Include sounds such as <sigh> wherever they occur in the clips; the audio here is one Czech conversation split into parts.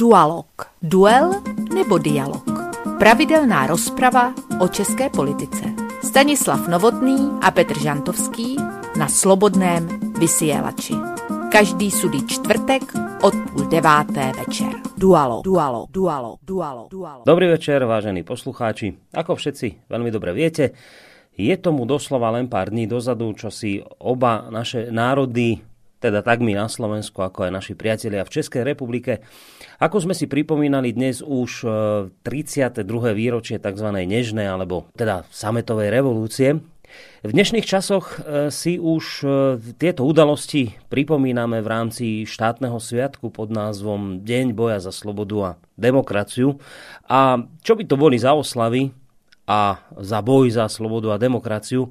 Dualog. Duel nebo dialog. Pravidelná rozprava o české politice. Stanislav Novotný a Petr Žantovský na Slobodném vysielači. Každý sudý čtvrtek od půl deváté večer. Dualo, dualo, dualo, dualo, dualo. Dobrý večer, vážení poslucháči. Ako všetci veľmi dobre viete, je tomu doslova len pár dní dozadu, čo si oba naše národy teda tak my na Slovensku, ako aj naši priatelia v Českej republike. Ako sme si pripomínali dnes už 32. E, výročie tzv. nežnej, alebo teda sametovej revolúcie, v dnešných časoch e, si už e, tieto udalosti pripomíname v rámci štátneho sviatku pod názvom Deň boja za slobodu a demokraciu. A čo by to boli za oslavy a za boj za slobodu a demokraciu,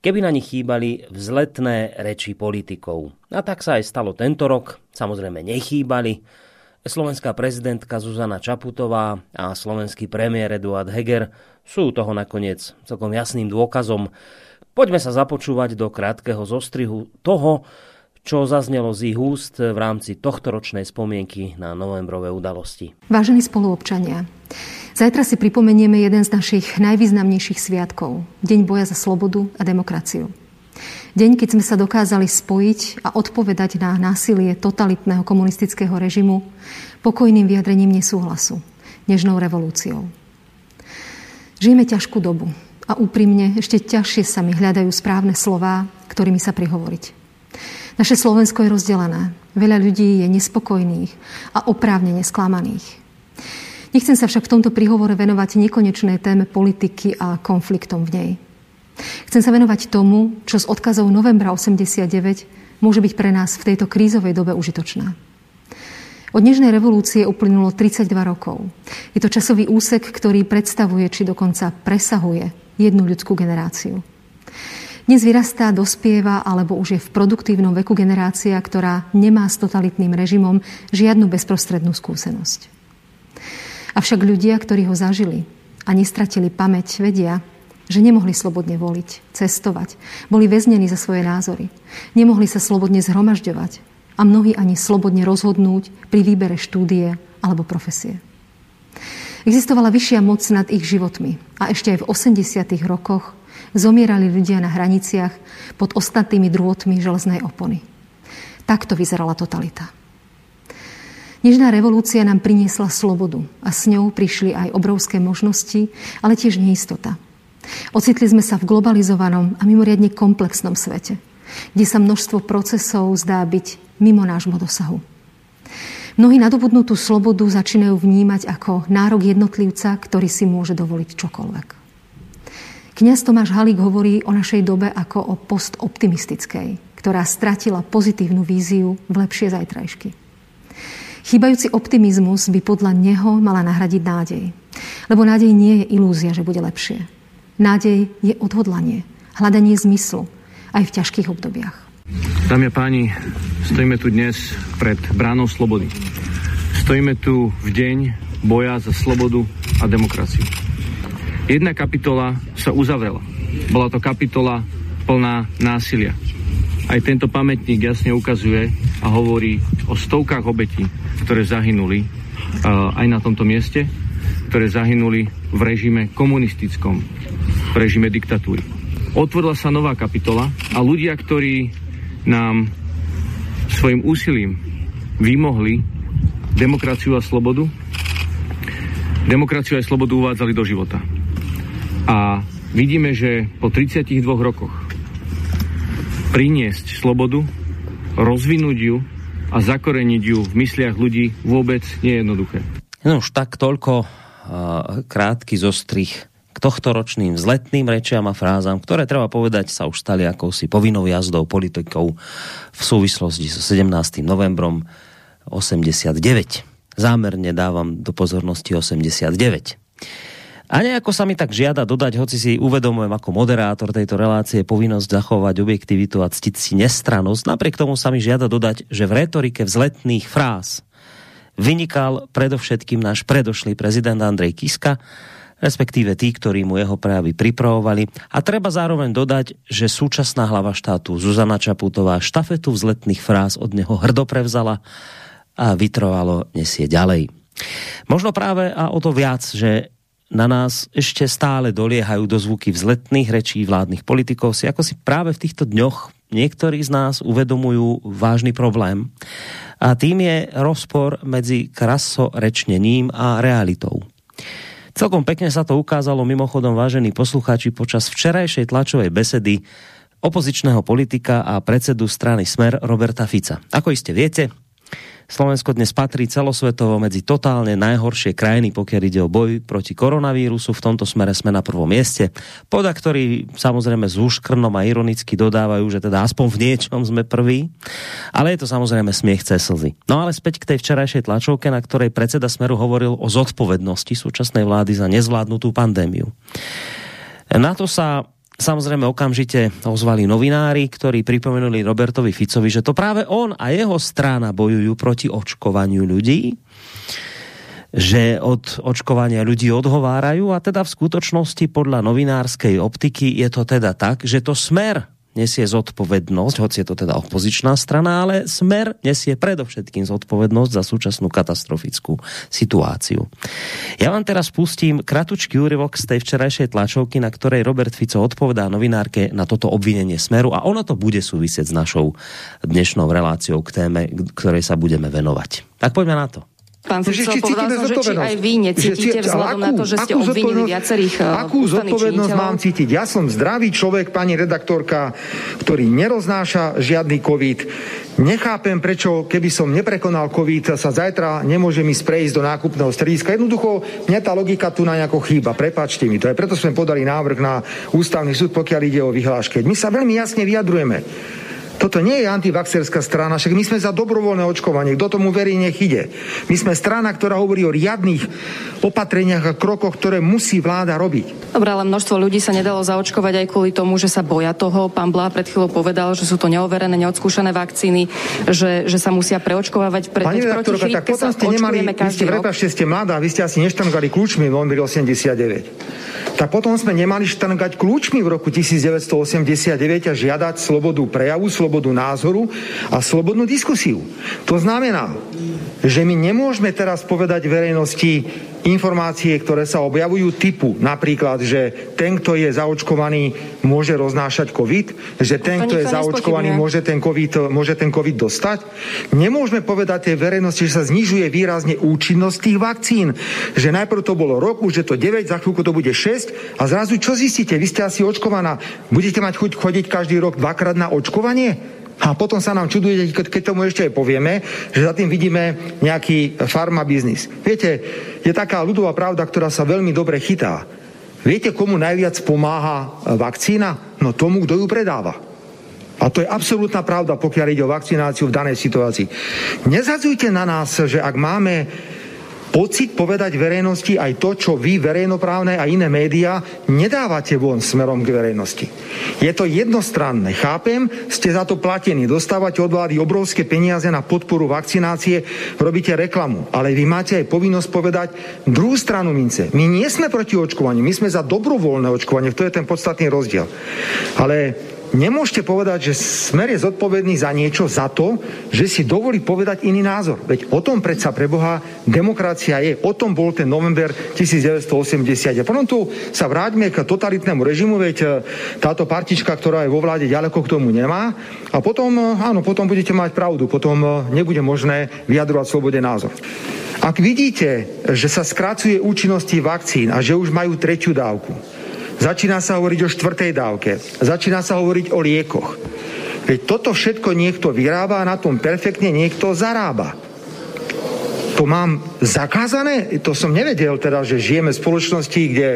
keby na nich chýbali vzletné reči politikov. A tak sa aj stalo tento rok. Samozrejme nechýbali. Slovenská prezidentka Zuzana Čaputová a slovenský premiér Eduard Heger sú toho nakoniec celkom jasným dôkazom. Poďme sa započúvať do krátkeho zostrihu toho, čo zaznelo z ich úst v rámci tohto ročnej spomienky na novembrové udalosti. Vážení spoluobčania, Zajtra si pripomenieme jeden z našich najvýznamnejších sviatkov. Deň boja za slobodu a demokraciu. Deň, keď sme sa dokázali spojiť a odpovedať na násilie totalitného komunistického režimu pokojným vyjadrením nesúhlasu, nežnou revolúciou. Žijeme ťažkú dobu a úprimne ešte ťažšie sa mi hľadajú správne slová, ktorými sa prihovoriť. Naše Slovensko je rozdelené. Veľa ľudí je nespokojných a oprávne nesklamaných. Nechcem sa však v tomto príhovore venovať nekonečné téme politiky a konfliktom v nej. Chcem sa venovať tomu, čo z odkazov novembra 89 môže byť pre nás v tejto krízovej dobe užitočná. Od Nežnej revolúcie uplynulo 32 rokov. Je to časový úsek, ktorý predstavuje, či dokonca presahuje jednu ľudskú generáciu. Dnes vyrastá, dospieva alebo už je v produktívnom veku generácia, ktorá nemá s totalitným režimom žiadnu bezprostrednú skúsenosť. Avšak ľudia, ktorí ho zažili a nestratili pamäť, vedia, že nemohli slobodne voliť, cestovať, boli väznení za svoje názory, nemohli sa slobodne zhromažďovať a mnohí ani slobodne rozhodnúť pri výbere štúdie alebo profesie. Existovala vyššia moc nad ich životmi a ešte aj v 80. rokoch zomierali ľudia na hraniciach pod ostatnými drôtmi železnej opony. Takto vyzerala totalita. Nežná revolúcia nám priniesla slobodu a s ňou prišli aj obrovské možnosti, ale tiež neistota. Ocitli sme sa v globalizovanom a mimoriadne komplexnom svete, kde sa množstvo procesov zdá byť mimo nášho dosahu. Mnohí nadobudnutú slobodu začínajú vnímať ako nárok jednotlivca, ktorý si môže dovoliť čokoľvek. Kňaz Tomáš Halík hovorí o našej dobe ako o postoptimistickej, ktorá stratila pozitívnu víziu v lepšie zajtrajšky. Chýbajúci optimizmus by podľa neho mala nahradiť nádej. Lebo nádej nie je ilúzia, že bude lepšie. Nádej je odhodlanie, hľadanie zmyslu aj v ťažkých obdobiach. Dámy a páni, stojíme tu dnes pred bránou slobody. Stojíme tu v deň boja za slobodu a demokraciu. Jedna kapitola sa uzavrela. Bola to kapitola plná násilia. Aj tento pamätník jasne ukazuje a hovorí o stovkách obetí, ktoré zahynuli uh, aj na tomto mieste, ktoré zahynuli v režime komunistickom, v režime diktatúry. Otvorila sa nová kapitola a ľudia, ktorí nám svojim úsilím vymohli demokraciu a slobodu, demokraciu a slobodu uvádzali do života. A vidíme, že po 32 rokoch priniesť slobodu, rozvinúť ju a zakoreniť ju v mysliach ľudí vôbec nie je jednoduché. No už tak toľko uh, krátky zostrich k tohtoročným vzletným rečiam a frázam, ktoré treba povedať sa už stali akousi povinnou jazdou politikov v súvislosti so 17. novembrom 89. Zámerne dávam do pozornosti 89. A nejako sa mi tak žiada dodať, hoci si uvedomujem ako moderátor tejto relácie povinnosť zachovať objektivitu a ctiť si nestranosť, napriek tomu sa mi žiada dodať, že v retorike vzletných fráz vynikal predovšetkým náš predošlý prezident Andrej Kiska, respektíve tí, ktorí mu jeho prejavy pripravovali. A treba zároveň dodať, že súčasná hlava štátu Zuzana Čaputová štafetu vzletných fráz od neho hrdo prevzala a vytrovalo nesie ďalej. Možno práve a o to viac, že na nás ešte stále doliehajú dozvuky vzletných rečí vládnych politikov, si ako si práve v týchto dňoch niektorí z nás uvedomujú vážny problém. A tým je rozpor medzi krasorečnením a realitou. Celkom pekne sa to ukázalo mimochodom, vážení poslucháči, počas včerajšej tlačovej besedy opozičného politika a predsedu strany Smer Roberta Fica. Ako iste viete, Slovensko dnes patrí celosvetovo medzi totálne najhoršie krajiny, pokiaľ ide o boj proti koronavírusu. V tomto smere sme na prvom mieste. Poda, ktorí samozrejme s úškrnom a ironicky dodávajú, že teda aspoň v niečom sme prví. Ale je to samozrejme smiech cez slzy. No ale späť k tej včerajšej tlačovke, na ktorej predseda Smeru hovoril o zodpovednosti súčasnej vlády za nezvládnutú pandémiu. Na to sa Samozrejme okamžite ozvali novinári, ktorí pripomenuli Robertovi Ficovi, že to práve on a jeho strana bojujú proti očkovaniu ľudí, že od očkovania ľudí odhovárajú a teda v skutočnosti podľa novinárskej optiky je to teda tak, že to smer nesie zodpovednosť, hoci je to teda opozičná strana, ale Smer nesie predovšetkým zodpovednosť za súčasnú katastrofickú situáciu. Ja vám teraz pustím kratučký úryvok z tej včerajšej tlačovky, na ktorej Robert Fico odpovedá novinárke na toto obvinenie Smeru a ono to bude súvisieť s našou dnešnou reláciou k téme, ktorej sa budeme venovať. Tak poďme na to. Pán Fico, povedal som, že či aj vy necítite že, vzhľadom na to, že ste obvinili viacerých eh, Akú zodpovednosť mám cítiť? Ja som zdravý človek, pani redaktorka, ktorý neroznáša žiadny COVID. Nechápem, prečo, keby som neprekonal COVID, sa zajtra nemôže mi sprejsť do nákupného strediska. Jednoducho, mňa tá logika tu na nejako chýba. Prepačte mi to. Aj preto sme podali návrh na ústavný súd, pokiaľ ide o vyhláške. My sa veľmi jasne vyjadrujeme. Toto nie je antivaxerská strana, však my sme za dobrovoľné očkovanie, kto tomu verí, nech ide. My sme strana, ktorá hovorí o riadných opatreniach a krokoch, ktoré musí vláda robiť. Dobre, ale množstvo ľudí sa nedalo zaočkovať aj kvôli tomu, že sa boja toho. Pán Blá pred chvíľou povedal, že sú to neoverené, neodskúšané vakcíny, že, že sa musia preočkovávať. Pre, Pani redaktorka, tak potom ste nemali, vy ste, prepáčte, ste mladá, vy ste asi neštangali kľúčmi v novembri 89 tak potom sme nemali štrngať kľúčmi v roku 1989 a žiadať slobodu prejavu, slobodu názoru a slobodnú diskusiu. To znamená, že my nemôžeme teraz povedať verejnosti, informácie, ktoré sa objavujú typu napríklad, že ten, kto je zaočkovaný, môže roznášať COVID, že ten, kto je zaočkovaný, môže ten, COVID, môže ten COVID dostať. Nemôžeme povedať tej verejnosti, že sa znižuje výrazne účinnosť tých vakcín, že najprv to bolo rok, už je to 9, za chvíľku to bude 6 a zrazu čo zistíte? Vy ste asi očkovaná. Budete mať chuť chodiť každý rok dvakrát na očkovanie? A potom sa nám čuduje, keď tomu ešte aj povieme, že za tým vidíme nejaký farma biznis. Viete, je taká ľudová pravda, ktorá sa veľmi dobre chytá. Viete, komu najviac pomáha vakcína? No tomu, kto ju predáva. A to je absolútna pravda, pokiaľ ide o vakcináciu v danej situácii. Nezadzujte na nás, že ak máme pocit povedať verejnosti aj to, čo vy, verejnoprávne a iné médiá, nedávate von smerom k verejnosti. Je to jednostranné. Chápem, ste za to platení, dostávate od vlády obrovské peniaze na podporu vakcinácie, robíte reklamu, ale vy máte aj povinnosť povedať druhú stranu mince. My nie sme proti očkovaniu, my sme za dobrovoľné očkovanie, to je ten podstatný rozdiel. Ale nemôžete povedať, že smer je zodpovedný za niečo, za to, že si dovolí povedať iný názor. Veď o tom predsa pre Boha demokracia je. O tom bol ten november 1980. A potom tu sa vráťme k totalitnému režimu, veď e, táto partička, ktorá je vo vláde, ďaleko k tomu nemá. A potom, e, áno, potom budete mať pravdu. Potom e, nebude možné vyjadrovať slobode názor. Ak vidíte, že sa skracuje účinnosti vakcín a že už majú tretiu dávku, Začína sa hovoriť o štvrtej dávke. Začína sa hovoriť o liekoch. Veď toto všetko niekto vyrába a na tom perfektne niekto zarába. To mám zakázané? To som nevedel teda, že žijeme v spoločnosti, kde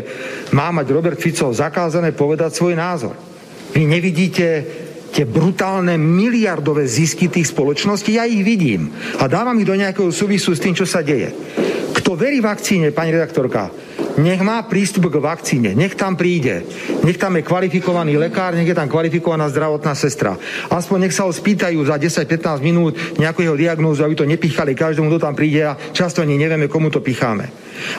má mať Robert Fico zakázané povedať svoj názor. Vy nevidíte tie brutálne miliardové zisky tých spoločností, ja ich vidím. A dávam ich do nejakého súvisu s tým, čo sa deje. Kto verí vakcíne, pani redaktorka, nech má prístup k vakcíne, nech tam príde, nech tam je kvalifikovaný lekár, nech je tam kvalifikovaná zdravotná sestra. Aspoň nech sa ho spýtajú za 10-15 minút nejakú jeho diagnózu, aby to nepichali každému, kto tam príde a často ani nevieme, komu to picháme.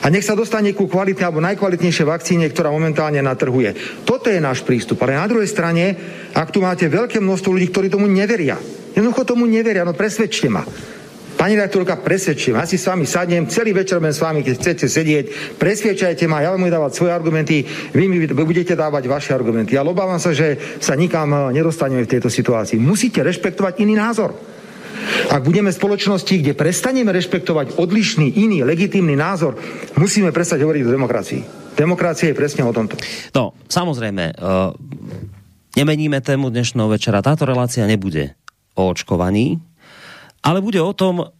A nech sa dostane ku kvalitnej alebo najkvalitnejšej vakcíne, ktorá momentálne natrhuje. Toto je náš prístup. Ale na druhej strane, ak tu máte veľké množstvo ľudí, ktorí tomu neveria, jednoducho tomu neveria, no presvedčte ma. Pani redaktorka, presvedčím, ja si s vami sadnem, celý večer budem s vami, keď chcete sedieť, presviečajte ma, ja vám budem dávať svoje argumenty, vy mi budete dávať vaše argumenty. Ale obávam sa, že sa nikam eh, nedostaneme v tejto situácii. Musíte rešpektovať iný názor. Ak budeme v spoločnosti, kde prestaneme rešpektovať odlišný, iný, legitímny názor, musíme prestať hovoriť o demokracii. Demokracie je presne o tomto. No, samozrejme, uh, nemeníme tému dnešného večera. Táto relácia nebude o očkovaní, ale bude o tom,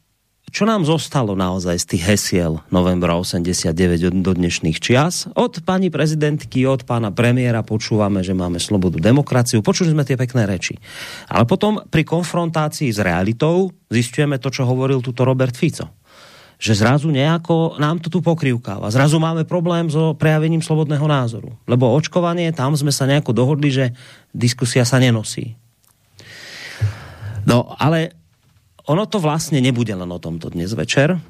čo nám zostalo naozaj z tých hesiel novembra 89 do dnešných čias. Od pani prezidentky, od pána premiéra počúvame, že máme slobodu, demokraciu. Počuli sme tie pekné reči. Ale potom pri konfrontácii s realitou zistujeme to, čo hovoril tuto Robert Fico. Že zrazu nejako nám to tu pokrývkáva. Zrazu máme problém so prejavením slobodného názoru. Lebo očkovanie, tam sme sa nejako dohodli, že diskusia sa nenosí. No, ale ono to vlastne nebude len o tomto dnes večer.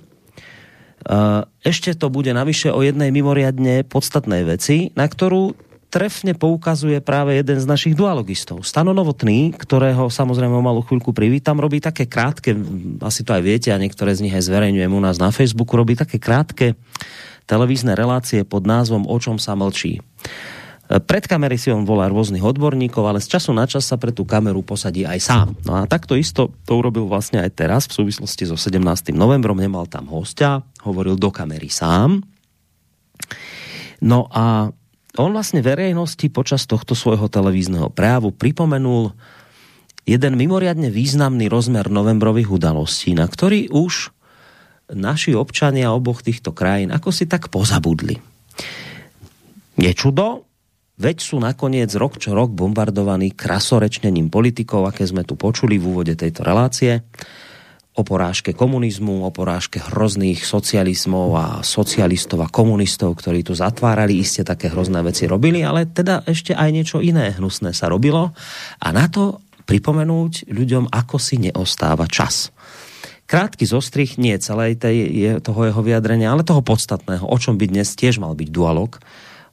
Ešte to bude navyše o jednej mimoriadne podstatnej veci, na ktorú trefne poukazuje práve jeden z našich dualogistov. Stano Novotný, ktorého samozrejme o malú chvíľku privítam, robí také krátke, asi to aj viete a niektoré z nich aj zverejňujem u nás na Facebooku, robí také krátke televízne relácie pod názvom O čom sa mlčí. Pred kamery si on volá rôznych odborníkov, ale z času na čas sa pre tú kameru posadí aj sám. No a takto isto to urobil vlastne aj teraz v súvislosti so 17. novembrom. Nemal tam hostia, hovoril do kamery sám. No a on vlastne verejnosti počas tohto svojho televízneho prejavu pripomenul jeden mimoriadne významný rozmer novembrových udalostí, na ktorý už naši občania oboch týchto krajín ako si tak pozabudli. Je čudo, Veď sú nakoniec rok čo rok bombardovaní krasorečnením politikov, aké sme tu počuli v úvode tejto relácie, o porážke komunizmu, o porážke hrozných socializmov a socialistov a komunistov, ktorí tu zatvárali, iste také hrozné veci robili, ale teda ešte aj niečo iné hnusné sa robilo. A na to pripomenúť ľuďom, ako si neostáva čas. Krátky zostrich nie celej tej, toho jeho vyjadrenia, ale toho podstatného, o čom by dnes tiež mal byť dualog,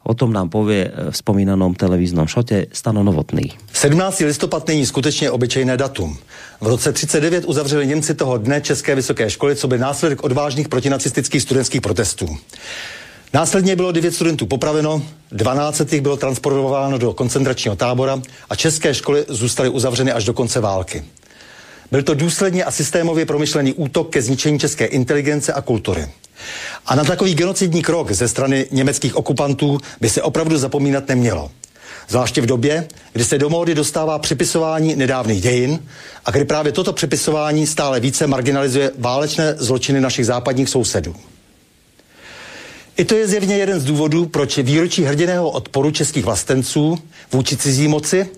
O tom nám povie v spomínanom televíznom šote Stano Novotný. 17. listopad není skutečně obyčejné datum. V roce 39 uzavřeli Němci toho dne České vysoké školy, co by následek odvážných protinacistických studentských protestů. Následně bylo 9 studentů popraveno, 12 bylo transportováno do koncentračního tábora a české školy zůstaly uzavřeny až do konce války. Byl to důsledně a systémově promyšlený útok ke zničení české inteligence a kultury. A na takový genocidní krok ze strany německých okupantů by se opravdu zapomínat nemělo. Zvláště v době, kdy se do módy dostává připisování nedávných dějin a kdy právě toto připisování stále více marginalizuje válečné zločiny našich západních sousedů. I to je zjevně jeden z důvodů, proč výročí hrdiného odporu českých vlastenců vůči cizí moci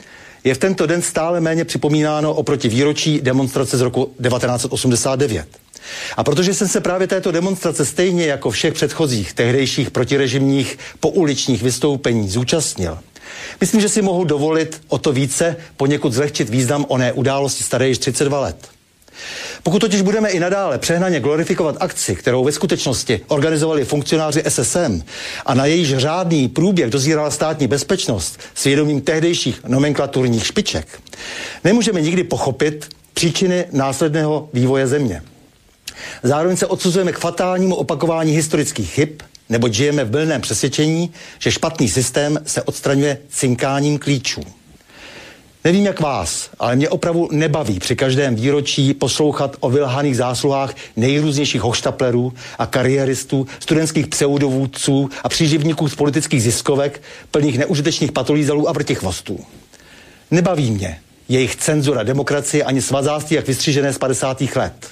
je v tento den stále méně připomínáno oproti výročí demonstrace z roku 1989. A protože jsem se právě této demonstrace stejně jako všech předchozích tehdejších protirežimních pouličních vystoupení zúčastnil, myslím, že si mohu dovolit o to více poněkud zlehčit význam oné události staré již 32 let. Pokud totiž budeme i nadále přehnaně glorifikovat akci, kterou ve skutečnosti organizovali funkcionáři SSM a na jejíž řádný průběh dozírala státní bezpečnost svědomím tehdejších nomenklaturních špiček, nemůžeme nikdy pochopit příčiny následného vývoje země. Zároveň se odsuzujeme k fatálnímu opakování historických chyb, nebo žijeme v mylném přesvědčení, že špatný systém se odstraňuje cinkáním klíčů. Nevím jak vás, ale mě opravdu nebaví při každém výročí poslouchat o vylhaných zásluhách nejrůznějších hoštaplerů a kariéristů, studentských pseudovůdců a příživníků z politických ziskovek, plných neužitečných patolízelů a vrtichvostů. Nebaví mě jejich cenzura demokracie ani svazáctví jak vystřížené z 50. let.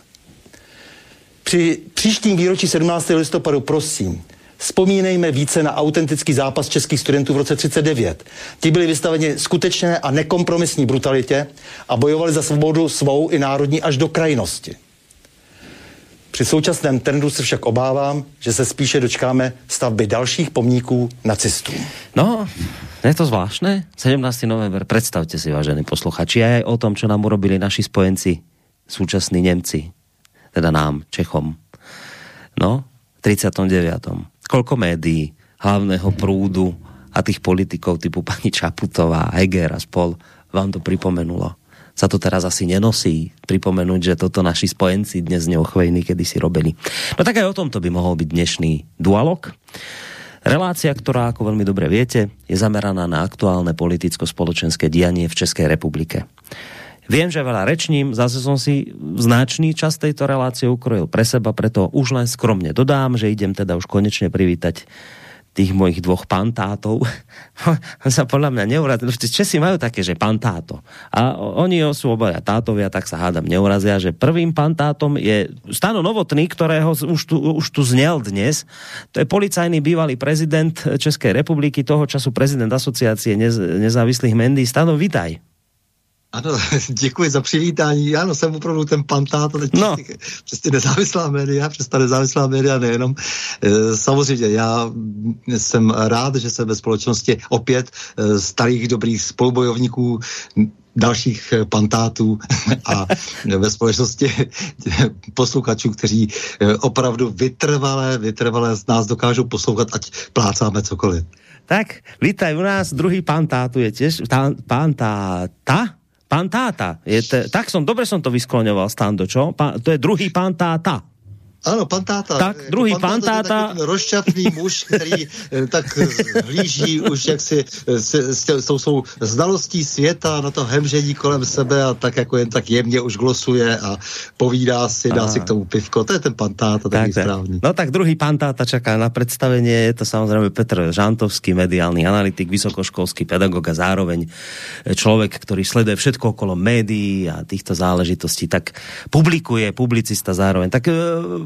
Při příštím výročí 17. listopadu prosím, Vzpomínejme více na autentický zápas českých studentů v roce 39. Ti byli vystaveni skutečné a nekompromisní brutalitě a bojovali za svobodu svou i národní až do krajnosti. Při současném trendu se však obávám, že se spíše dočkáme stavby dalších pomníků nacistů. No, je to zvláštne? 17. november, predstavte si, vážení posluchači, aj o tom, čo nám urobili naši spojenci, súčasní Nemci, teda nám, Čechom. No, 39. Koľko médií, hlavného prúdu a tých politikov typu pani Čaputová, Heger a spol vám to pripomenulo. sa to teraz asi nenosí pripomenúť, že toto naši spojenci dnes neochvejní kedy si robili. No tak aj o tomto by mohol byť dnešný dualog. Relácia, ktorá, ako veľmi dobre viete, je zameraná na aktuálne politicko-spoločenské dianie v Českej republike. Viem, že veľa rečním, zase som si značný čas tejto relácie ukrojil pre seba, preto už len skromne dodám, že idem teda už konečne privítať tých mojich dvoch pantátov, on <laughs> sa podľa mňa neurazil. Česi majú také, že pantáto. A oni sú obaja tátovia, tak sa hádam neurazia, že prvým pantátom je Stano Novotný, ktorého už tu, už tu znel dnes. To je policajný bývalý prezident Českej republiky, toho času prezident asociácie nez, nezávislých médií. Stano, vitaj. Ano, <laughs> děkuji za přivítání. Ano, jsem opravdu ten pantát, teď no. přes ty nezávislá média, přes ta nezávislá média nejenom. E, samozřejmě, já jsem rád, že jsem ve společnosti opět e, starých dobrých spolubojovníků dalších e, pantátů <laughs> a ve společnosti <laughs> posluchačů, kteří opravdu vytrvalé, vytrvalé z nás dokážou poslouchat, ať plácáme cokoliv. Tak, vítaj u nás, druhý pantátu je tiež pantáta, Pán Táta. Je te, tak som, dobre som to vyskloňoval, Stando, čo? Pán, to je druhý pán Táta. Ano, pan táta. Tak, jako druhý pan táta. Rozšťapný muž, který eh, tak eh, hlíží už jak si eh, s, s, s tou svou znalostí světa na to hemžení kolem sebe a tak jako jen tak jemně už glosuje a povídá si, dá a... si k tomu pivko. To je ten pan táta, tak, správný. No tak druhý pan táta čaká na představení. Je to samozřejmě Petr Žantovský, mediálny analytik, vysokoškolský pedagog a zároveň člověk, který sleduje všetko okolo médií a týchto záležitostí. Tak publikuje, publicista zároveň. Tak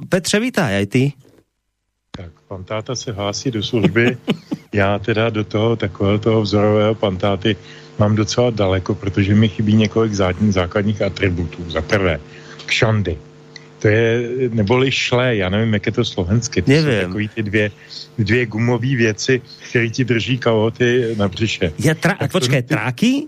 Petře, vítaj, aj ty. Tak, pan táta se hlásí do služby. <laughs> Já teda do toho takového toho vzorového pantáty mám docela daleko, protože mi chybí několik základních atributů. Za prvé, kšandy. To je, neboli šlé, já nevím, jak je to slovensky. To nevím. jsou takový ty dvě, dvě gumové věci, které ti drží kalhoty na břiše. Je tra- počkej, ty... tráky?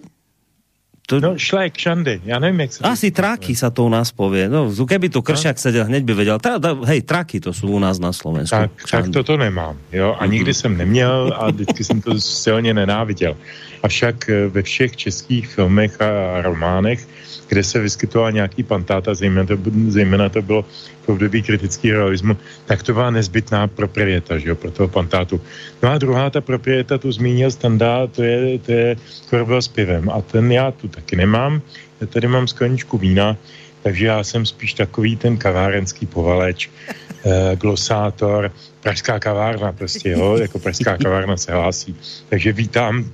To... No šlek, šandy, já nevím, jak se Asi traky sa to u nás povie. No, keby tu kršák no. seděl, hneď by věděl. Ta, hej, traky to jsou u nás na Slovensku. Tak, tak toto nemám. Jo? A nikdy mm-hmm. jsem neměl a vždycky jsem to silně nenáviděl. Avšak eh, ve všech českých filmech a románech kde se vyskytoval nějaký pantáta, zejména to, zejména to bylo v období kritického realismu, tak to byla nezbytná proprieta, že jo, pro toho pantátu. No a druhá ta proprieta, tu zmínil Standa, to je, to je korbel s pivem. A ten já tu taky nemám, já tady mám skleničku vína, takže já jsem spíš takový ten kavárenský povaleč, glosátor, pražská kavárna prostě, jo, <laughs> jako pražská kavárna se hlásí. Takže vítám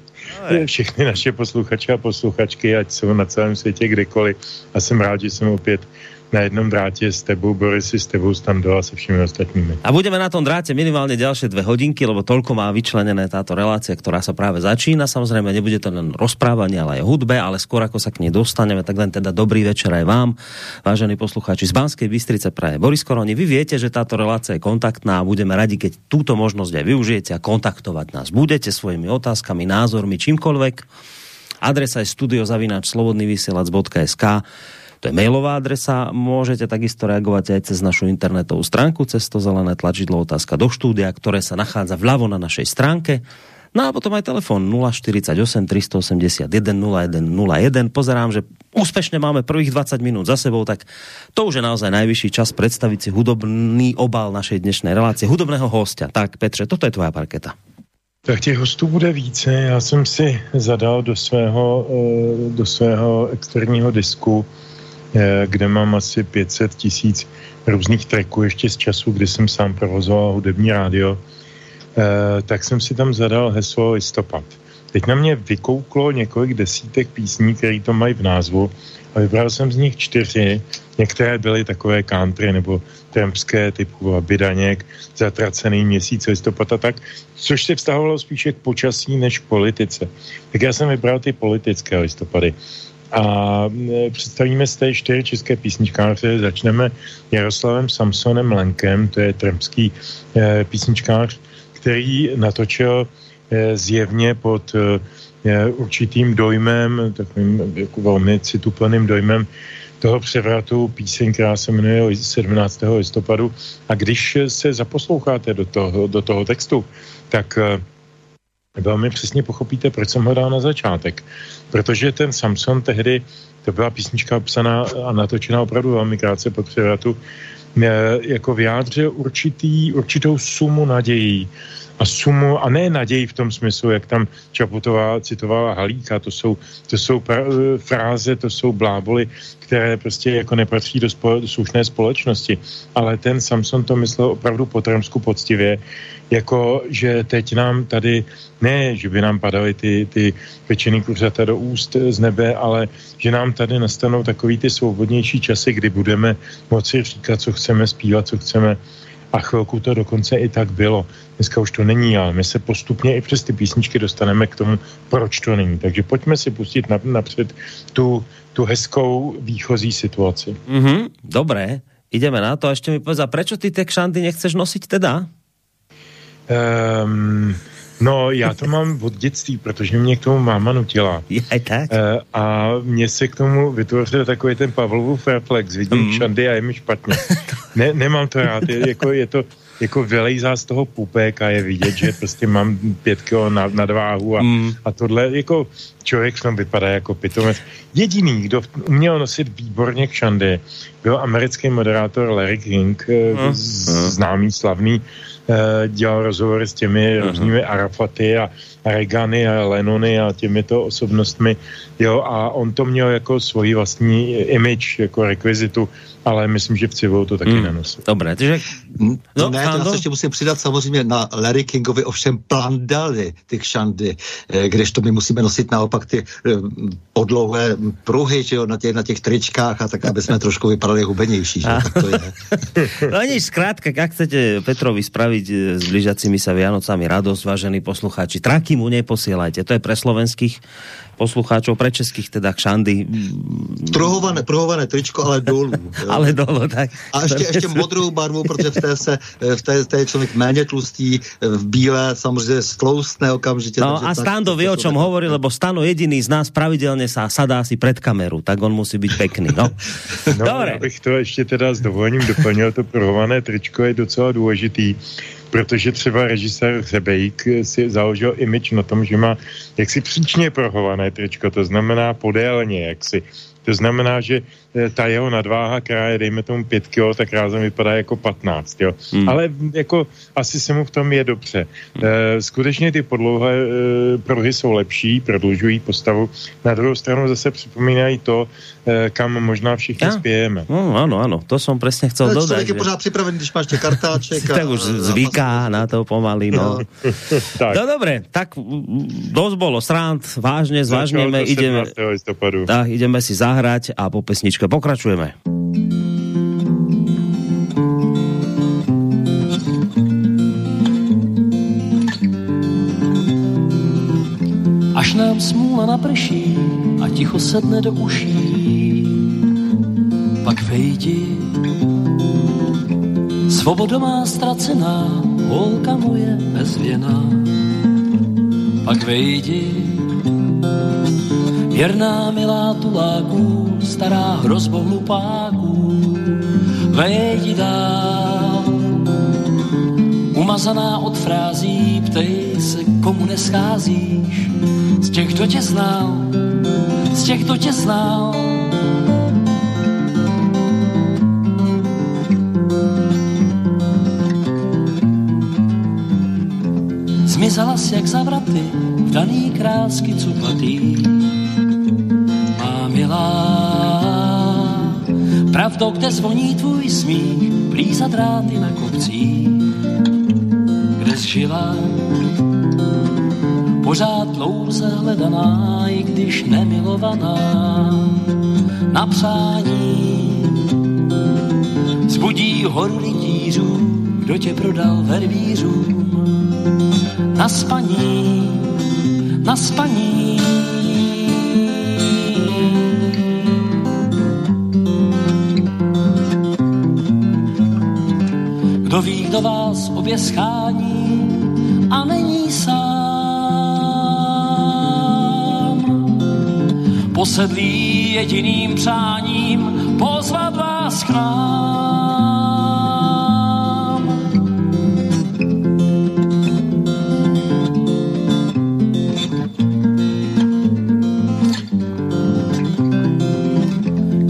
všechny naše posluchače a posluchačky, ať jsou na celém světě kdekoliv. A jsem rád, že jsem opět na jednom drátě s tebou, Borisy, s tebou, Stando a se všemi ostatními. A budeme na tom dráte minimálne ďalšie dve hodinky, lebo toľko má vyčlenené táto relácia, ktorá sa práve začína. Samozrejme, nebude to len rozprávanie, ale aj hudbe, ale skôr ako sa k nej dostaneme, tak len teda dobrý večer aj vám, vážení poslucháči z Banskej Bystrice praje Boris Koroni. Vy viete, že táto relácia je kontaktná a budeme radi, keď túto možnosť aj využijete a kontaktovať nás. Budete svojimi otázkami, názormi, čímkoľvek. Adresa je studiozavináč.slobodnyvysielac.sk to je mailová adresa. Môžete takisto reagovať aj cez našu internetovú stránku, cez to zelené tlačidlo otázka do štúdia, ktoré sa nachádza vľavo na našej stránke. No a potom aj telefon 048 381 0101. Pozerám, že úspešne máme prvých 20 minút za sebou, tak to už je naozaj najvyšší čas predstaviť si hudobný obal našej dnešnej relácie, hudobného hostia. Tak Petře, toto je tvoja parketa. Tak těch hostů bude více. Já jsem si zadal do svého, eh, do svého externího disku kde mám asi 500 tisíc různých tracků ještě z času, kdy jsem sám provozoval hudební rádio, eh, tak jsem si tam zadal heslo listopad. Teď na mě vykouklo několik desítek písní, které to mají v názvu a vybral jsem z nich čtyři. Některé byly takové country nebo trampské typu Bidaněk, zatracený měsíc listopad a tak, což se vztahovalo spíše k počasí než k politice. Tak já jsem vybral ty politické listopady. A představíme z té čtyři české písničkáře. Začneme Jaroslavem Samsonem Lenkem, to je tremský e, písničkář, který natočil e, zjevně pod určitým dojmem, takovým jako velmi cituplným dojmem toho převratu píseň, která se jmenuje 17. listopadu. A když se zaposloucháte do toho, do toho textu, tak velmi přesně pochopíte, proč jsem ho dal na začátek. Protože ten Samson tehdy to byla písnička psaná a natočená opravdu velmi krátce po převratu, jako vyjádřil určitý, určitou sumu nadějí a sumu, a ne naději v tom smyslu, jak tam Čaputová citovala Halíka, to jsou, to jsou pra, fráze, to jsou bláboly, které prostě jako nepatří do, spo, do slušné společnosti. Ale ten Samson to myslel opravdu po trmsku poctivě, jako že teď nám tady, ne, že by nám padaly ty, ty pečený kuřata do úst z nebe, ale že nám tady nastanou takový ty svobodnější časy, kdy budeme moci říkat, co chceme zpívat, co chceme a chvilku to dokonce i tak bylo. Dneska už to není, ale my se postupně i přes ty písničky dostaneme k tomu, proč to není. Takže pojďme si pustit napřed tu, tu hezkou výchozí situaci. Mm-hmm, dobré, ideme na to. A ešte mi povedz, a prečo ty tie kšandy nechceš nosiť teda? Um, No, já to mám od dětství, protože mě k tomu máma nutila. Je tak? E, a mě se k tomu vytvořil takový ten Pavlovův reflex. Vidím mm. šandy a je mi špatně. <laughs> Ne, nemám to rád. Je, jako, je to jako vylejzá z toho pupek a je vidět, že prostě mám pět kilo na, nadváhu a, mm. a tohle jako člověk v tom vypadá jako pitomec. Jediný, kdo uměl nosit výborně k šandy, byl americký moderátor Larry King, mm. známý, slavný, dělal rozhovory s těmi uh-huh. různými Arafaty a Regany a Lenony a těmito osobnostmi, jo, a on to měl jako svoji vlastní image, jako rekvizitu, ale myslím, že v civilu to taky hmm. nenosí. Dobré, takže... No, ne, já se ještě musím přidat samozřejmě na Larry Kingovi ovšem plandali ty kšandy, eh, když to my musíme nosit naopak ty eh, podlouhé pruhy, že jo, na těch, na těch tričkách a tak, aby jsme trošku vypadali hubenější, že jo, tak to je. <laughs> no nič, zkrátka, jak chcete Petrovi spraviť s blížacími sa Vianocami radosť, vážení poslucháči, traky mu neposielajte. To je pre slovenských poslucháčov, pre českých teda kšandy. Prohované, prohované tričko, ale dolů. <laughs> ale dolů, tak. A ještě, ještě <laughs> modrou barvu, protože v té, se, v té, v té je člověk méně tlustý, v bílé samozřejmě stloustne okamžitě. No a Stando vie, o čom hovorí, lebo Stano jediný z nás pravidelne sa sadá si pred kameru, tak on musí být pekný. No. <laughs> no Dobre. Abych to ještě teda s dovolením doplnil, to prohované tričko je docela důležitý protože třeba režisér Řebejk si založil image na tom, že má jaksi příčně prohované tričko, to znamená podélně, jaksi. To znamená, že ta jeho nadváha, která je, dejme tomu 5 kg, tak rázem vypadá jako 15, jo. Hmm. Ale jako asi se mu v tom je dobře. Hmm. E, skutečně ty podlouhé e, pruhy jsou lepší, prodlužují postavu. Na druhou stranu zase připomínají to, e, kam možná všichni ja? spějeme. No, ano, ano, to jsem přesně chcel Ale dodať. je pořád připravený, když máš kartáček. <laughs> tak už zvyká na to pomaly, no. <laughs> tak. No dobré, tak dosť bolo srand, vážne, zvážneme, ideme, tak, ideme si zahrať a po pesničke pesničke. Pokračujeme. Až nám smůla naprší a ticho sedne do uší, pak vejdi. Svoboda má ztracená, holka moje bezvěná, pak vejdi. Věrná milá tuláků, stará hrozbo hlupáků, vejdi dál. Umazaná od frází, ptej se, komu nescházíš, z těch, kdo tě znal, z těch, kdo tě znal. Zmizela si jak zavraty, v daný krásky cupatý. Milá, Pravdou, kde zvoní tvůj smích, plíza dráty na kopcích, kde zžila pořád dlouze hledaná, i když nemilovaná, na přání zbudí horu rytířů, kdo tě prodal vervířům, na spaní, na spaní Kdo ví, kdo vás obě schání a není sám. Posedlý jediným přáním pozvat vás k nám.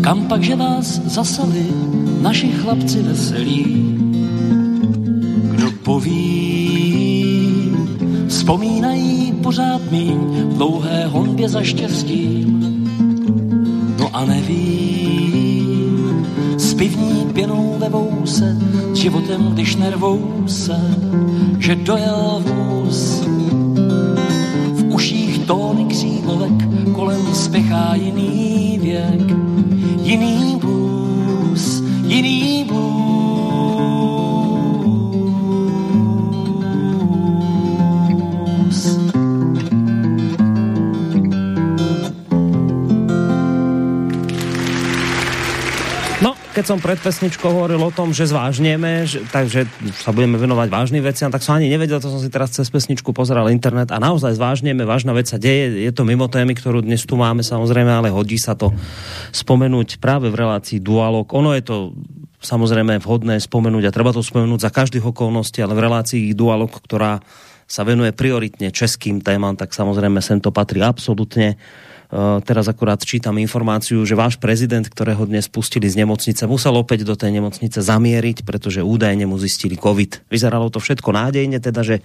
Kam pak, že vás zasali naši chlapci veselí? Poví, vzpomínají pořád míň v dlouhé honbě za štěstím. No a nevím, s pivní pěnou ve vouse, životem, když nervou se, že dojel vůz. V uších tóny křímovek, kolem spěchá jiný keď som pred pesničkou hovoril o tom, že zvážneme, že, takže sa budeme venovať vážnym veciam, tak som ani nevedel, to som si teraz cez pesničku pozeral internet a naozaj zvážneme, vážna vec sa deje, je to mimo témy, ktorú dnes tu máme samozrejme, ale hodí sa to spomenúť práve v relácii Dualog. Ono je to samozrejme vhodné spomenúť a treba to spomenúť za každých okolností, ale v relácii Dualog, ktorá sa venuje prioritne českým témam, tak samozrejme sem to patrí absolútne teraz akurát čítam informáciu, že váš prezident, ktorého dnes pustili z nemocnice, musel opäť do tej nemocnice zamieriť, pretože údajne mu zistili COVID. Vyzeralo to všetko nádejne, teda, že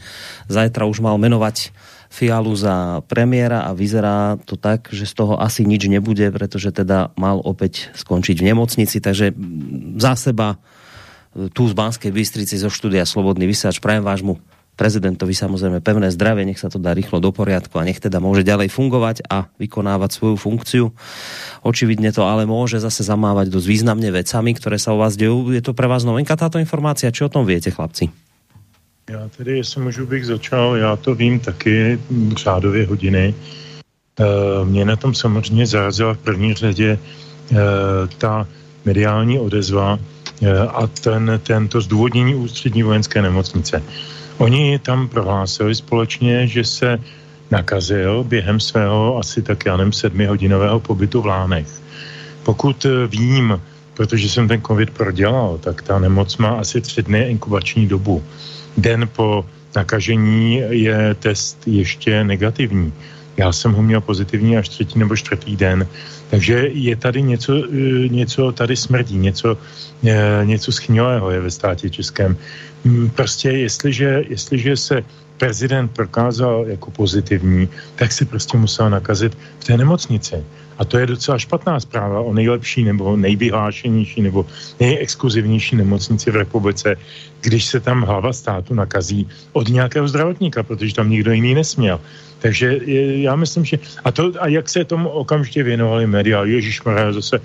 zajtra už mal menovať Fialu za premiéra a vyzerá to tak, že z toho asi nič nebude, pretože teda mal opäť skončiť v nemocnici, takže za seba eh, tu z Banskej Bystrici zo štúdia Slobodný vysiač prajem vášmu prezidentovi samozrejme pevné zdravie, nech sa to dá rýchlo do poriadku a nech teda môže ďalej fungovať a vykonávať svoju funkciu. Očividne to ale môže zase zamávať dosť významne vecami, ktoré sa u vás dejú. Je to pre vás novinka táto informácia? Či o tom viete, chlapci? Já tedy, jestli můžu bych začal, já to vím taky řádově hodiny. E, mě na tom samozřejmě zarazila v první řadě e, ta mediální odezva e, a ten, tento zdůvodnění ústřední vojenské nemocnice. Oni tam prohlásili společně, že se nakazil během svého asi tak, já nevím, sedmihodinového pobytu v Lánech. Pokud eh, vím, protože jsem ten covid prodělal, tak ta nemoc má asi tři dny inkubační dobu. Den po nakažení je test ještě negativní. Já jsem ho měl pozitivní až třetí nebo čtvrtý den. Takže je tady něco, eh, něco tady smrdí, něco, eh, něco schnilého je ve státě českém. Mm, prostě jestliže, jestliže se prezident prokázal jako pozitivní, tak si prostě musel nakazit v té nemocnici. A to je docela špatná zpráva o nejlepší nebo nejvyhlášenější nebo nejexkluzivnější nemocnici v republice, když se tam hlava státu nakazí od nějakého zdravotníka, protože tam nikdo jiný nesměl. Takže já myslím, že... A, to, a jak se tomu okamžitě věnovali média? Ježíš zase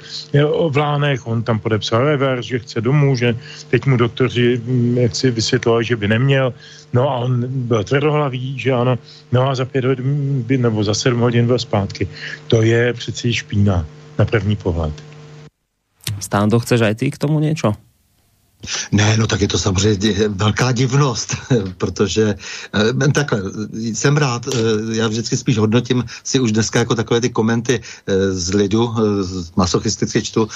v Lánech, on tam podepsal revers, že chce domů, že teď mu doktoři mm, jak si vysvětlovali, že by neměl. No a on byl tvrdohlavý, že ano. No a za pět hodin, nebo za sedm hodin byl zpátky. To je přeci špína na první pohled. Stándo, chceš aj ty k tomu něco? Ne, no tak je to samozřejmě velká divnost, <laughs> protože eh, takhle, jsem rád, eh, já vždycky spíš hodnotím si už dneska jako takové ty komenty eh, z lidu, masochisticky čtu,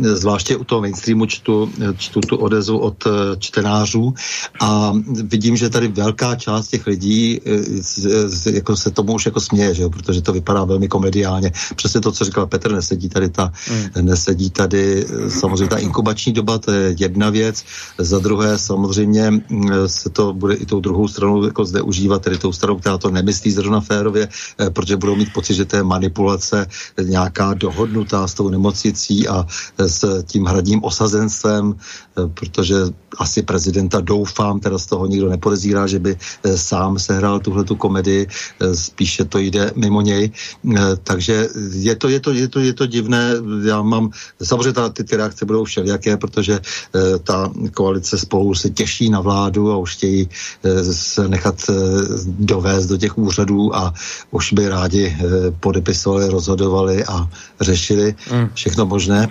zvláště u toho mainstreamu čtu, čtu tu odezu od čtenářů a vidím, že tady velká část těch lidí jako se tomu už jako směje, že jo, protože to vypadá velmi komediálně. Přesně to, co říkal Petr, nesedí tady ta, mm. nesedí tady samozřejmě ta inkubační doba, to je jedna věc, věc. Za druhé samozřejmě se to bude i tou druhou stranou jako zde užívat, tedy tou stranou, která to nemyslí zrovna férově, eh, protože budou mít pocit, že to je manipulace nějaká dohodnutá s tou nemocnicí a eh, s tím hradním osazenstvem, eh, protože asi prezidenta doufám, teda z toho nikdo nepodezírá, že by sám sehrál tuhle tu komedii, spíše to jde mimo něj. Takže je to, je to, je to, je to divné. Já mám, samozřejmě ta, ty, ty reakce budou všelijaké, protože ta koalice spolu se těší na vládu a už chtějí eh, se nechat eh, dovést do těch úřadů a už by rádi eh, podepisovali, rozhodovali a řešili mm. všechno možné.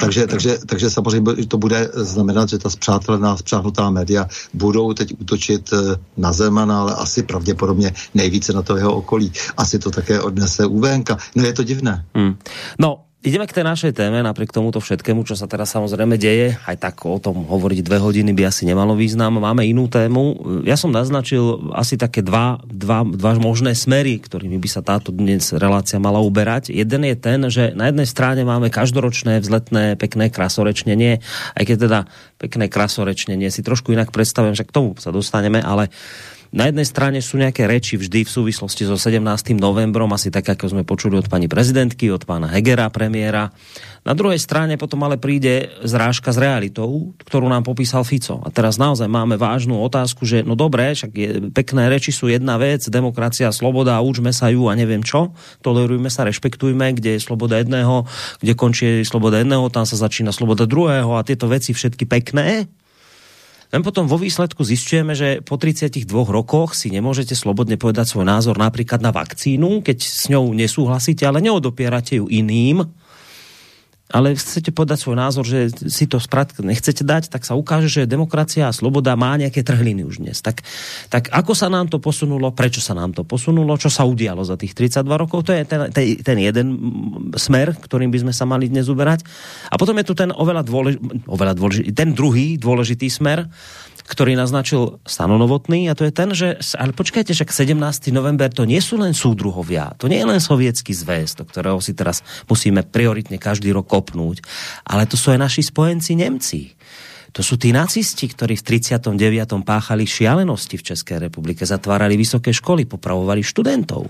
Takže, takže, takže samozřejmě to bude znamenat, že ta zpřátelená, zpřáhnutá média budou teď útočit na Zemana, ale asi pravděpodobně nejvíce na to jeho okolí. Asi to také odnese UVNka. No je to divné. Mm. No, ideme k tej našej téme, napriek tomuto všetkému, čo sa teraz samozrejme deje. Aj tak o tom hovoriť dve hodiny by asi nemalo význam. Máme inú tému. Ja som naznačil asi také dva, dva, dva možné smery, ktorými by sa táto dnes relácia mala uberať. Jeden je ten, že na jednej strane máme každoročné vzletné pekné krasorečnenie, aj keď teda pekné krasorečnenie si trošku inak predstavujem, že k tomu sa dostaneme, ale na jednej strane sú nejaké reči vždy v súvislosti so 17. novembrom, asi tak, ako sme počuli od pani prezidentky, od pána Hegera, premiéra. Na druhej strane potom ale príde zrážka s realitou, ktorú nám popísal Fico. A teraz naozaj máme vážnu otázku, že no dobré, však je, pekné reči sú jedna vec, demokracia, sloboda, učme sa ju a neviem čo, tolerujme sa, rešpektujme, kde je sloboda jedného, kde končí sloboda jedného, tam sa začína sloboda druhého a tieto veci všetky pekné, len potom vo výsledku zistujeme, že po 32 rokoch si nemôžete slobodne povedať svoj názor napríklad na vakcínu, keď s ňou nesúhlasíte, ale neodopierate ju iným, ale chcete podať svoj názor, že si to sprat nechcete dať, tak sa ukáže, že demokracia a sloboda má nejaké trhliny už dnes. Tak, tak ako sa nám to posunulo, prečo sa nám to posunulo, čo sa udialo za tých 32 rokov, to je ten, ten, jeden smer, ktorým by sme sa mali dnes uberať. A potom je tu ten oveľa, dôlež, oveľa dôležitý, ten druhý dôležitý smer, ktorý naznačil stanonovotný a to je ten, že, ale počkajte, však 17. november to nie sú len súdruhovia, to nie je len sovietský zväz, do ktorého si teraz musíme prioritne každý rok kopnúť, ale to sú aj naši spojenci Nemci. To sú tí nacisti, ktorí v 39. páchali šialenosti v Českej republike, zatvárali vysoké školy, popravovali študentov.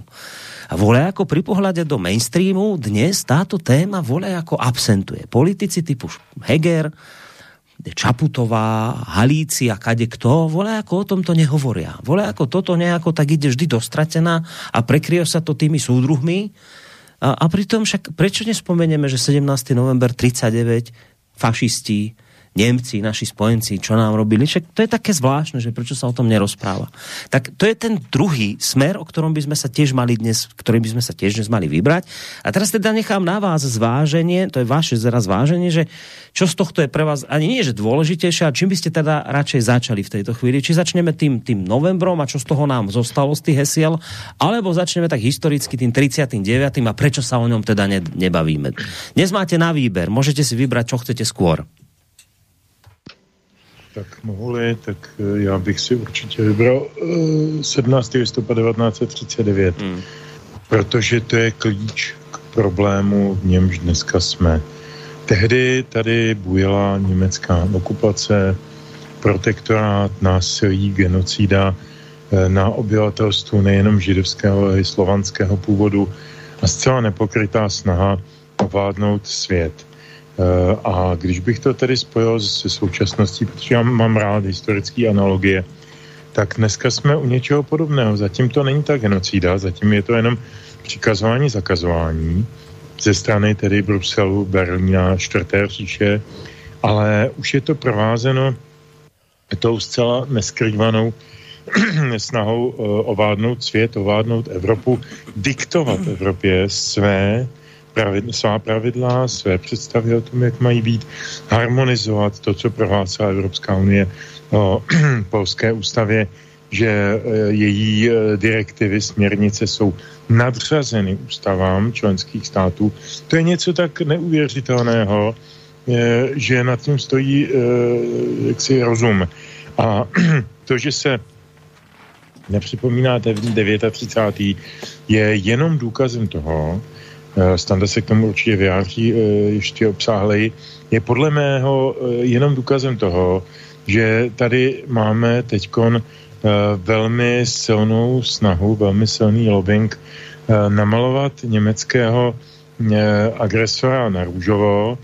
A vole ako pri pohľade do mainstreamu dnes táto téma vole ako absentuje. Politici typu Heger, Čaputová, Halíci a kade kto, vole ako o tomto nehovoria. Vole ako toto nejako tak ide vždy dostratená a prekryje sa to tými súdruhmi. A, a pritom však prečo nespomenieme, že 17. november 39 fašisti Němci, naši spojenci, čo nám robili. Však to je také zvláštne, že prečo sa o tom nerozpráva. Tak to je ten druhý smer, o ktorom by sme sa tiež mali dnes, ktorým by sme sa tiež dnes mali vybrať. A teraz teda nechám na vás zváženie, to je vaše zraz zváženie, že čo z tohto je pre vás ani nie, že dôležitejšie, a čím by ste teda radšej začali v tejto chvíli? Či začneme tým, tým novembrom a čo z toho nám zostalo z tých hesiel, alebo začneme tak historicky tým 39. a prečo sa o ňom teda nebavíme. Dnes máte na výber, môžete si vybrať, čo chcete skôr. Tak mohli, tak eh, já bych si určitě vybral 17. Eh, listopadu 1939, hmm. protože to je klíč k problému, v němž dneska jsme. Tehdy tady bujela německá okupace, protektorát, násilí, genocída eh, na obyvatelstvu nejenom židovského, ale i slovanského původu a zcela nepokrytá snaha ovládnout svět. Eh, a když bych to tedy spojil se současností, protože já mám rád historické analogie, tak dneska jsme u něčeho podobného. Zatím to není ta genocída, zatím je to jenom přikazování, zakazování ze strany tedy Bruselu, Berlína, čtvrté říše, ale už je to provázeno tou zcela neskrývanou <clears throat> snahou uh, ovládnout svět, ovládnout Evropu, diktovat Evropě své pravidla, svá pravidla, své představy o tom, jak mají být, harmonizovat to, co prohlásila Evropská unie o <clears throat> polské ústavě, že e, její e, direktivy, směrnice jsou nadřazeny ústavám členských států. To je něco tak neuvěřitelného, e, že nad tím stojí jaksi rozum. A <clears throat> to, že se nepřipomínáte 39. je jenom důkazem toho, Eh, Standa se k tomu určitě vyjádří eh, ještě obsáhleji, je podle mého eh, jenom důkazem toho, že tady máme teď velmi silnou snahu, velmi silný lobbying namalovat německého agresora na růžovo,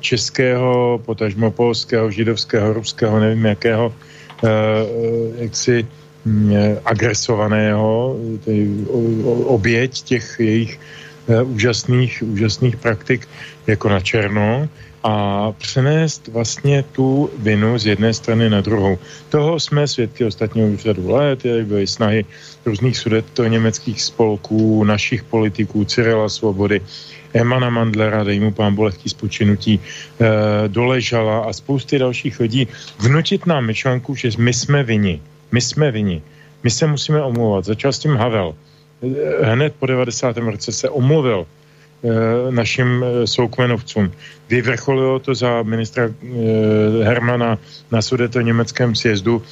českého, potažmo polského, židovského, ruského, nevím jakého, jaksi agresovaného, oběť těch jejich Eh, úžasných, úžasných praktik jako na černo a přenést vlastně tu vinu z jedné strany na druhou. Toho jsme svědky ostatního už řadu let, byly snahy různých sudeto německých spolků, našich politiků, Cyrila Svobody, Emana Mandlera, dej mu pán bolehký spočinutí, e, doležala a spousty dalších lidí vnutit nám myšlenku, že my jsme vini. My jsme vini. My se musíme omlouvat. Začal s tím Havel hned po 90. roce se omluvil našim soukmenovcům. Vyvrcholilo to za ministra Hermana na sudeto německém sjezdu,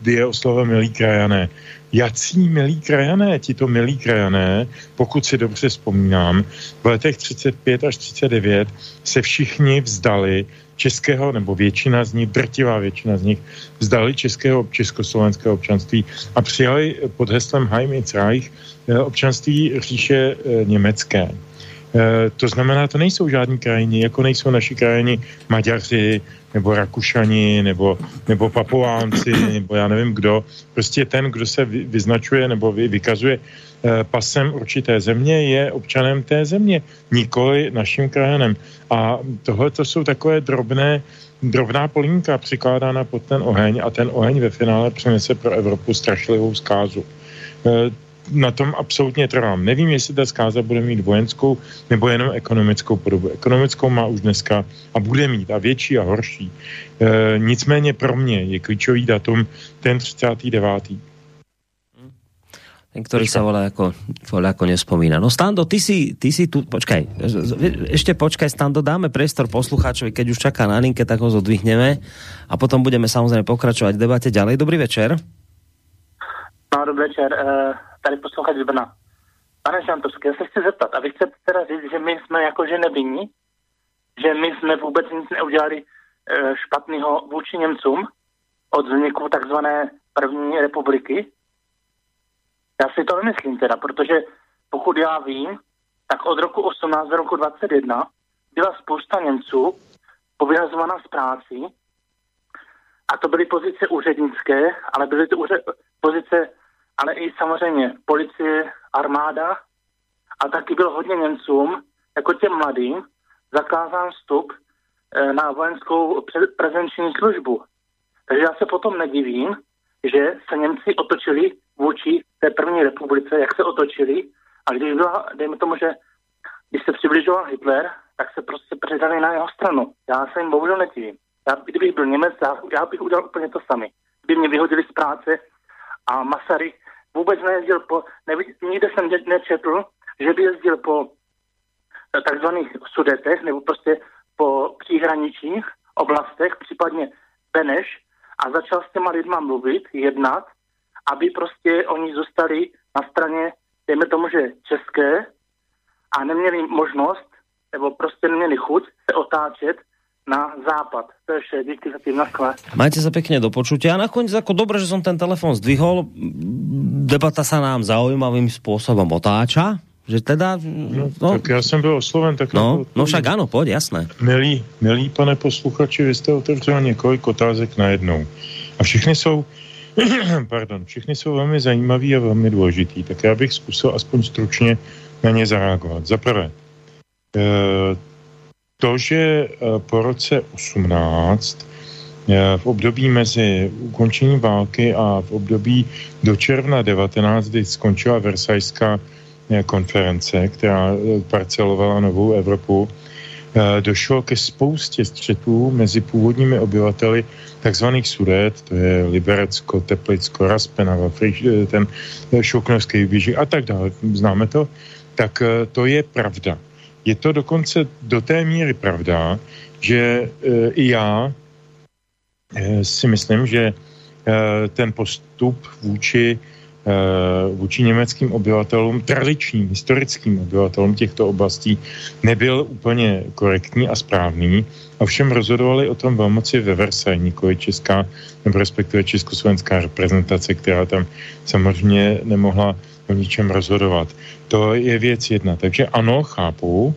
kdy je oslovil milí krajané jací milí krajané, tito milí krajané, pokud si dobře vzpomínám, v letech 35 až 39 se všichni vzdali českého, nebo většina z nich, drtivá většina z nich, vzdali českého, československého občanství a přijali pod heslem Heim ins Reich eh, občanství říše eh, německé. Eh, to znamená, to nejsou žádní krajiny, jako nejsou naši krajiny Maďaři, nebo Rakušani, nebo, nebo Papuánci, nebo já nevím kdo. Prostě ten, kdo se vyznačuje nebo vykazuje pasem určité země, je občanem té země, nikoli naším krajanem. A tohle to jsou takové drobné, drobná polínka přikládána pod ten oheň a ten oheň ve finále přinese pro Evropu strašlivou zkázu. Eh, na tom absolutně trvám. Nevím, jestli ta zkáza bude mít vojenskou nebo jenom ekonomickou podobu. Ekonomickou má už dneska a bude mít a větší a horší. E, nicméně pro mě je klíčový datum ten 39. Ten, ktorý sa volá ako, volá ako nespomína. No Stando, ty si, ty si tu, počkaj, ešte počkaj Stando, dáme priestor poslucháčovi, keď už čaká na linke, tak ho zodvihneme a potom budeme samozrejme pokračovať v debate ďalej. Dobrý večer. No, dobrý večer. Uh tady poslouchat z Brna. Pane Šantovský, já se chci zeptat, a vy chcete teda říct, že my jsme jakože nevinní? Že my jsme vůbec nic neudělali e, špatného vůči Němcům od vzniku takzvané první republiky? Já si to nemyslím teda, protože pokud já vím, tak od roku 18 do roku 21 byla spousta Němců povyhazovaná z práci a to byly pozice úřednické, ale byly to pozice ale i samozřejmě policie, armáda a taky byl hodně Němcům, jako těm mladým, zakázán vstup eh, na vojenskou prezenční službu. Takže já se potom nedivím, že se Němci otočili vůči té první republice, jak se otočili, a když byla, dejme tomu, že když se přibližoval Hitler, tak se prostě předali na jeho stranu. Já se jim bohužel nedivím. Já, kdybych byl Němec, já, já bych udělal úplně to sami. Kdyby mě vyhodili z práce a Masaryk vůbec nejezdil po, nevidí, nikde jsem nečetl, že by jezdil po eh, takzvaných sudetech nebo prostě po příhraničních oblastech, případně Beneš a začal s těma lidma mluvit, jednat, aby prostě oni zůstali na straně, dejme tomu, že české a neměli možnost, nebo prostě neměli chuť se otáčet na západ. To je vše, díky za tým, naschle. Majte sa pekne do počutia. A nakoniec ako dobre, že som ten telefon zdvihol. Debata sa nám zaujímavým spôsobom otáča. Že teda... No, no, tak já jsem byl osloven, tak... No, no však ano, pojď, jasné. Milí, milí pane posluchači, vy jste otevřel několik otázek najednou. A všechny jsou, <clears throat> pardon, všechny jsou velmi zajímavý a velmi důležitý. Tak já bych zkusil aspoň stručně na ně zareagovat. Za prvé, e, to, že eh, po roce 18 eh, v období mezi ukončením války a v období do června 19, kdy skončila Versajská eh, konference, která parcelovala novou Evropu, došlo ke spoustě střetů mezi původními obyvateli takzvaných Sudet, to je Liberecko, Teplicko, Raspenava, ten Šoknovský výžik a tak dále, známe to, tak to je pravda. Je to dokonce do té míry pravda, že i já si myslím, že ten postup vůči, vůči německým obyvatelům, tradičním, historickým obyvatelům těchto oblastí nebyl úplně korektní a správný. Ovšem rozhodovali o tom velmoci ve Versailles, nikoli česká, nebo respektive československá reprezentace, která tam samozřejmě nemohla o ničem rozhodovat. To je věc jedna. Takže ano, chápu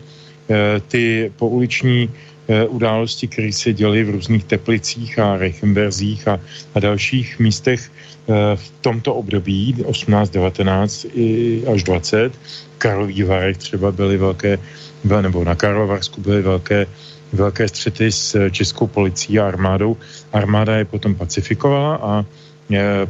eh, ty pouliční eh, události, které se děly v různých Teplicích a Reichenberzích a, a dalších místech eh, v tomto období 18, 19 až 20. V Karlových Varech třeba byly velké, nebo na Karlovarsku byly velké velké střety s českou policií a armádou. Armáda je potom pacifikovala a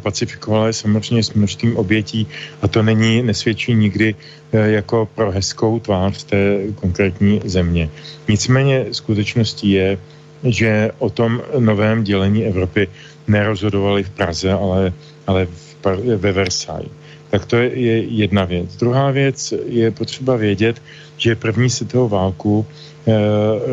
pacifikovala je samozřejmě s množstvím obětí a to není, nesvědčí nikdy e, jako pro hezkou tvář té konkrétní země. Nicméně skutečností je, že o tom novém dělení Evropy nerozhodovali v Praze, ale, ale v, ve Versailles. Tak to je, je jedna věc. Druhá věc je potřeba vědět, že první světovou válku e,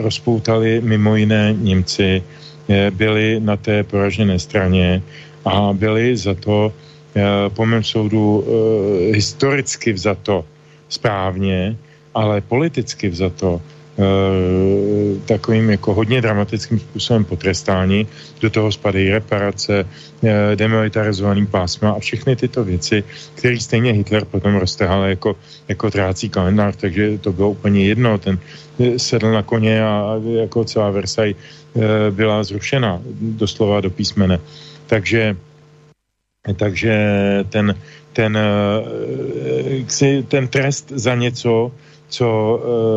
rozpoutali mimo jiné Němci, e, byli na té poražené straně a byli za to, e, po mém soudu, e, historicky vzato správně, ale politicky vzato Eh, takovým jako hodně dramatickým způsobem potrestáni. Do toho spadají reparace, eh, demilitarizovaný pásma a všechny tyto věci, které stejně Hitler potom roztrhal jako, jako trácí kalendář, takže to bylo úplně jedno. Ten eh, sedl na koně a jako celá Versailles byla zrušena doslova do písmene. Takže takže ten, ten, ten trest za něco, co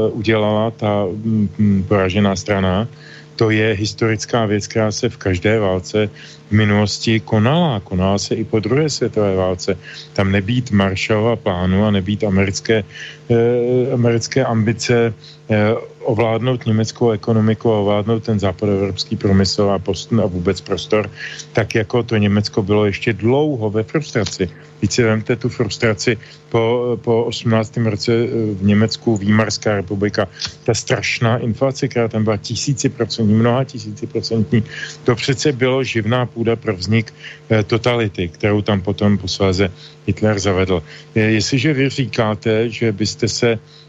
uh, udělala ta um, poražená strana, to je historická věc, která se v každé válce v minulosti konala. Konala se i po druhé světové válce. Tam nebýt Marshallova plánu a nebýt americké, eh, americké ambice eh, ovládnout německou ekonomiku a ovládnout ten západoevropský průmysl a, post, a vůbec prostor, tak jako to Německo bylo ještě dlouho ve frustraci. Víc si vemte tu frustraci po, po 18. roce eh, v Německu, Výmarská republika, ta strašná inflace, která tam byla tisíciprocentní, mnoha tisíciprocentní, to přece bylo živná půda pro vznik eh, totality, kterou tam potom posléze Hitler zavedl. Je, jestliže vy říkáte, že byste se eh,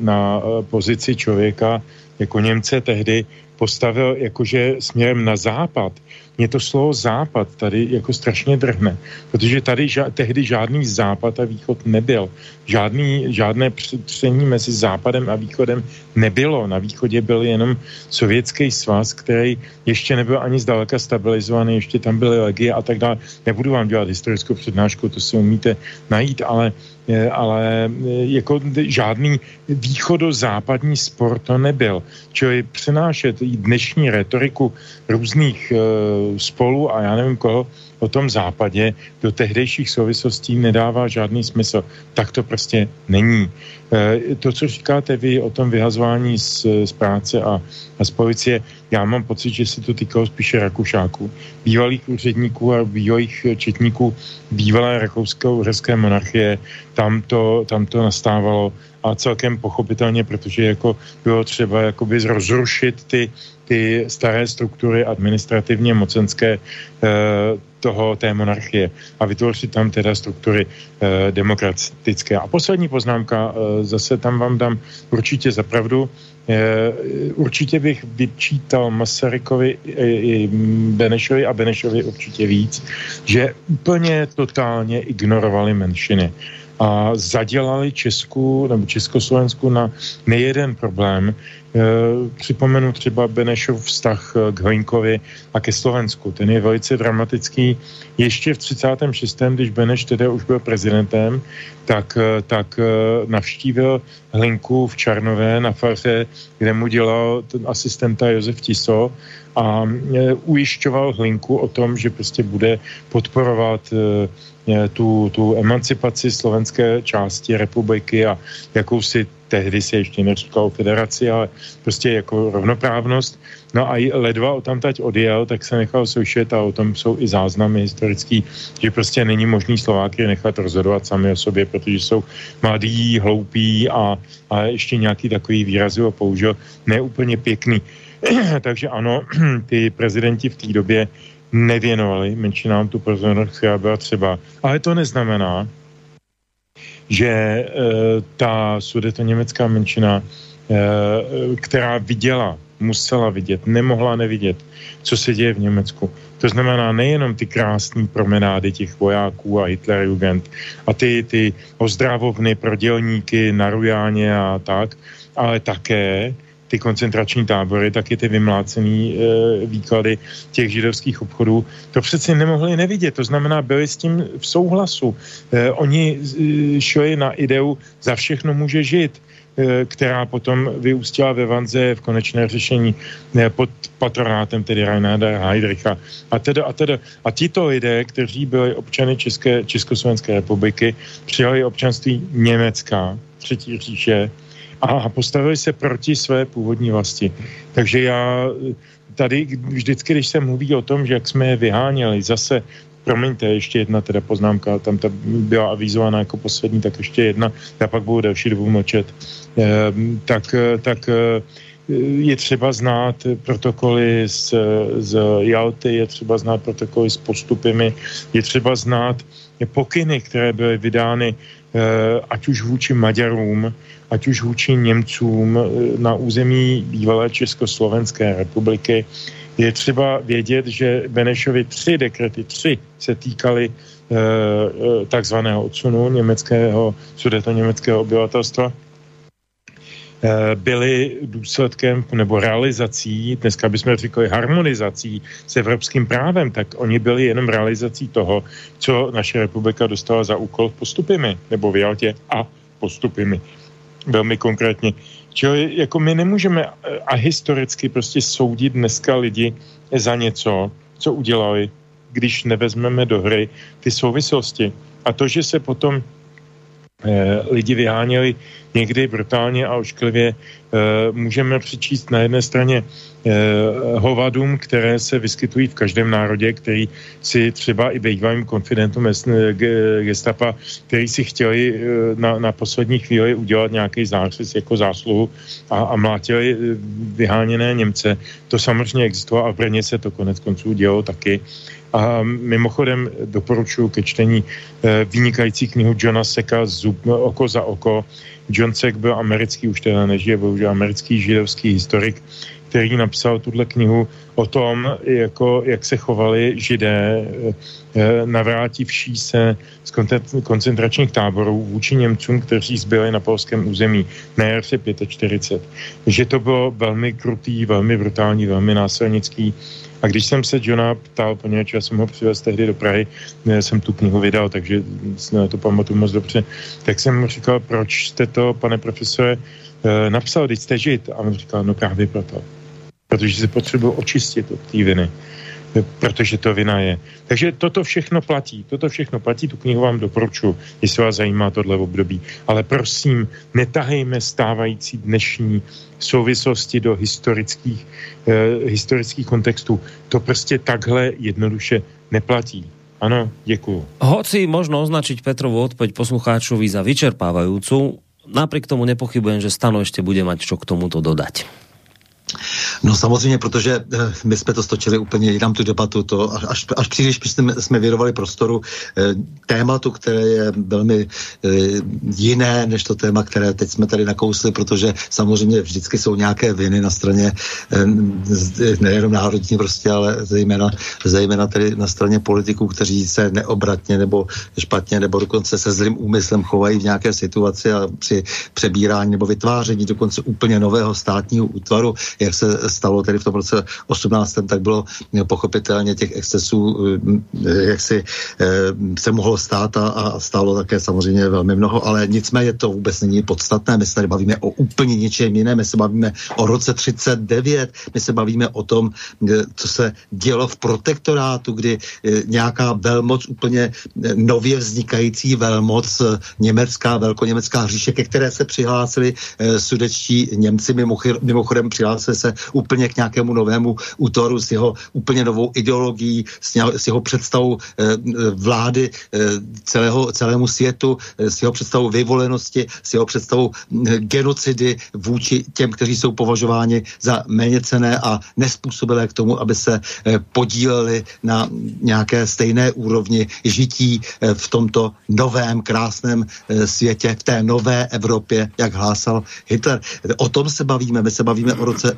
na eh, pozici člověka jako Němce tehdy postavil jakože směrem na západ, mě to slovo západ tady jako strašně drhne, protože tady ža- tehdy žádný západ a východ nebyl. Žádný, žádné pření mezi západem a východem nebylo. Na východě byl jenom sovětský svaz, který ještě nebyl ani zdaleka stabilizovaný, ještě tam byly legie a tak dále. Nebudu vám dělat historickou přednášku, to si umíte najít, ale ale jako žádný východozápadní sport to nebyl. Čili přenášet dnešní retoriku různých spolu a já nevím koho o tom západě do tehdejších souvislostí nedává žádný smysl. Tak to prostě není. E, to, co říkáte vy o tom vyhazování z, z práce a, a z policie, já mám pocit, že se to týkalo spíše Rakušáků. Bývalých úředníků a bývalých četníků bývalé rakousko-uherské monarchie, tam to, tam to nastávalo a celkem pochopitelně, protože jako bylo třeba jakoby rozrušit ty, ty staré struktury administrativně mocenské eh, toho, té monarchie a vytvořit tam teda struktury eh, demokratické. A poslední poznámka, eh, zase tam vám dám určitě za pravdu, určitě bych vyčítal Masarykovi i Benešovi a Benešovi určitě víc, že úplně totálně ignorovali menšiny a zadělali Česku nebo Československu na nejeden problém. E, připomenu třeba Benešov vztah k Hlinkovi a ke Slovensku. Ten je velice dramatický. Ještě v 36. když Beneš teda už byl prezidentem, tak, e, tak navštívil Hlinku v Čarnové na faře, kde mu dělal ten asistenta Josef Tiso a ujišťoval Hlinku o tom, že prostě bude podporovat tu, tu emancipaci slovenské části republiky a jakousi tehdy se ještě neříkalo federaci, ale prostě jako rovnoprávnost. No a ledva o tam tať odjel, tak se nechal slyšet a o tom jsou i záznamy historický, že prostě není možný Slováky nechat rozhodovat sami o sobě, protože jsou mladí, hloupí a, a ještě nějaký takový výrazy ho použil, neúplně pěkný. <clears throat> Takže ano, <clears throat> ty prezidenti v té době nevěnovali menšinám tu pozornost, která byla třeba. Ale to neznamená, že e, ta německá menšina, e, která viděla, musela vidět, nemohla nevidět, co se děje v Německu. To znamená nejenom ty krásné promenády těch vojáků a Hitlerjugend a ty, ty ozdravovny pro dělníky na Rujáně a tak, ale také ty koncentrační tábory, taky ty vymlácený e, výklady těch židovských obchodů, to přeci nemohli nevidět. To znamená, byli s tím v souhlasu. E, oni e, šli na ideu, za všechno může žít e, která potom vyústila ve Vanze v konečné řešení e, pod patronátem tedy Reinharda Heydricha. A teda, a teda, a tito lidé, kteří byli občany České, Československé republiky, přijali občanství Německa, třetí říše, a postavili se proti své původní vlasti. Takže já tady vždycky, když se mluví o tom, že jak jsme je vyháněli zase promiňte, ještě jedna teda poznámka, tam ta byla avizována jako poslední, tak ještě jedna, já pak budu další dobu mlčet. Ehm, tak, tak je třeba znát protokoly z, z Jalty, je třeba znát protokoly s postupy, je třeba znát pokyny, které byly vydány eh, ať už vůči Maďarům, ať už vůči Němcům eh, na území bývalé Československé republiky. Je třeba vědět, že Benešovi tři dekrety, tři se týkaly eh, takzvaného odsunu německého, sudeto německého obyvatelstva byly důsledkem nebo realizací, dneska bychom řekli harmonizací s evropským právem, tak oni byli jenom realizací toho, co naše republika dostala za úkol postupy nebo v Jaltě a postupy Velmi konkrétně. Čili jako my nemůžeme eh, a historicky prostě soudit dneska lidi za něco, co udělali, když nevezmeme do hry ty souvislosti. A to, že se potom Eh, lidi vyháněli někdy brutálně a ošklivě. Eh, můžeme přičíst na jedné straně eh, hovadům, které se vyskytují v každém národě, který si třeba i bývalým konfidentům gestapa, který si chtěli na, na poslední chvíli udělat nějaký zářez jako zásluhu a, a mlátili vyháněné Němce. To samozřejmě existovalo a v Brně se to konec konců dělo taky. A mimochodem doporučuji ke čtení eh, vynikající knihu Johna Seka Zub, Oko za oko. John Sek byl americký, už teda nežije, bohužel americký židovský historik, který napsal tuhle knihu o tom, jako, jak se chovali židé eh, navrátivší se z koncentračních táborů vůči Němcům, kteří zbyli na polském území na jarce 45. Že to bylo velmi krutý, velmi brutální, velmi násilnický a když jsem se Johna ptal, poněvadž já jsem ho přivez tehdy do Prahy, jsem tu knihu vydal, takže to pamatuju moc dobře, tak jsem mu říkal, proč jste to, pane profesore, eh, napsal, když jste žít. A on říkal, no právě proto. Protože se potřebuji očistit od té viny protože to vina je. Takže toto všechno platí, toto všechno platí, tu knihu vám doporučuji, jestli vás zajímá tohle období. Ale prosím, netahejme stávající dnešní souvislosti do historických, eh, historických kontextů. To prostě takhle jednoduše neplatí. Ano, děkuju. Hoci možno označiť Petrovu odpoveď poslucháčovi za vyčerpávajúcu, napriek tomu nepochybujem, že Stano ešte bude mať čo k tomuto dodať. No samozřejmě, protože eh, my jsme to stočili úplně jinam tu debatu, to až, až příliš jsme, jsme věrovali prostoru eh, tématu, které je velmi eh, jiné než to téma, které teď jsme tady nakousli, protože samozřejmě vždycky jsou nějaké viny na straně nejenom národní prostě, ale zejména, zejména tedy na straně politiků, kteří se neobratně nebo špatně nebo dokonce se zlým úmyslem chovají v nějaké situaci a při přebírání nebo vytváření dokonce úplně nového státního útvaru jak se stalo tedy v tom roce 18, tak bylo pochopitelně těch excesů, eh, jak si eh, se mohlo stát a, a stálo také samozřejmě velmi mnoho, ale nicméně to vůbec není podstatné. My se tady bavíme o úplně něčem jiném, my se bavíme o roce 39, my se bavíme o tom, eh, co se dělo v protektorátu, kdy nějaká velmoc, úplně nově vznikající velmoc, německá, velkoněmecká říše, ke které se přihlásili sudečtí Němci, mimochodem přihlásili se úplně k nějakému novému útoru s jeho úplně novou ideologií, s, ně, s jeho představou eh, vlády eh, celého, celému světu, eh, s jeho představou vyvolenosti, s jeho představou hm, genocidy vůči těm, kteří jsou považováni za méně cené a nespůsobilé k tomu, aby se eh, podíleli na nějaké stejné úrovni žití eh, v tomto novém, krásném eh, světě, v té nové Evropě, jak hlásal Hitler. O tom se bavíme. My se bavíme o roce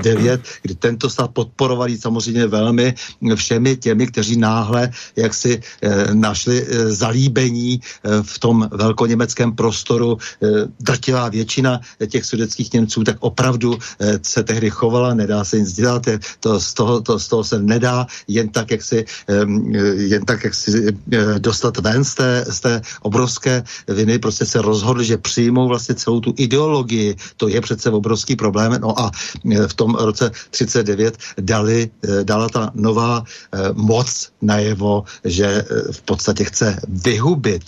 39, kdy tento stát podporovali samozřejmě velmi všemi těmi, kteří náhle jak si e, našli e, zalíbení e, v tom velkoněmeckém prostoru. Drtivá většina těch sudeckých Němců tak opravdu se tehdy chovala, nedá se nic dělat, to, z, toho, to, z toho se nedá jen tak, jak si, jen tak, jak si dostat ven z té, z té obrovské viny, prostě se rozhodli, že přijmou vlastně celou tu ideologii, to je přece obrovský problém, no a Eh, v tom roce 39 dali, eh, dala ta nová eh, moc najevo, že v podstatě chce vyhubit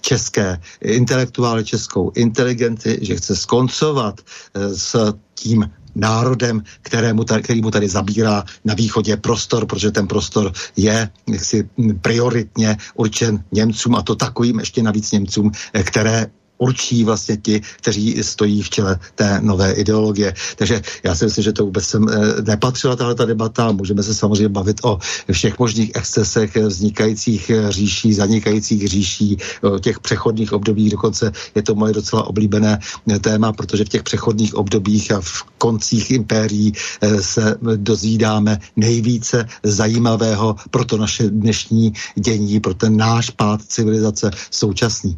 české intelektuály, českou inteligenci, že chce skoncovat s tím národem, kterému tady, který mu tady zabírá na východě prostor, protože ten prostor je jaksi prioritně určen Němcům a to takovým ještě navíc Němcům, které určí vlastně ti, kteří stojí v čele té nové ideologie. Takže já si myslím, že to vůbec sem eh, nepatřila tahle ta debata. Můžeme se samozřejmě bavit o všech možných excesech vznikajících říší, zanikajících říší, o těch přechodných obdobích. Dokonce je to moje docela oblíbené eh, téma, protože v těch přechodných obdobích a v koncích impérií eh, se dozvídáme nejvíce zajímavého pro to naše dnešní dění, pro ten náš pád civilizace současný.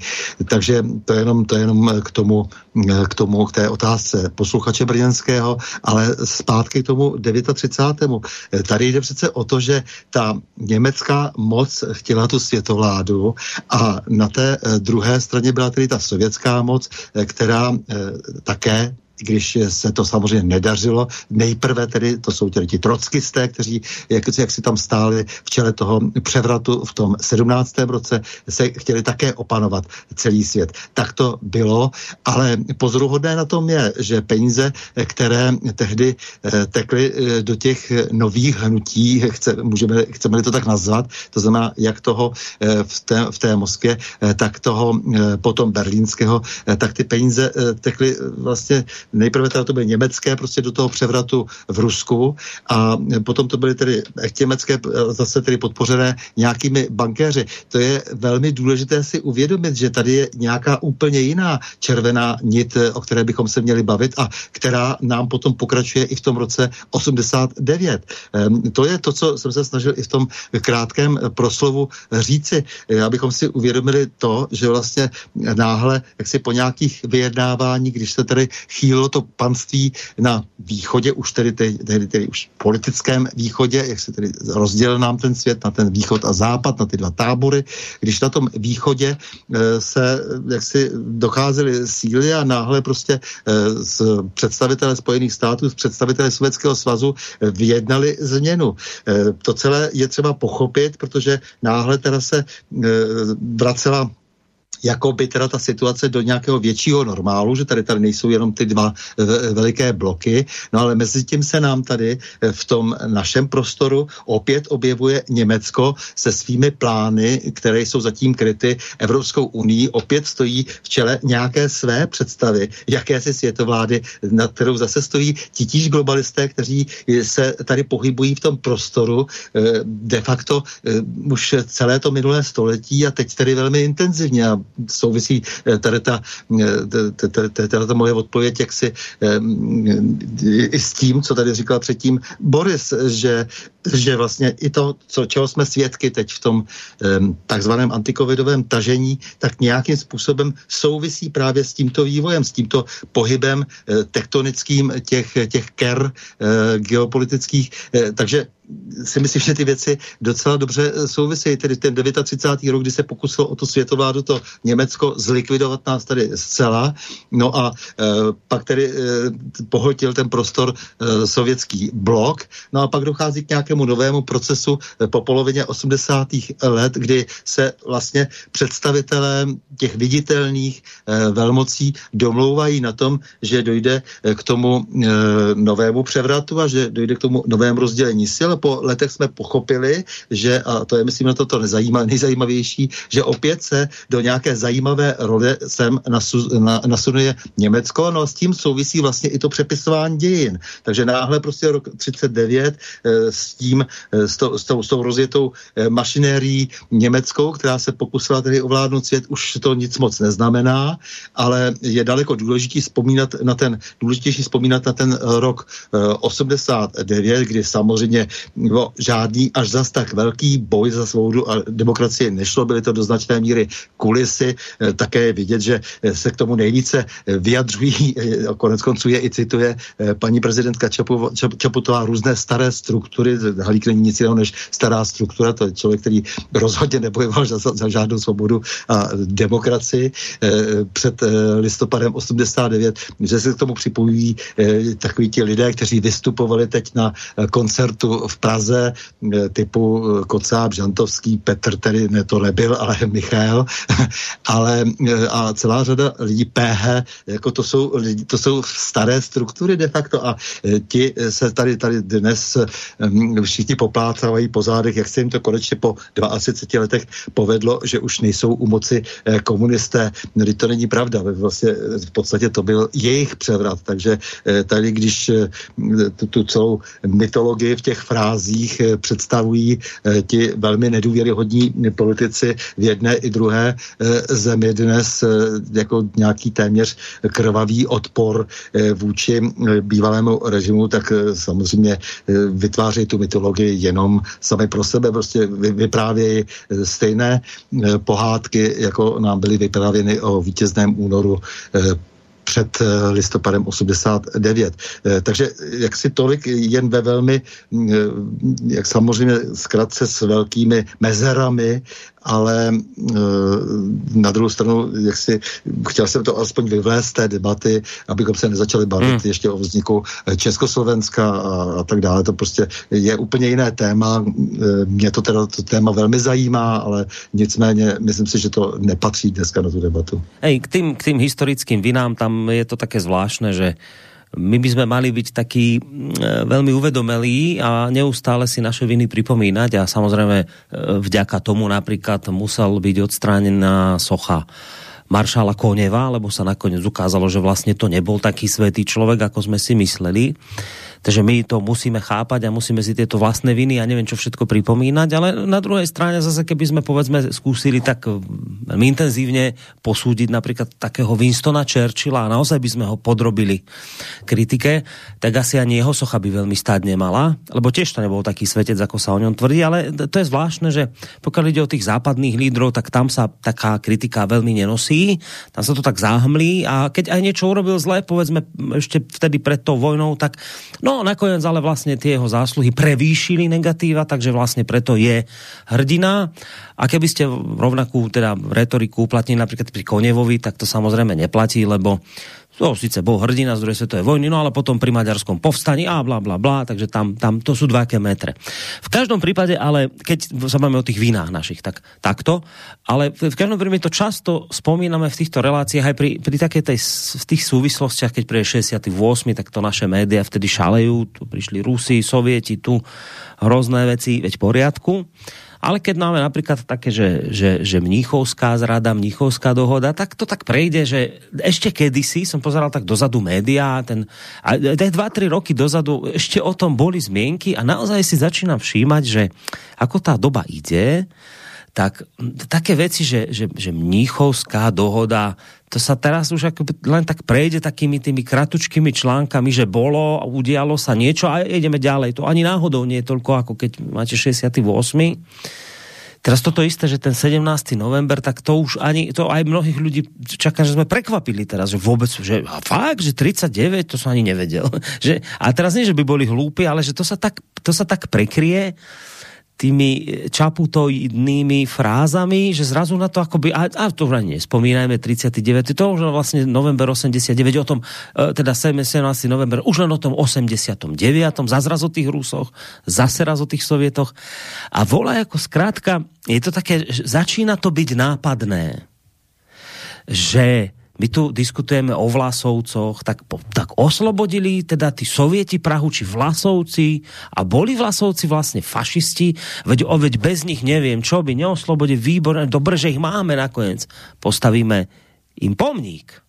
Takže to je jenom jenom, to je jenom k tomu, k tomu, k té otázce posluchače brněnského, ale zpátky k tomu 39. Tady jde přece o to, že ta německá moc chtěla tu světovládu a na té druhé straně byla tedy ta sovětská moc, která také když se to samozřejmě nedařilo. Nejprve tedy, to jsou tedy ti trockisté, kteří, jak, jak si tam stáli v čele toho převratu v tom 17. roce, se chtěli také opanovat celý svět. Tak to bylo, ale pozoruhodné na tom je, že peníze, které tehdy eh, tekly eh, do těch nových hnutí, chce, můžeme, chceme to tak nazvat, to znamená jak toho eh, v té, v té Moskvě, tak toho potom berlínského, tak ty peníze tekly vlastně nejprve teda to byly německé prostě do toho převratu v Rusku a potom to byly tedy německé zase tedy podpořené nějakými bankéři. To je velmi důležité si uvědomit, že tady je nějaká úplně jiná červená nit, o které bychom se měli bavit a která nám potom pokračuje i v tom roce 89. Ehm, to je to, co jsem se snažil i v tom krátkém proslovu říci, abychom si uvědomili to, že vlastně náhle, jak si po nějakých vyjednávání, když se tady chýl bylo to panství na východě, už tedy, tedy, tedy, tedy už politickém východě, jak se tedy rozdělil nám ten svět na ten východ a západ, na ty dva tábory. Když na tom východě e, se jak si docházely síly a náhle prostě e, s představitele Spojených států, s představitele Sovětského svazu e, vyjednali změnu. To celé je třeba pochopit, protože náhle teda se vracela jako by teda ta situace do nějakého většího normálu, že tady tady nejsou jenom ty dva eh, veliké bloky, no ale mezi tím se nám tady eh, v tom našem prostoru opět objevuje Německo se svými plány, které jsou zatím kryty Evropskou unii, opět stojí v čele nějaké své představy, jakési světovlády, na kterou zase stojí titíž globalisté, kteří se tady pohybují v tom prostoru. Eh, de facto už celé to minulé století a teď tedy velmi intenzivně a souvisí eh, tady ta, eh, tady ta moje odpověď jaksi eh, i s tím, co tady říkal předtím Boris, že, že vlastně i to, co, čeho jsme svědky teď v tom takzvaném antikovidovém tažení, tak nějakým způsobem souvisí právě s tímto vývojem, s tímto pohybem tektonickým těch, těch ker geopolitických. Takže si myslím, že ty věci docela dobře eh, souvisejí. Tedy ten 39. rok, kdy se pokusil o to světovládu to Německo zlikvidovat nás tady zcela, no a e, pak tedy e, pohltil ten prostor e, sovětský blok, no a pak dochází k nějakému novému procesu e, po polovině 80. let, kdy se vlastně představitelé těch viditelných e, velmocí domlouvají na tom, že dojde k tomu e, novému převratu a že dojde k tomu novému rozdělení sil po letech jsme pochopili, že, a to je myslím na toto nezajímavé, nejzajímavější, že opět se do nějaké zajímavé role sem nasu, na, nasunuje Německo, no s tím souvisí vlastně i to přepisování dějin. Takže náhle prostě rok 39 e, s tím, e, s, to, s, tou, s tou rozjetou e, mašinérií německou, která se pokusila tedy ovládnout svět, už to nic moc neznamená, ale je daleko důležitější vzpomínat na ten, důležitější vzpomínat na ten rok 89, kdy samozřejmě o žádný až zas tak velký boj za svobodu a demokracie nešlo, byly to do značné míry kulisy, eh, také vidět, že eh, se k tomu nejvíce eh, vyjadřují, konec konců je i cituje paní prezidentka Čaputová různé staré struktury, Halík není nic jiného než stará struktura, to je člověk, který rozhodně nebojoval za, za žádnou svobodu a demokracii před listopadem 89, že se k tomu připojují takoví ti lidé, kteří vystupovali teď na koncertu v Praze typu Kocáb, Žantovský, Petr, tedy ne, to nebyl, ale <laughs> Michal, <laughs> ale a celá řada lidí PH, jako to jsou, to jsou staré struktury de facto a ti se tady, tady dnes všichni poplácávají po zádech, jak se jim to konečně po 32 letech povedlo, že už nejsou u moci komunisté. Když to není pravda, vlastně v podstatě to byl jejich převrat, takže tady, když tu, tu celou mytologii v těch frázích eh, představují eh, ti velmi nedůvěryhodní politici v jedné i druhé eh, zemi dnes jako nějaký téměř krvavý odpor vůči bývalému režimu, tak samozřejmě vytváří tu mytologii jenom sami pro sebe, prostě vyprávějí stejné pohádky, jako nám byly vyprávěny o vítězném únoru před eh, listopadem 89. Eh, takže jak si tolik jen ve velmi, mm, eh, jak samozřejmě zkratce s velkými mezerami, ale na druhou stranu, jak si, chtěl jsem to alespoň vyvést z té debaty, abychom se nezačali bavit hmm. ještě o vzniku Československa a, a tak dále. To prostě je úplně jiné téma. Mě to teda to téma velmi zajímá, ale nicméně myslím si, že to nepatří dneska na tu debatu. Hej, k tým, k tým historickým vinám tam je to také zvláštne, že my by sme mali byť takí mm, veľmi uvedomelí a neustále si naše viny pripomínať a samozrejme e, vďaka tomu napríklad musel byť odstránená socha maršála Koneva, lebo sa nakoniec ukázalo, že vlastne to nebol taký svetý človek, ako sme si mysleli. Takže my to musíme chápať a musíme si tieto vlastné viny a neviem čo všetko pripomínať, ale na druhej strane zase keby sme povedzme skúsili tak veľmi intenzívne posúdiť napríklad takého Winstona Churchilla a naozaj by sme ho podrobili kritike, tak asi ani jeho socha by veľmi stáť nemala, lebo tiež to nebol taký svetec, ako sa o ňom tvrdí, ale to je zvláštne, že pokiaľ ide o tých západných lídrov, tak tam sa taká kritika veľmi nenosí, tam sa to tak záhmlí a keď aj niečo urobil zle, povedzme ešte vtedy pred tou vojnou, tak no No nakoniec ale vlastne tie jeho zásluhy prevýšili negatíva, takže vlastne preto je hrdina. A keby ste rovnakú teda retoriku uplatnili napríklad pri Konevovi, tak to samozrejme neplatí, lebo to síce bol hrdina z druhej svetovej vojny, no ale potom pri maďarskom povstaní a bla bla bla, takže tam, tam to sú dva metre. V každom prípade, ale keď sa máme o tých vinách našich, tak takto, ale v každom prípade to často spomíname v týchto reláciách aj pri, pri takej tej, v tých súvislostiach, keď príde 68, tak to naše média vtedy šalejú, tu prišli Rusi, Sovieti, tu hrozné veci, veď poriadku. Ale keď máme napríklad také, že, že, že mníchovská zrada, mníchovská dohoda, tak to tak prejde, že ešte kedysi, som pozeral tak dozadu médiá, ten, a 2-3 roky dozadu ešte o tom boli zmienky a naozaj si začínam všímať, že ako tá doba ide, tak také veci, že, že, že mníchovská dohoda, to sa teraz už ako len tak prejde takými tými kratučkými článkami, že bolo a udialo sa niečo a ideme ďalej. To ani náhodou nie je toľko, ako keď máte 68. Teraz toto isté, že ten 17. november, tak to už ani, to aj mnohých ľudí čaká, že sme prekvapili teraz, že vôbec, že a fakt, že 39, to som ani nevedel. <laughs> že, a teraz nie, že by boli hlúpi, ale že to sa tak, to sa tak prekrie, tými čaputoidnými frázami, že zrazu na to akoby, a, a to ani nespomínajme, 39. To už vlastne november 89, o tom, e, teda 17. november, už len o tom 89. Zase raz o tých Rusoch, zase raz o tých Sovietoch. A volá ako zkrátka, je to také, začína to byť nápadné, že my tu diskutujeme o Vlasovcoch, tak, tak oslobodili teda tí sovieti Prahu, či Vlasovci a boli Vlasovci vlastne fašisti, veď, o, veď bez nich neviem, čo by neoslobodili, výborné, dobre, že ich máme nakoniec, postavíme im pomník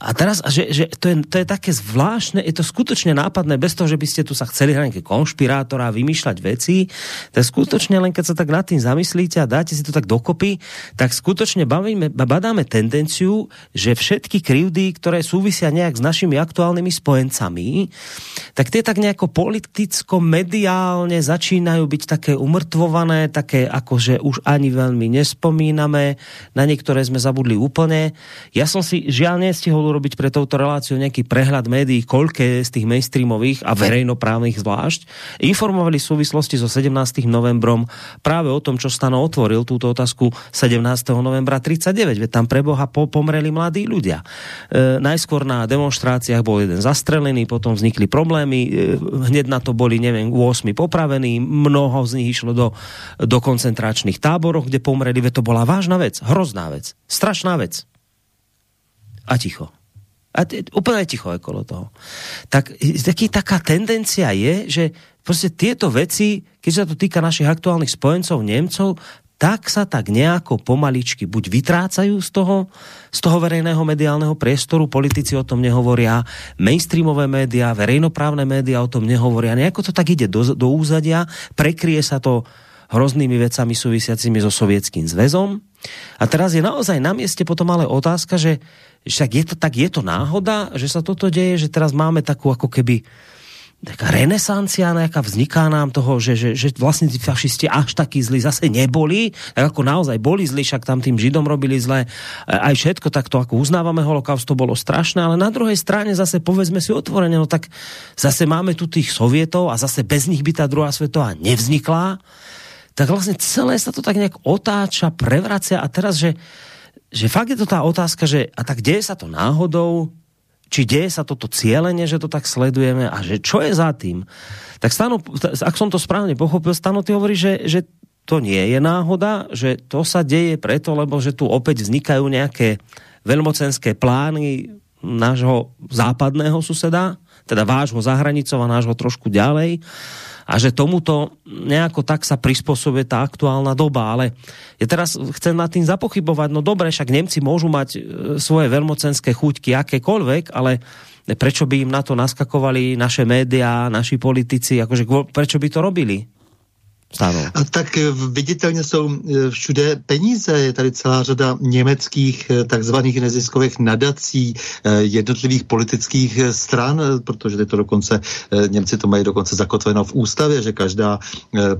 a teraz, že, že to, je, to je také zvláštne, je to skutočne nápadné, bez toho, že by ste tu sa chceli hrať nejaké konšpirátora vymýšľať veci, tak skutočne len keď sa tak nad tým zamyslíte a dáte si to tak dokopy, tak skutočne bavíme, badáme tendenciu, že všetky krivdy, ktoré súvisia nejak s našimi aktuálnymi spojencami, tak tie tak nejako politicko-mediálne začínajú byť také umrtvované, také ako, že už ani veľmi nespomíname, na niektoré sme zabudli úplne. Ja som si žiaľ nestihol urobiť pre touto reláciu nejaký prehľad médií, koľké z tých mainstreamových a verejnoprávnych zvlášť informovali v súvislosti so 17. novembrom práve o tom, čo Stano otvoril túto otázku 17. novembra 39. Veď tam preboha po pomreli mladí ľudia. E, najskôr na demonstráciách bol jeden zastrelený, potom vznikli problémy, e, hneď na to boli, neviem, 8 popravení, mnoho z nich išlo do, do koncentračných táborov, kde pomreli, veď to bola vážna vec, hrozná vec, strašná vec a ticho. A t- úplne ticho okolo toho. Tak taký, taká tendencia je, že prostě tieto veci, keď sa to týka našich aktuálnych spojencov Nemcov, tak sa tak nejako pomaličky buď vytrácajú z toho, z toho verejného mediálneho priestoru, politici o tom nehovoria, mainstreamové média, verejnoprávne média o tom nehovoria, nejako to tak ide do, do úzadia, prekrie sa to hroznými vecami súvisiacimi so sovietským zväzom. A teraz je naozaj na mieste potom ale otázka, že však je to tak, je to náhoda, že sa toto deje, že teraz máme takú ako keby taká renesancia nejaká vzniká nám toho, že, že, že vlastne tí fašisti až takí zlí zase neboli, tak ako naozaj boli zlí, však tam tým Židom robili zle, aj všetko takto ako uznávame holokaust, to bolo strašné, ale na druhej strane zase povedzme si otvorene, no tak zase máme tu tých sovietov a zase bez nich by tá druhá svetová nevznikla, tak vlastne celé sa to tak nejak otáča, prevracia a teraz, že že fakt je to tá otázka, že a tak deje sa to náhodou, či deje sa toto cieľenie, že to tak sledujeme? A že čo je za tým. Tak Stano, ak som to správne pochopil, Stano, ty hovorí, že, že to nie je náhoda, že to sa deje preto, lebo že tu opäť vznikajú nejaké veľmocenské plány nášho západného suseda, teda vášho za hranicou a nášho trošku ďalej a že tomuto nejako tak sa prispôsobuje tá aktuálna doba, ale ja teraz chcem nad tým zapochybovať, no dobre, však Nemci môžu mať e, svoje veľmocenské chuťky akékoľvek, ale prečo by im na to naskakovali naše médiá, naši politici, akože prečo by to robili? Ano. A tak eh, viditelně jsou eh, všude peníze. Je tady celá řada německých eh, takzvaných neziskových nadací jednotlivých politických stran, protože ty to dokonce, Němci to mají dokonce zakotveno v ústavě, že každá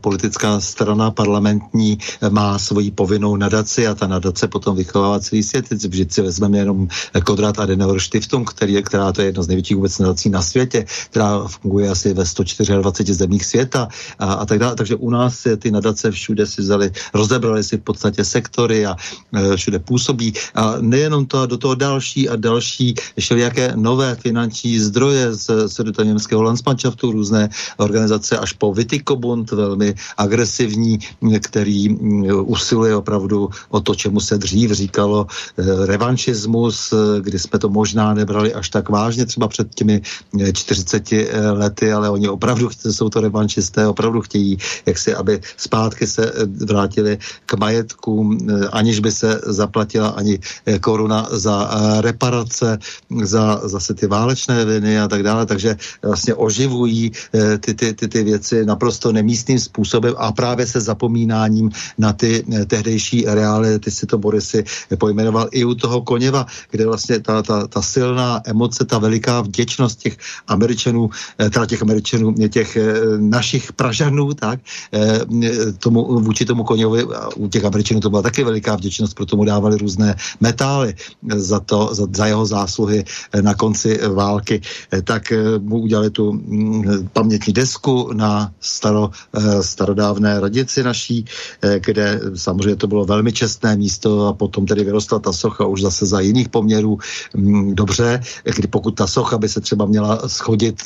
politická strana parlamentní má svoji povinnou nadaci a ta nadace potom vychovává celý svět. Vždyť si vezmeme jenom Konrad Adenauer Stiftung, který která to je jedna z největších vůbec nadací na světě, která funguje asi ve 124 zemích světa a, a tak dále. Takže u nás nás ty nadace všude si vzali, rozebrali si v podstatě sektory a e, všude působí. A nejenom to, do toho další a další všelijaké nové finanční zdroje z německého Landsmannschaftu, různé organizace až po Vitikobund, velmi agresivní, který usiluje opravdu o to, čemu se dřív říkalo e, revanšismus, e, kdy jsme to možná nebrali až tak vážně, třeba před těmi 40 lety, ale oni opravdu jsou to revanšisté, opravdu chtějí jak si věci, aby zpátky se eh, vrátili k majetkům, eh, aniž by se zaplatila ani eh, koruna za reparace, za zase ty válečné viny a tak dále, takže vlastně oživují ty, ty, ty, ty věci naprosto nemístným způsobem a právě se zapomínáním na ty tehdejší reály, ty si to Borisy pojmenoval i u toho Koněva, kde vlastně ta, ta, ta silná emoce, ta veliká vděčnost těch Američanů, teda těch Američanů, těch našich Pražanů, tak, tomu, vůči tomu koněvi, u těch Američanů to byla taky veliká vděčnost, proto mu dávali různé metály za, to, za, za jeho zásluhy eh, na konci války, eh, tak mu udělali tu mm, pamětní desku na staro, starodávné radici naší, kde samozřejmě to bylo velmi čestné místo a potom tedy vyrostla ta socha už zase za jiných poměrů mm, dobře, kdy pokud ta socha by se třeba měla schodit,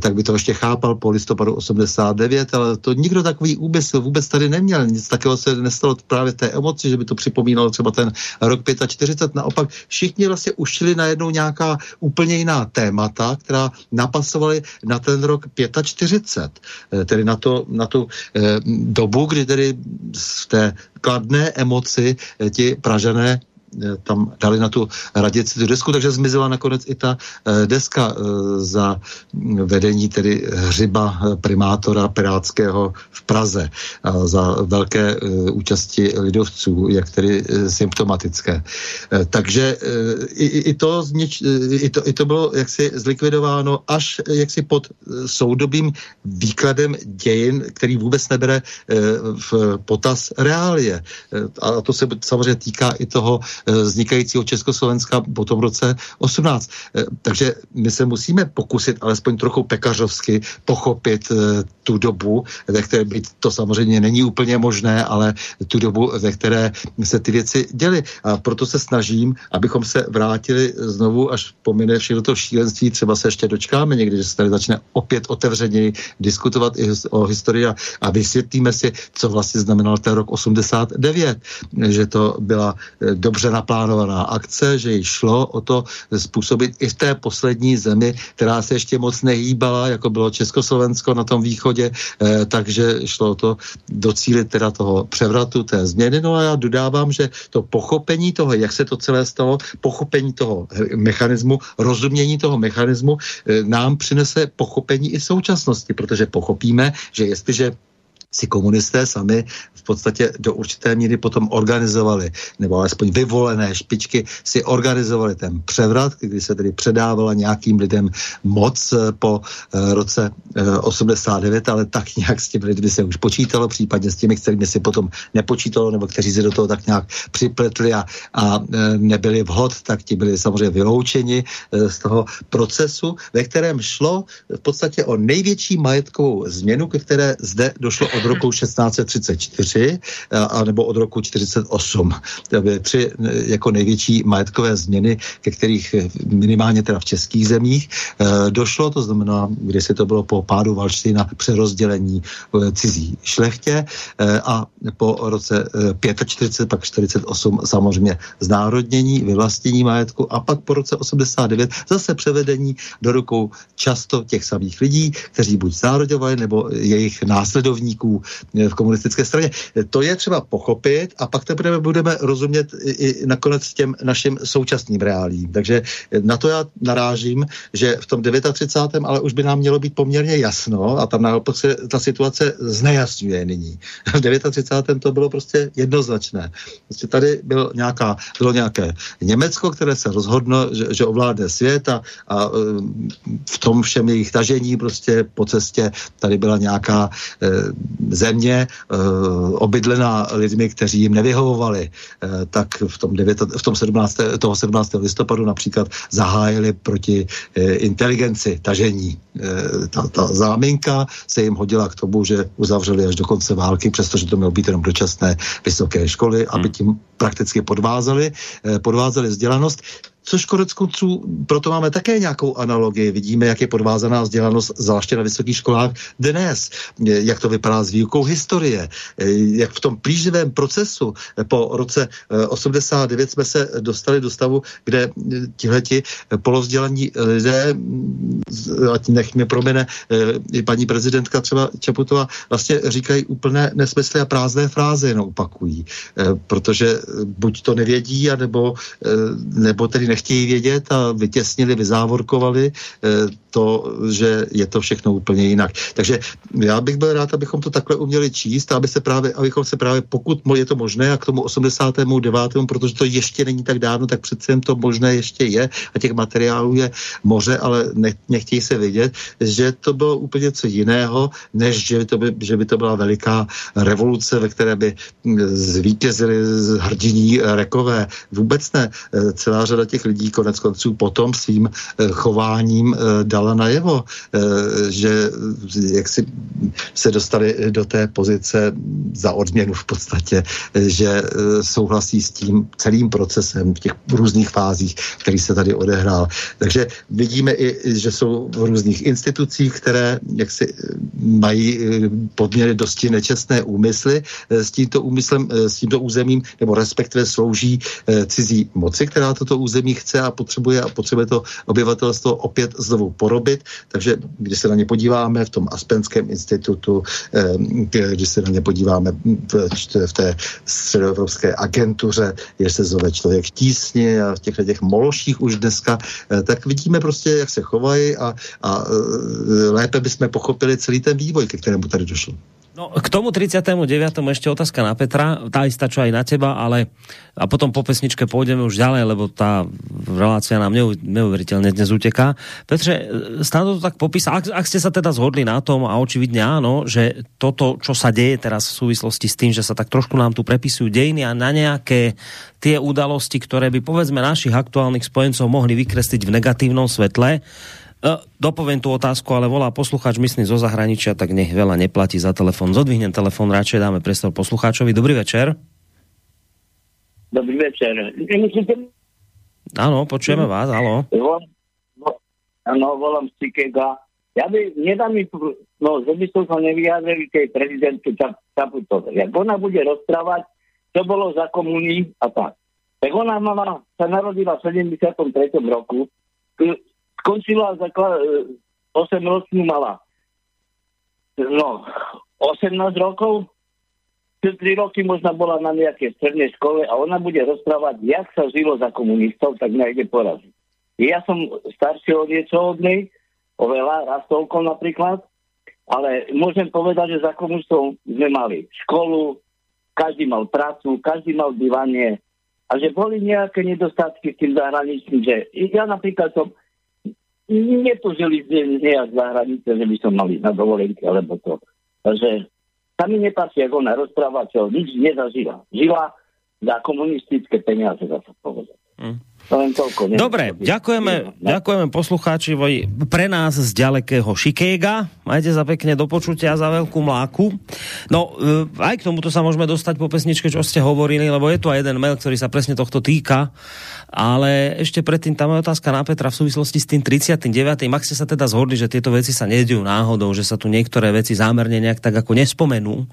tak by to ještě chápal po listopadu 89, ale to nikdo tak takový úmysl vůbec tady neměl. Nic takového se nestalo právě té emoci, že by to připomínalo třeba ten rok 45. Naopak všichni vlastně ušili najednou nějaká úplně jiná témata, která napasovaly na ten rok 45. Eh, tedy na, to, na tu eh, dobu, kdy tedy v té kladné emoci eh, ti Pražané tam dali na tu radici tu desku, takže zmizela nakonec i ta eh, deska eh, za vedení tedy hřiba primátora Pirátského v Praze za velké účasti lidovců, jak tedy symptomatické. Takže i, i, to, znič, i, to, i to bylo jaksi zlikvidováno až jaksi pod soudobým výkladem dějin, který vůbec nebere v potaz reálie. A to se samozřejmě týká i toho vznikajícího Československa po tom roce 18. Takže my se musíme pokusit alespoň trochu pekařovsky pochopit tu dobu, ve které by to samozřejmě není úplně možné, ale tu dobu, ve které se ty věci děly. A proto se snažím, abychom se vrátili znovu, až pomine všechno to šílenství, třeba se ještě dočkáme někdy, že se tady začne opět otevřeněji diskutovat i o historii a, a vysvětlíme si, co vlastně znamenal ten rok 89, že to byla eh, naplánovaná akce, že jí šlo o to způsobit i v té poslední zemi, která se ještě moc nehýbala, jako bylo Československo na tom východě, eh, takže šlo o to docílit teda toho převratu, té změny. No a já dodávám, že to pochopení toho, jak se to celé stalo, pochopení toho mechanismu, rozumění toho mechanismu eh, nám přinese pochopení i současnosti, protože pochopíme, že jestliže si komunisté sami v podstatě do určité míry potom organizovali, nebo alespoň vyvolené špičky si organizovali ten převrat, kdy se tedy předávala nějakým lidem moc eh, po uh, roce uh, 89, ale tak nějak s těmi lidmi se už počítalo, případně s těmi, kterými si potom nepočítalo, nebo kteří se do toho tak nějak připletli a, a nebyli vhod, tak ti byli samozřejmě vyloučeni z toho procesu, ve kterém šlo v podstatě o největší majetkovou změnu, ke které zde došlo od roku 1634 a nebo od roku 48. To byly tři jako největší majetkové změny, ke kterých minimálně teda v českých zemích došlo, to znamená, když se to bylo po pádu Valštejna přerozdělení cizí šlechtě a po roce 45, pak 48 samozřejmě znárodnění, vyvlastnění majetku a pak po roce 89 zase převedení do rukou často těch samých lidí, kteří buď zárodovali nebo jejich následovníků Eh, v komunistické straně. To je třeba pochopit a pak teprve budeme rozumět i, nakonec těm našim současným reálím. Takže na to já narážím, že v tom 39. ale už by nám mělo být poměrně jasno a tam naopak se ta situace znejasňuje nyní. <laughs> V 39. to bylo prostě jednoznačné. Prostě tady byl nějaká, bylo nějaké Německo, které se rozhodlo, že, že ovládne svět a, a eh, v tom všem jejich tažení prostě po cestě tady byla nějaká země uh, obydlená lidmi, kteří jim nevyhovovali, uh, tak v tom, 9, v tom 17, toho 17. listopadu například zahájili proti uh, inteligenci tažení. Uh, ta, ta záminka se jim hodila k tomu, že uzavřeli až do konce války, přestože to mělo být jenom dočasné vysoké školy, aby hmm. tím prakticky podvázali, podvázali vzdělanost což konec konců, proto máme také nějakou analogii. Vidíme, jak je podvázaná vzdělanost, zvláště na vysokých školách dnes, jak to vypadá s výukou historie, jak v tom plíživém procesu? Po roce 89 eh, jsme se dostali do stavu, kde tihleti polovzdělaní lidé, ať nech mě promene eh, paní prezidentka třeba Čaputová, vlastně říkají úplné nesmysly a prázdné fráze jenom opakují, eh, protože buď to nevědí, anebo, nebo tedy nechtějí vědět a vytěsnili, vyzávorkovali eh, to, že je to všechno úplně jinak. Takže já bych byl rád, abychom to takhle uměli číst aby se právě, abychom se právě, pokud je to možné, a k tomu 89. protože to ještě není tak dávno, tak přece jen to možné ještě je a těch materiálů je moře, ale ne, nechtějí se vidět, že to bylo úplně něco jiného, než že by to, by, že by to byla veliká revoluce, ve které by zvítězili hrdiní rekové. Vůbec ne. Celá řada těch lidí konec konců potom svým eh, chováním eh, dala najevo, eh, že jak si se dostali do té pozice za odměnu v podstatě, že souhlasí s tím celým procesem v těch různých fázích, který se tady odehrál. Takže vidíme i, že jsou v různých institucích, které jak si mají podměry dosti nečestné úmysly s tímto úmyslem, s tímto územím, nebo respektive slouží cizí moci, která toto území chce a potřebuje a potřebuje to obyvatelstvo opět znovu porobit. Takže když se na ně podíváme v tom Aspenském institutu, když se na ně podíváme v té středoevropské agentuře, je se zove člověk v tísni a v těchto těch mološích už dneska, eh, tak vidíme prostě, jak se chovají a, a eh, lépe bychom pochopili celý ten vývoj, ke kterému tady došlo. No, k tomu 39. ešte otázka na Petra, tá istá čo aj na teba, ale a potom po pesničke pôjdeme už ďalej, lebo tá relácia nám neu, neuveriteľne dnes uteká. Petře, stále to tak popísal, ak, ak ste sa teda zhodli na tom a očividne áno, že toto, čo sa deje teraz v súvislosti s tým, že sa tak trošku nám tu prepisujú dejiny a na nejaké tie udalosti, ktoré by povedzme našich aktuálnych spojencov mohli vykresliť v negatívnom svetle, dopoviem tú otázku, ale volá poslucháč, myslím, zo zahraničia, tak nech veľa neplatí za telefon. Zodvihnem telefon, radšej dáme priestor poslucháčovi. Dobrý večer. Dobrý večer. Áno, počujeme vás, áno. Áno, volám z Cikega. Ja by, nedá mi, no, že by som sa nevyjadril tej prezidentke Čaputovej. Jak ona bude rozprávať, čo bolo za komuní a tak. Tak ona mama sa narodila v 73. roku, skončila zaklad, 8 ročnú mala. No, 18 rokov, 3 roky možno bola na nejakej strednej škole a ona bude rozprávať, jak sa žilo za komunistov, tak nejde poraziť. Ja som starší o niečo od nej, raz toľko napríklad, ale môžem povedať, že za komunistov sme mali školu, každý mal prácu, každý mal bývanie a že boli nejaké nedostatky s tým zahraničným, že ja napríklad som netužili nejak za hranice, že by som mali na dovolenke, alebo to. Takže sa mi nepáči, ako ona rozpráva, čo nič nezažila. Žila za komunistické peniaze, za to povedať. Mm. Dobre, ďakujeme, ďakujeme poslucháči pre nás z ďalekého Šikéga. Majte za pekne do počutia za veľkú mláku. No, e, aj k tomuto sa môžeme dostať po pesničke, čo ste hovorili, lebo je tu aj jeden mail, ktorý sa presne tohto týka. Ale ešte predtým tam je otázka na Petra v súvislosti s tým 39. Ak ste sa teda zhodli, že tieto veci sa nedejú náhodou, že sa tu niektoré veci zámerne nejak tak ako nespomenú,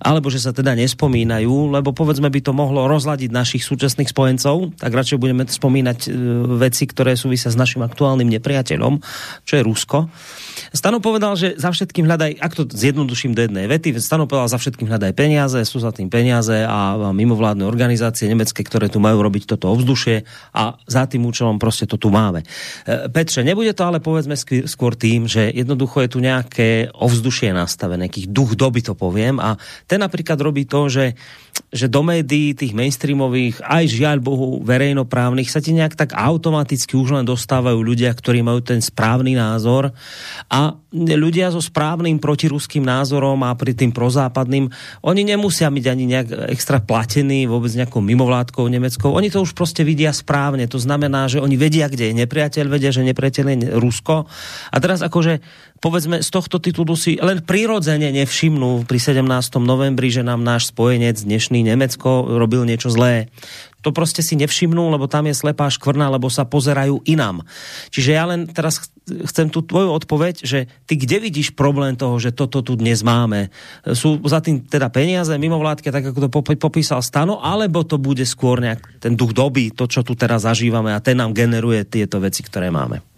alebo že sa teda nespomínajú, lebo povedzme by to mohlo rozladiť našich súčasných spojencov, tak radšej budeme spomínať e, veci, ktoré súvisia s našim aktuálnym nepriateľom, čo je Rusko. Stano povedal, že za všetkým hľadaj, ak to zjednoduším do jednej vety, Stano povedal, za všetkým hľadaj peniaze, sú za tým peniaze a mimovládne organizácie nemecké, ktoré tu majú robiť toto ovzdušie a za tým účelom prostě to tu máme. E, Petře, nebude to ale povedzme skôr tým, že jednoducho je tu nejaké ovzdušie nastavené, nejaký duch doby to poviem a ten napríklad robí to, že, že do médií tých mainstreamových, aj žiaľ Bohu verejnoprávnych sa ti nejak tak automaticky už len dostávajú ľudia, ktorí majú ten správny názor a ľudia so správnym protiruským názorom a pri tým prozápadným, oni nemusia byť ani nejak extra platení vôbec nejakou mimovládkou nemeckou. Oni to už prostě vidia správne. To znamená, že oni vedia, kde je nepriateľ, vedia, že nepriateľ je Rusko. A teraz akože povedzme z tohto titulu si len prirodzene nevšimnú pri 17. novembri, že nám náš spojenec dnešný Nemecko robil niečo zlé. To prostě si nevšimnú, lebo tam je slepá škvrna, lebo sa pozerajú inám. Čiže ja len teraz chcem tu tvoju odpoveď, že ty kde vidíš problém toho, že toto tu dnes máme? Sú za tým teda peniaze, mimovládky, tak ako to popísal Stano, alebo to bude skôr nejak ten duch doby, to, čo tu teraz zažívame a ten nám generuje tieto veci, ktoré máme?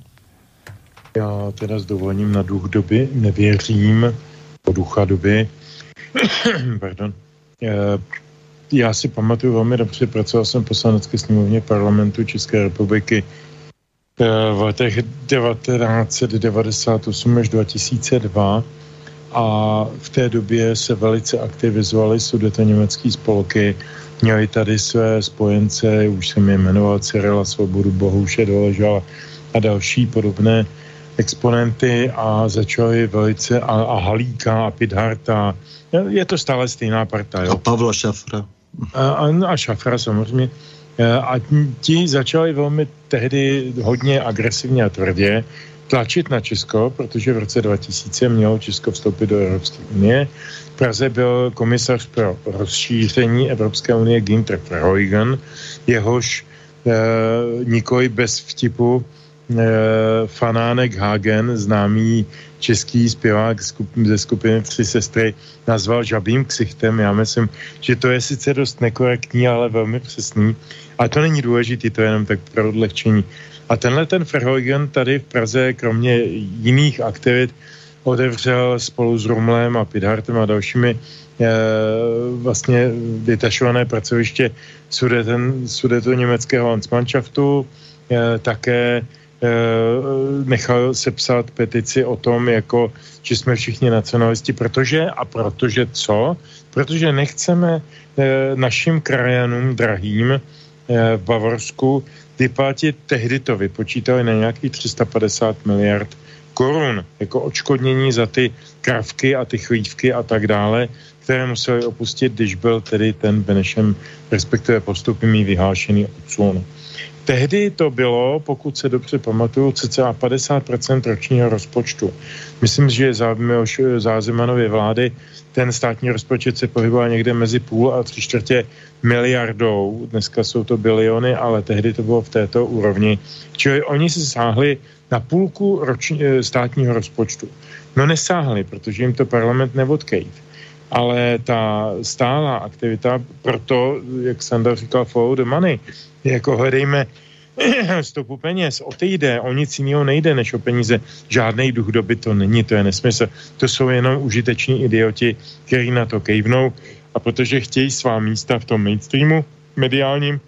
Já teda s dovolením na duch doby nevěřím, po ducha doby. <clears throat> Pardon. Eh, já si pamatuju velmi dobře, pracoval jsem v poslanecké sněmovně parlamentu České republiky eh, v letech 1998 až 2002 a v té době se velice aktivizovaly německé spolky, měli tady své spojence, už jsem je jmenoval Cyrila Svobodu, Bohuše Doležala a další podobné exponenty a začali velice a, a Halíka a Pidharta. Je to stále stejná parta. Jo? A Pavla Šafra. A, a, a Šafra samozřejmě. E, a ti začali velmi tehdy hodně agresivně a tvrdě tlačit na Česko, protože v roce 2000 mělo Česko vstoupit do Evropské unie. V Praze byl komisař pro rozšíření Evropské unie Ginter Verheugen, jehož e, nikoli bez vtipu fanánek Hagen, známý český zpěvák ze skupiny Tři sestry, nazval žabým ksichtem. Já myslím, že to je sice dost nekorektní, ale velmi přesný. A to není důležitý, to je jenom tak pro odlehčení. A tenhle ten Verheugen tady v Praze, kromě jiných aktivit, otevřel spolu s Rumlem a Pidhartem a dalšími e, vlastně vytašované pracoviště sudeto německého Landsmannschaftu, e, také Eh, nechal sepsat petici o tom, jako, že jsme všichni nacionalisti, protože a protože co? Protože nechceme e, našim krajanům drahým e, v Bavorsku vyplatit, tehdy to vypočítali na nějakých 350 miliard korun jako odškodnění za ty kravky a ty chlívky a tak dále, které museli opustit, když byl tedy ten Benešem, respektive postupem vyhlášený odsun. Tehdy to bylo, pokud se dobře pamatuju, cca 50% ročního rozpočtu. Myslím, že za Zázemanově vlády ten státní rozpočet se pohyboval někde mezi půl a tři čtvrtě miliardou. Dneska jsou to biliony, ale tehdy to bylo v této úrovni. Čili oni se sáhli na půlku roční, eh, státního rozpočtu. No nesáhli, protože jim to parlament neodkejt. Ale ta stálá aktivita, proto, jak Sandra říkal, follow the money, jako hledejme <clears throat> stopu peněz, o ty jde, o nic jiného nejde než o peníze. Žádný duch doby to není, to je nesmysl. To jsou jenom užiteční idioti, kteří na to kejvnou a protože chtějí svá místa v tom mainstreamu mediálním,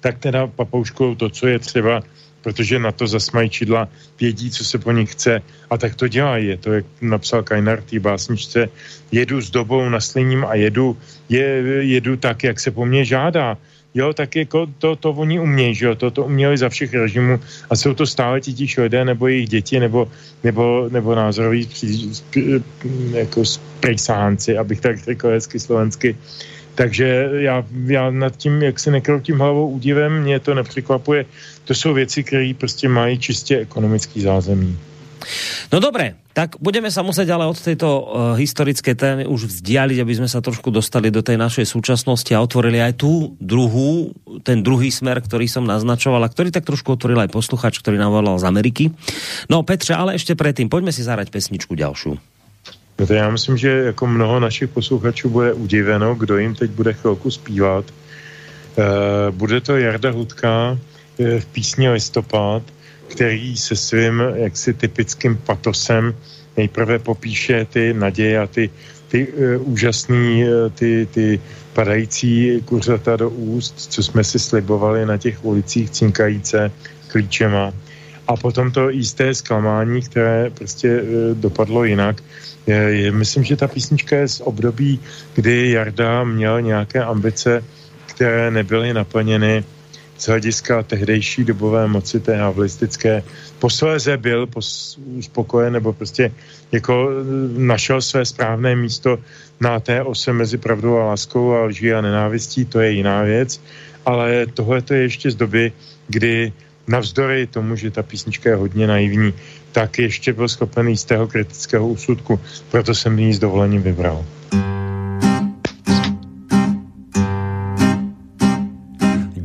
tak teda papouškou to, co je třeba protože na to zas mají čidla, vědí, co se po nich chce a tak to dělají. Je to, jak napsal Kajnar té básničce, jedu s dobou na sliním a jedu, je, jedu tak, jak se po mně žádá. Jo, tak jako to, to oni umějí, že jo, to, to uměli za všech režimů a jsou to stále ti lidé nebo jejich děti nebo, nebo, nebo názoroví jako sprejsánci, abych tak řekl hezky slovensky. Takže já, já nad tím, jak se nekroutím hlavou údivem, mě to nepřekvapuje to jsou věci, které prostě mají čistě ekonomický zázemí. No dobré, tak budeme sa musieť ale od tejto uh, historické témy už vzdialiť, aby sme sa trošku dostali do tej našej súčasnosti a otvorili aj tú druhú, ten druhý smer, ktorý som naznačoval a ktorý tak trošku otvoril aj posluchač, ktorý nám volal z Ameriky. No Petře, ale ešte predtým, poďme si zahrať pesničku ďalšiu. No to já myslím, že jako mnoho našich posluchačů bude udiveno, kdo jim teď bude chvilku zpívat. Uh, bude to Jarda Hudka, v písni Listopad, který se svým jaksi typickým patosem nejprve popíše ty naděje a ty, ty uh, úžasný, uh, ty, ty padající kuřata do úst, co jsme si slibovali na těch ulicích cinkajíce klíčema. A potom to jisté zklamání, které prostě uh, dopadlo jinak. Je, je, myslím, že ta písnička je z období, kdy Jarda měl nějaké ambice, které nebyly naplněny z hlediska tehdejší dobové moci té havlistické. Posléze byl uspokojen nebo prostě jako e, našel své správné místo na té ose mezi pravdou a láskou a lží a nenávistí, to je jiná věc, ale tohle to je ještě z doby, kdy navzdory tomu, že ta písnička je hodně naivní, tak ještě byl schopen jistého kritického úsudku, proto jsem ji s dovolením vybral.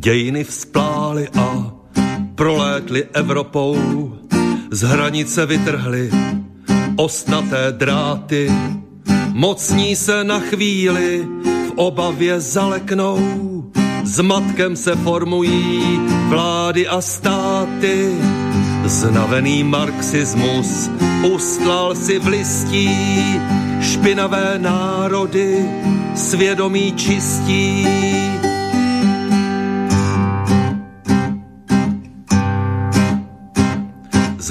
Dějiny vzplály a prolétly Evropou, z hranice vytrhly osnaté dráty, mocní se na chvíli v obavě zaleknou, matkem se formují vlády a státy, znavený marxismus ustlal si v listí, špinavé národy. Svědomí čistí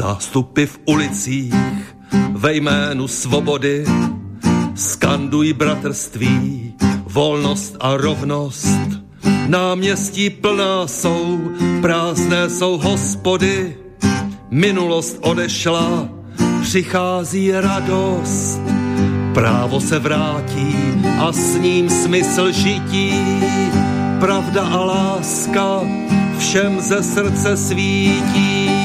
Zástupy v ulicích ve jménu svobody skandují bratrství, volnost a rovnost. Náměstí plná jsou, prázdné jsou hospody, minulost odešla, přichází radost. Právo se vrátí a s ním smysl žití, pravda a láska všem ze srdce svítí.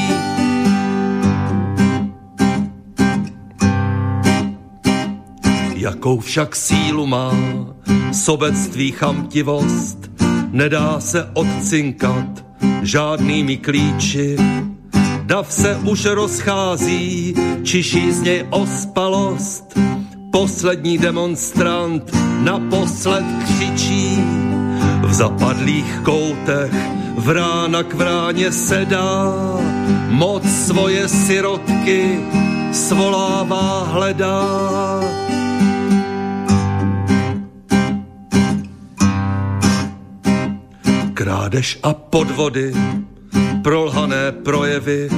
Jakou však sílu má sobectví chamtivost, nedá se odcinkat žádnými klíči. Dav se už rozchází, čiší z něj ospalost. Poslední demonstrant naposled křičí. V zapadlých koutech vrána k vráně sedá, moc svoje sirotky svolává, hledá Krádež a podvody, prolhané projevy,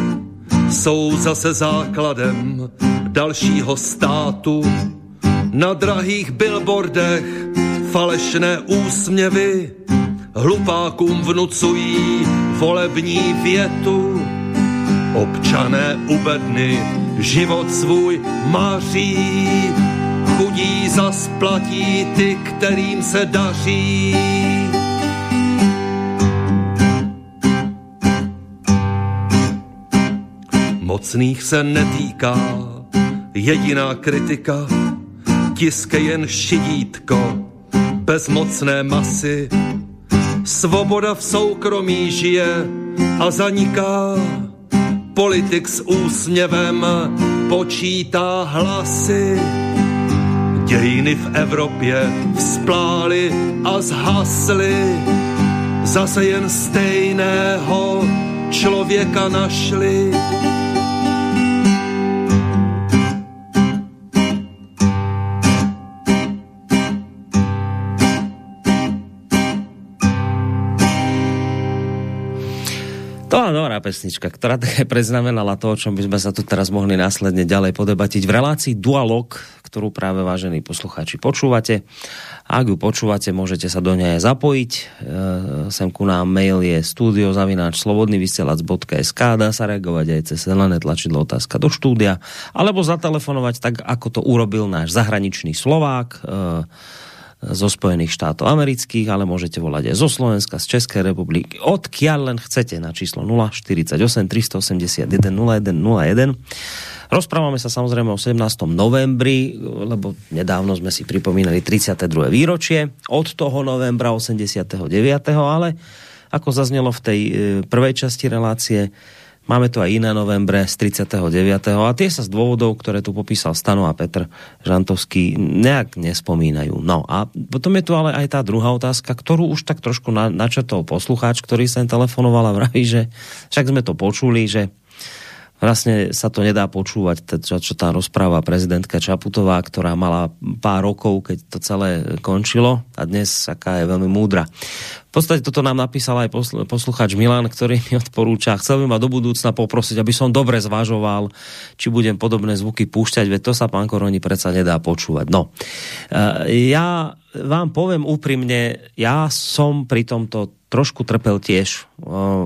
jsou zase základem dalšího státu. Na drahých billboardech falešné úsměvy hlupákům vnucují volební větu. Občané u bedny život svůj maří, chudí zas platí ty, kterým se daří. Mocných se netýká jediná kritika, tiske jen šidítko bezmocné masy. Svoboda v soukromí žije a zaniká politik s úsměvem počítá hlasy. Dějiny v Evropě vzplály a zhasly, zase jen stejného člověka našli. To je dobrá pesnička, ktorá také preznamenala to, o čom by sme sa tu teraz mohli následne ďalej podebatiť v relácii Dualog, ktorú práve vážení poslucháči počúvate. Ak ju počúvate, môžete sa do nej zapojiť. E, sem ku nám mail je studiozavináč slobodnyvysielac.sk dá sa reagovať aj cez zelené tlačidlo otázka do štúdia, alebo zatelefonovať tak, ako to urobil náš zahraničný Slovák, e, zo Spojených štátov amerických, ale môžete volať aj zo Slovenska, z Českej republiky, odkiaľ len chcete na číslo 048 381 0101. Rozprávame sa samozrejme o 17. novembri, lebo nedávno sme si pripomínali 32. výročie od toho novembra 89. ale ako zaznelo v tej e, prvej časti relácie, Máme tu aj iné novembre z 39. a tie sa z dôvodov, ktoré tu popísal Stano a Petr Žantovský, nejak nespomínajú. No a potom je tu ale aj tá druhá otázka, ktorú už tak trošku na, načetol poslucháč, ktorý sa telefonoval a vraví, že však sme to počuli, že vlastne sa to nedá počúvať, čo, čo tá rozpráva prezidentka Čaputová, ktorá mala pár rokov, keď to celé končilo a dnes aká je veľmi múdra. V podstate toto nám napísal aj posluchač Milan, ktorý mi odporúča, chcel by ma do budúcna poprosiť, aby som dobre zvažoval, či budem podobné zvuky púšťať, veď to sa pán Koroni predsa nedá počúvať. No, e, ja vám poviem úprimne, ja som pri tomto trošku trpel tiež,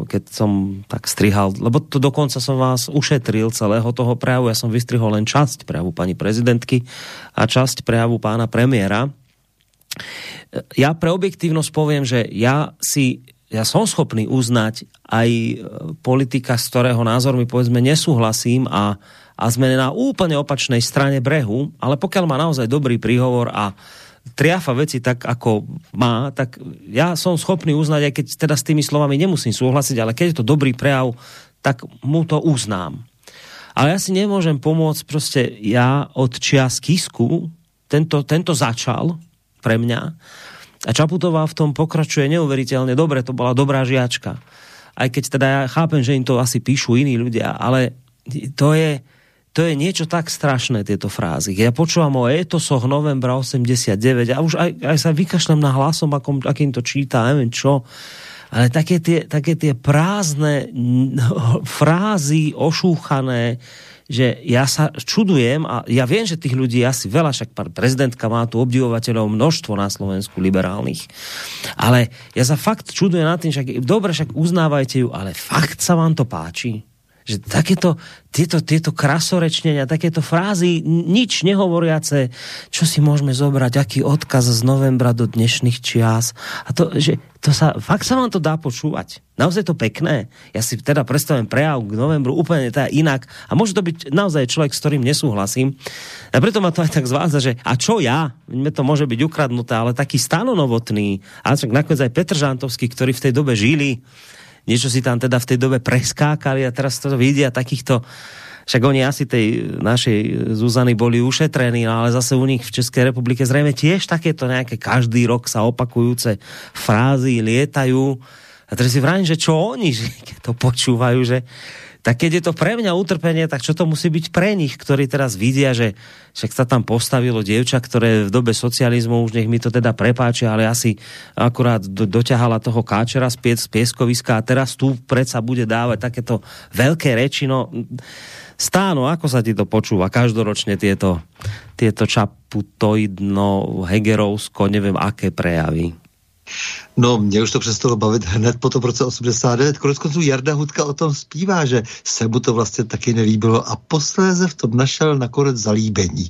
keď som tak strihal, lebo to dokonca som vás ušetril celého toho prejavu, ja som vystrihol len časť prejavu pani prezidentky a časť prejavu pána premiéra. Ja pre objektívnosť poviem, že ja si ja som schopný uznať aj e, politika, z ktorého názormi povedzme nesúhlasím a, a sme na úplne opačnej strane brehu, ale pokiaľ má naozaj dobrý príhovor a triafa veci tak, ako má, tak ja som schopný uznať, aj keď teda s tými slovami nemusím súhlasiť, ale keď je to dobrý prejav, tak mu to uznám. Ale ja si nemôžem pomôcť, proste ja od čias Kisku, tento, tento začal pre mňa a Čaputová v tom pokračuje neuveriteľne dobre, to bola dobrá žiačka. Aj keď teda ja chápem, že im to asi píšu iní ľudia, ale to je, to je niečo tak strašné, tieto frázy. Ja počúvam o etosoch novembra 89 a už aj, aj sa vykašlem na hlasom, akom, akým to číta, neviem čo. Ale také tie, také tie prázdne <laughs> frázy ošúchané, že ja sa čudujem a ja viem, že tých ľudí asi veľa, však prezidentka má tu obdivovateľov množstvo na Slovensku liberálnych. Ale ja sa fakt čudujem na tým, však dobre, však uznávajte ju, ale fakt sa vám to páči? Že takéto, tieto, tieto krasorečnenia, takéto frázy, nič nehovoriace, čo si môžeme zobrať, aký odkaz z novembra do dnešných čias. A to, že to sa, fakt sa vám to dá počúvať. Naozaj to pekné. Ja si teda predstavím prejav k novembru úplne teda inak. A môže to byť naozaj človek, s ktorým nesúhlasím. A preto ma to aj tak zvádza, že a čo ja? Mne to môže byť ukradnuté, ale taký stanonovotný, a však nakoniec aj Petr Žantovský, ktorí v tej dobe žili, niečo si tam teda v tej dobe preskákali a teraz to vidia takýchto však oni asi tej našej Zuzany boli ušetrení, no ale zase u nich v Českej republike zrejme tiež takéto nejaké každý rok sa opakujúce frázy lietajú. A teraz si vrajím, že čo oni, že to počúvajú, že tak keď je to pre mňa utrpenie, tak čo to musí byť pre nich, ktorí teraz vidia, že však sa tam postavilo dievča, ktoré v dobe socializmu, už nech mi to teda prepáči, ale asi akurát do, doťahala toho káčera z, pies, z pieskoviska a teraz tu predsa bude dávať takéto veľké reči, no Stáno, ako sa ti to počúva každoročne tieto, tieto čaputoidno, hegerovsko, nevím, aké prejavy? No, mě už to přestalo bavit hned po tom roce 89. Konec konců Jarda Hudka o tom zpívá, že se mu to vlastně taky nelíbilo a posléze v tom našel nakonec zalíbení.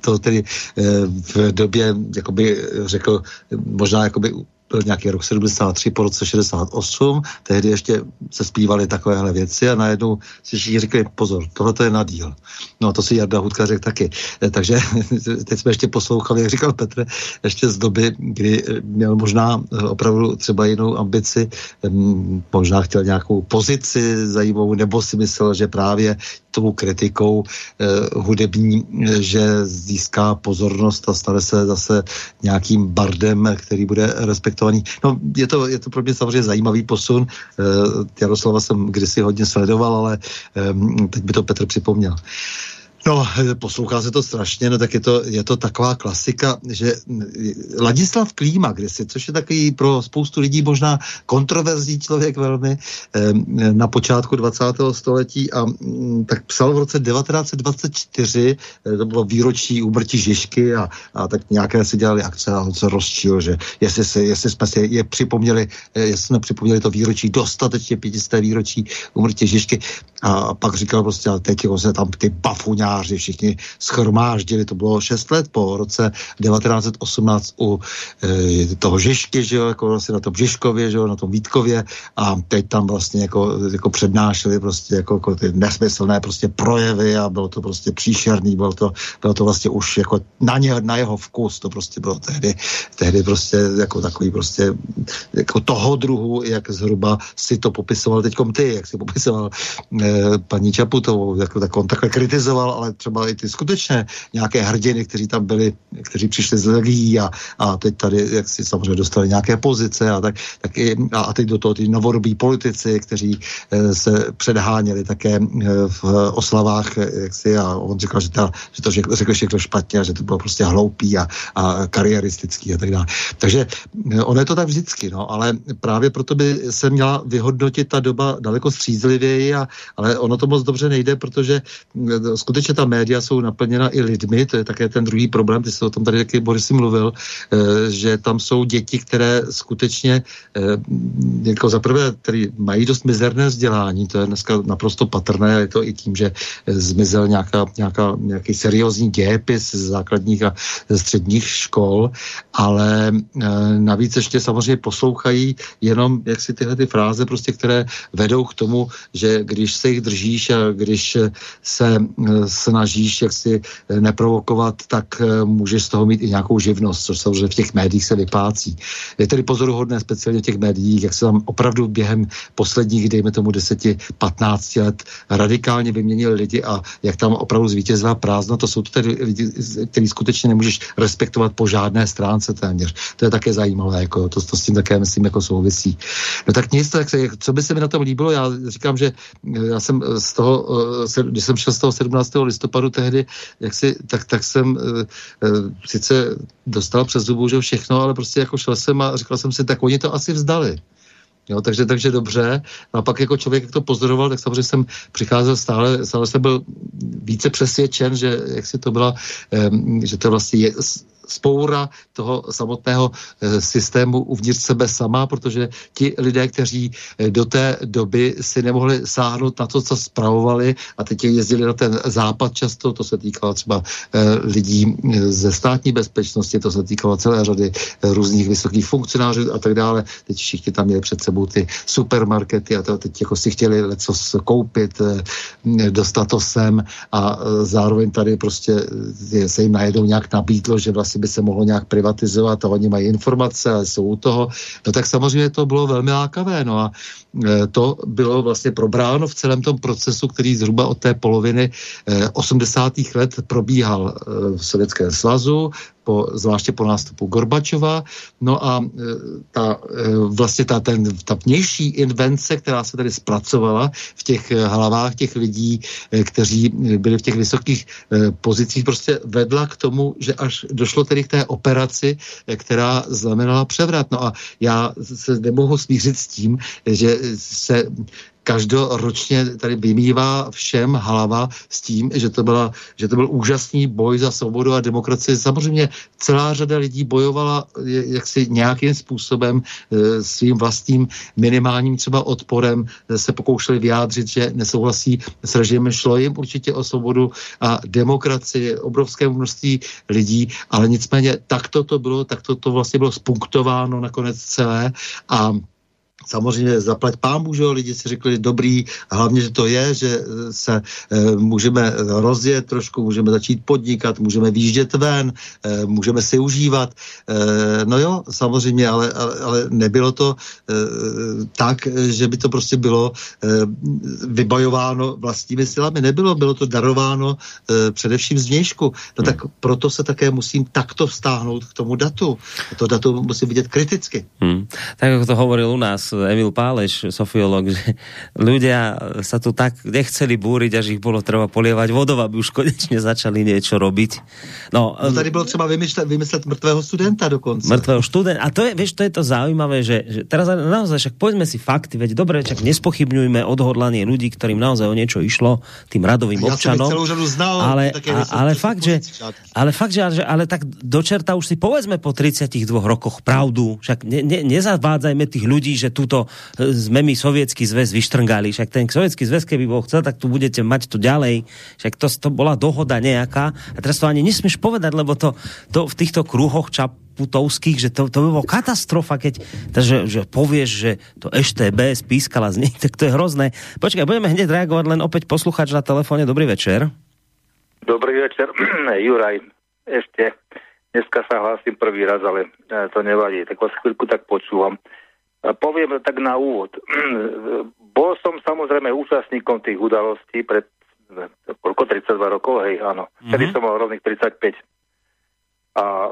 to tedy eh, v době, jakoby řekl, možná jakoby byl nějaký rok 73 po roce 68, tehdy ještě se zpívaly takovéhle věci a najednou si všichni řekli, pozor, tohle je na díl. No a to si Jarda Hudka řekl taky. Eh, takže <laughs> teď jsme ještě poslouchali, jak říkal Petr, ještě z doby, kdy měl možná eh, opravdu třeba jinou ambici, možná chtěl nějakou pozici zajímavou, nebo si myslel, že právě tou kritikou eh, hudební, že získá pozornost a stane se zase nějakým bardem, který bude respektovaný. No, je to, je to pro mě samozřejmě zajímavý posun. Eh, Jaroslava jsem kdysi hodně sledoval, ale eh, teď by to Petr připomněl. No, poslouchá se to strašně, no tak je to, je to taková klasika, že Ladislav Klíma, kde si, což je takový pro spoustu lidí možná kontroverzní člověk velmi na počátku 20. století a mm, tak psal v roce 1924, eh, to bylo výročí úmrtí Žižky a, a tak nějaké si dělali akce a on se rozčil, že jestli, se, jestli jsme si je připomněli, eh, jestli jsme připomněli to výročí, dostatečně pětisté výročí úmrtí Žižky a pak říkal prostě, ale teď se tam ty bafuňá novináři všichni schromáždili, to bylo 6 let po roce 1918 u e, toho Žižky, že jo, jako vlastně na tom Žižkově, že jo, na tom Vítkově. A teď tam vlastně jako, jako přednášeli prostě jako, jako ty nesmyslné prostě projevy a bylo to prostě příšerný, bylo to, bylo to vlastně už jako na, ně, na jeho vkus, to prostě bylo tehdy, tehdy prostě jako takový prostě jako toho druhu, jak zhruba si to popisoval teďkom ty, jak si popisoval e, paní Čaputovou, jako tak on takhle kritizoval, ale třeba i ty skutečné nějaké hrdiny, kteří tam byli, kteří přišli z legí a, a teď tady, jak si samozřejmě dostali nějaké pozice a tak, tak i, a, a teď do toho ty novorobí politici, kteří e, se předháněli také e, v oslavách, eh, jak si, a on říkal, že, ta, že to řekl, řekl všechno špatně a že to bylo prostě hloupý a, a kariéristický a tak dále. Takže ono je to tak vždycky, no, ale právě proto by se měla vyhodnotit ta doba daleko střízlivěji, a, ale ono to moc dobře nejde, protože skutečně ta média jsou naplněna i lidmi, to je také ten druhý problém, ty jsi o tom tady taky Boris mluvil, eh, že tam jsou děti, které skutečně eh, jako zaprvé který mají dost mizerné vzdělání, to je dneska naprosto patrné, je to i tím, že zmizel nějaká, nějaká, nějaký seriózní dějepis z základních a středních škol, ale eh, navíc ještě samozřejmě poslouchají jenom jak si tyhle ty fráze, prostě, které vedou k tomu, že když se jich držíš a když se snažíš jak si eh, neprovokovat, tak eh, můžeš z toho mít i nějakou živnost, což samozřejmě v těch médiích se vyplácí. Je tedy pozoruhodné, speciálně v těch médiích, jak se tam opravdu během posledních, dejme tomu 10-15 let, radikálně vyměnili lidi a jak tam opravdu zvítězila prázdno, to jsou to tedy lidi, který skutečně nemůžeš respektovat po žádné stránce téměř. To je také zajímavé, jako to, to s tím také myslím jako souvisí. No tak nic, tak se, co by se mi na tom líbilo, já říkám, že eh, já jsem z toho, když jsem šel z toho 17 listopadu tehdy, jak si, tak, tak jsem e, sice dostal přes zubu, že všechno, ale prostě jako šel jsem a říkal jsem si, tak oni to asi vzdali. Jo, takže, takže dobře. A pak jako člověk, jak to pozoroval, tak samozřejmě jsem přicházel stále, stále jsem byl více přesvědčen, že jak si to byla, že to vlastně je, spoura toho samotného eh, systému uvnitř sebe sama, protože ti lidé, kteří eh, do té doby si nemohli sáhnout na to, co spravovali a teď jezdili na ten západ často, to se týkalo třeba eh, lidí ze státní bezpečnosti, to se týkalo celé řady různých vysokých funkcionářů a tak dále. Teď všichni tam měli před sebou ty supermarkety a to teď jako si chtěli něco koupit, dostat to sem a zároveň tady prostě se jim najednou nějak nabídlo, že vlastně by se mohlo nějak privatizovat a oni mají informace a jsou u toho, no tak samozřejmě to bylo velmi lákavé. No a e, to bylo vlastně probráno v celém tom procesu, který zhruba od té poloviny 80. E, let probíhal e, v Sovětském svazu, po, zvláště po nástupu Gorbačova. No a ta, vlastně ta, ten, ta vnější invence, která se tady zpracovala v těch hlavách těch lidí, kteří byli v těch vysokých pozicích, prostě vedla k tomu, že až došlo tedy k té operaci, která znamenala převrat. No a já se nemohu smířit s tím, že se každoročně tady vymývá všem hlava s tím, že to, byla, že to byl úžasný boj za svobodu a demokracii. Samozřejmě celá řada lidí bojovala jaksi nějakým způsobem e, svým vlastním minimálním třeba odporem, e, se pokoušeli vyjádřit, že nesouhlasí s režimem. Šlo jim určitě o svobodu a demokracii, obrovské množství lidí, ale nicméně takto to bylo, takto to vlastně bylo spunktováno nakonec celé a Samozřejmě zaplať pámu, že lidi si řekli dobrý, hlavně, že to je, že se e, můžeme rozjet trošku, můžeme začít podnikat, můžeme výjíždět ven, e, můžeme si užívat. E, no jo, samozřejmě, ale, ale, ale nebylo to e, tak, že by to prostě bylo e, vybojováno vlastními silami. Nebylo, bylo to darováno e, především zvnějšku. No hmm. tak proto se také musím takto vztáhnout k tomu datu. To datu musím vidět kriticky. Hmm. Tak, jak to hovoril u nás Emil Páleš, sofiolog, že ľudia sa tu tak nechceli búriť, až ich bolo treba polievať vodou, aby už konečne začali niečo robiť. No, no tady bylo třeba vymyslet, vymyslet mrtvého studenta dokonce. Mrtvého studenta. A to je, vieš, to je to zaujímavé, že, že teraz naozaj však poďme si fakty, veď dobre, však nespochybňujme odhodlanie ľudí, ktorým naozaj o niečo išlo, tým radovým ja občanom. znal, ale, a, ale, fakt, že, ale fakt, že ale, ale tak dočerta už si povedzme po 32 rokoch pravdu, však ne, ne, nezavádzajme tých ľudí, že tu túto e, sme my sovietský zväz vyštrngali. Však ten sovietský zväz, keby bol chcel, tak tu budete mať to ďalej. Však to, to bola dohoda nejaká. A teraz to ani nesmieš povedať, lebo to, to v týchto kruhoch čap, putovských, že to, to by bolo katastrofa, keď že, že povieš, že to EŠTB spískala z nej, <laughs> tak to je hrozné. Počkaj, budeme hneď reagovať len opäť posluchač na telefóne. Dobrý večer. Dobrý večer, <clears throat> Juraj. Ešte dneska sa hlásim prvý raz, ale e, to nevadí. Tak vás chvíľku tak počúvam. Poviem tak na úvod. <clears throat> Bol som samozrejme účastníkom tých udalostí pred koľko 32 rokov, hej, áno. Mm-hmm. Vtedy som mal rovných 35. A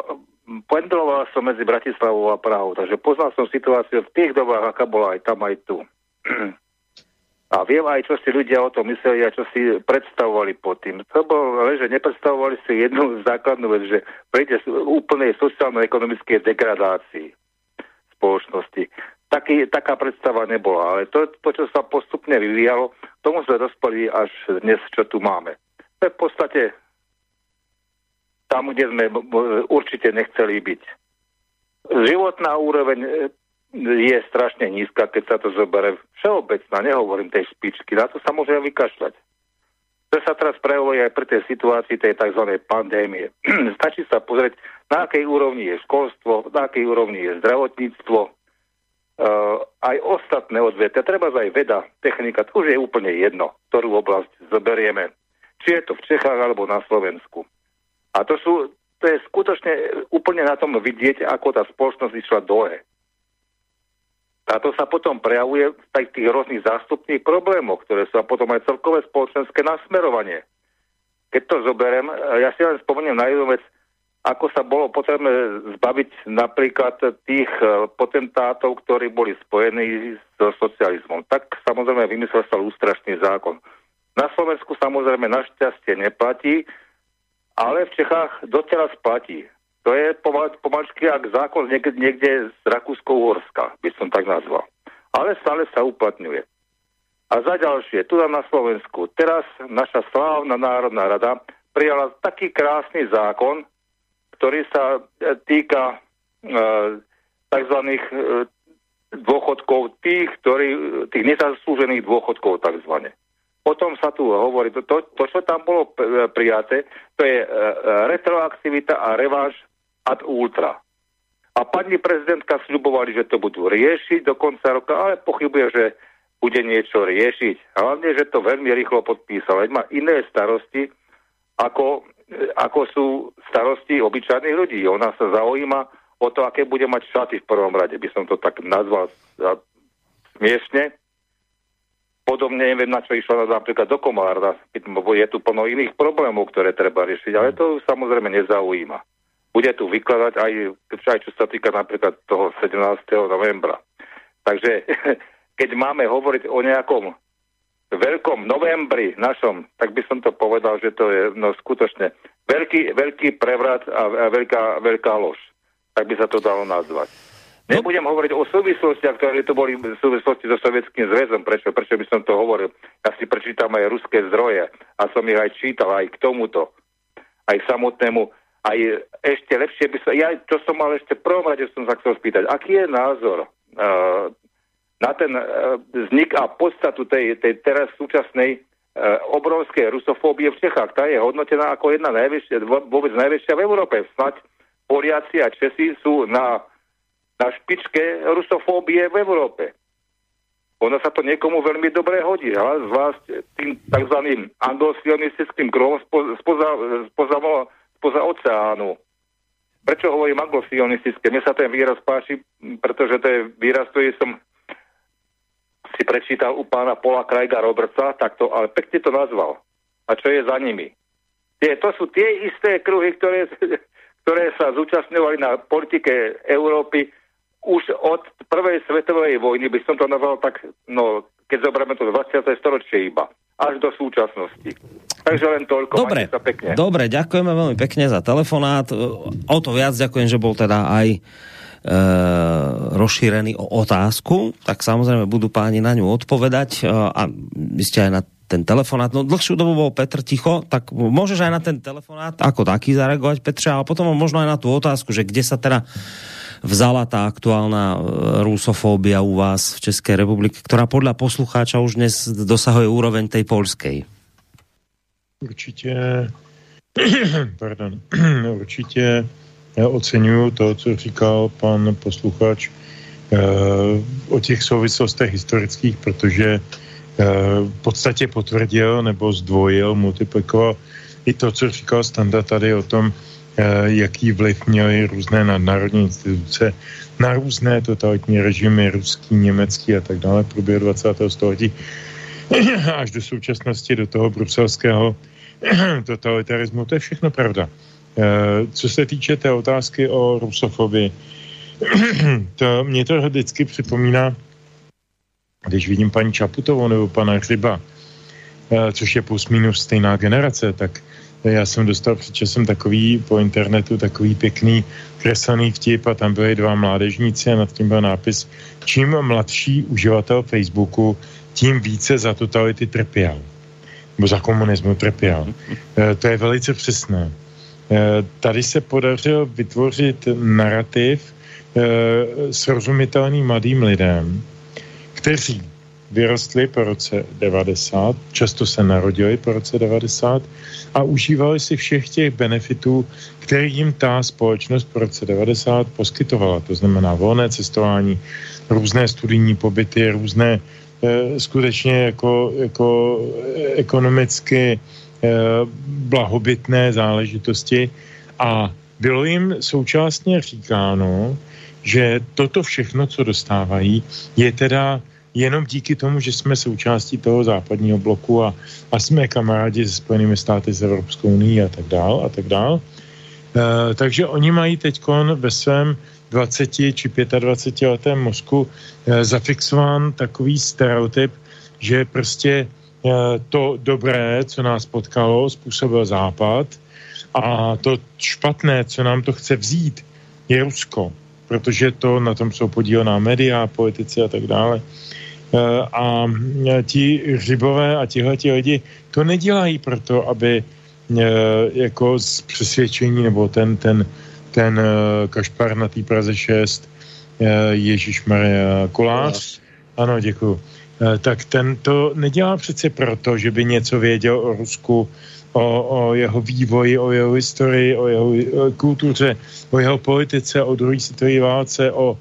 pendloval som medzi Bratislavou a Prahou, takže poznal som situáciu v tých dobách, aká bola aj tam, aj tu. <clears throat> A viem aj, čo si ľudia o tom mysleli a čo si predstavovali pod tým. To bolo, že nepredstavovali si jednu <laughs> základnú vec, že prejde úplnej sociálno-ekonomickej degradácii spoločnosti taký, taká predstava nebola. Ale to, to, čo sa postupne vyvíjalo, tomu sme dospeli až dnes, čo tu máme. To je v podstate tam, kde sme určite nechceli byť. Životná úroveň e, je strašne nízka, keď sa to zoberie všeobecná, nehovorím tej špičky, na to sa môže vykašľať. To sa teraz prejavuje aj pri tej situácii tej tzv. pandémie. <clears throat> Stačí sa pozrieť, na akej úrovni je školstvo, na akej úrovni je zdravotníctvo, uh, aj ostatné odvetvia, treba aj veda, technika, to už je úplne jedno, ktorú oblasť zoberieme. Či je to v Čechách alebo na Slovensku. A to sú, to je skutočne úplne na tom vidieť, ako tá spoločnosť išla dole. A to sa potom prejavuje v tých rôznych zástupných problémoch, ktoré sú a potom aj celkové spoločenské nasmerovanie. Keď to zoberiem, ja si len spomeniem na jednu vec, ako sa bolo potrebné zbaviť napríklad tých e, potentátov, ktorí boli spojení so socializmom. Tak samozrejme vymyslel sa ústrašný zákon. Na Slovensku samozrejme našťastie neplatí, ale v Čechách doteraz platí. To je pomalčky ak zákon niekde, niekde z Rakúsko-Uhorska, by som tak nazval. Ale stále sa uplatňuje. A za ďalšie, tu na Slovensku, teraz naša slávna Národná rada prijala taký krásny zákon, ktorý sa týka e, tzv. E, dôchodkov, tých, ktorí, tých nezaslúžených dôchodkov tzv. O tom sa tu hovorí. To, to, to čo tam bolo prijaté, to je retroaktivita a reváž ad ultra. A pani prezidentka sľubovali, že to budú riešiť do konca roka, ale pochybuje, že bude niečo riešiť. Hlavne, že to veľmi rýchlo podpísala. Má iné starosti, ako ako sú starosti obyčajných ľudí. Ona sa zaujíma o to, aké bude mať šaty v prvom rade, by som to tak nazval smiešne. Podobne neviem, na čo išla napríklad do Komárna, je tu plno iných problémov, ktoré treba riešiť, ale to samozrejme nezaujíma. bude tu vykladať aj, aj čo sa týka napríklad toho 17. novembra. Takže <laughs> keď máme hovoriť o nejakom veľkom novembri našom, tak by som to povedal, že to je no, skutočne veľký, veľký prevrat a, a veľká, veľká lož. Tak by sa to dalo nazvať. Nebudem hovoriť o súvislostiach, ktoré tu boli v súvislosti so Sovietským zväzom. Prečo? Prečo by som to hovoril? Ja si prečítam aj ruské zdroje a som ich aj čítal aj k tomuto. Aj k samotnému. Aj ešte lepšie by sa... Ja, čo som mal ešte prvom rade, som sa chcel spýtať. Aký je názor uh, na ten uh, vznik a podstatu tej, tej teraz súčasnej uh, obrovskej rusofóbie v Čechách. Tá je hodnotená ako jedna najväčšia, vôbec najväčšia v Európe. Snať Poliaci a Česi sú na, na špičke rusofóbie v Európe. Ono sa to niekomu veľmi dobre hodí, ale zvlášť tým tzv. anglosionistickým krom spoza, spoza, spoza, spoza oceánu. Prečo hovorím anglosionistické? Mne sa ten výraz páči, pretože to je výraz, ktorý som si prečítal u pána Pola Krajga Roberta, tak to, ale pekne to nazval. A čo je za nimi? Tie, to sú tie isté kruhy, ktoré, ktoré sa zúčastňovali na politike Európy už od prvej svetovej vojny, by som to nazval tak, no, keď zoberieme to 20. storočie iba, až do súčasnosti. Takže len toľko. Dobre, sa pekne. dobre, ďakujeme veľmi pekne za telefonát. O to viac ďakujem, že bol teda aj rozšírený o otázku, tak samozrejme budú páni na ňu odpovedať e, a vy ste aj na ten telefonát, no dlhšiu dobu bol Petr ticho, tak môžeš aj na ten telefonát ako taký zareagovať, Petře, ale potom možno aj na tú otázku, že kde sa teda vzala tá aktuálna e, rusofóbia u vás v České republike, ktorá podľa poslucháča už dnes dosahuje úroveň tej polskej? Určitě, <clears throat> pardon, <clears throat> určitě já oceňuju to, co říkal pan posluchač eh, o těch souvislostech historických, protože eh, v podstatě potvrdil nebo zdvojil, multiplikoval i to, co říkal Standa tady o tom, eh, jaký vliv měly různé nadnárodní instituce na různé totalitní režimy, ruský, německý a tak dále v průběhu 20. století až do současnosti, do toho bruselského <clears throat> totalitarismu. To je všechno pravda. Eh, co se týče té otázky o rusofobii, <clears throat> to mě to vždycky připomíná, když vidím paní Čaputovou nebo pana Hřiba, eh, což je plus minus stejná generace, tak já jsem dostal před časem takový po internetu takový pěkný kreslený vtip a tam byly dva mládežníci a nad tím byl nápis čím mladší uživatel Facebooku, tím více za totality trpěl. Nebo za komunismu trpěl. Eh, to je velice přesné. Eh, tady se podařilo vytvořit narrativ eh, srozumitelný mladým lidem, kteří vyrostli po roce 90, často se narodili po roce 90 a užívali si všech těch benefitů, které jim ta společnost po roce 90 poskytovala. To znamená volné cestování, různé studijní pobyty, různé eh, skutečně jako, jako ekonomicky Eh, blahobytné záležitosti a bylo jim současně říkáno, že toto všechno, co dostávají, je teda jenom díky tomu, že jsme součástí toho západního bloku a, a jsme kamarádi se Spojenými státy, s Evropskou unii a tak dál a tak dál. E, takže oni mají teď ve svém 20 či 25 letém mozku e, zafixován takový stereotyp, že prostě Eh, to dobré, co nás potkalo, způsobil Západ a to špatné, co nám to chce vzít, je Rusko, protože to na tom jsou podílená média, politici a tak dále. Eh, a eh, ti hřibové a tihle ti lidi to nedělají proto, aby jako z přesvědčení nebo ten, ten, ten kašpar na té Praze 6 Ježíš Maria Kolář. Ano, děkuji Eh, tak ten to nedělá přece proto, že by něco věděl o Rusku, o, o jeho vývoji, o jeho historii, o jeho o kultuře, o jeho politice, o druhé světové válce, o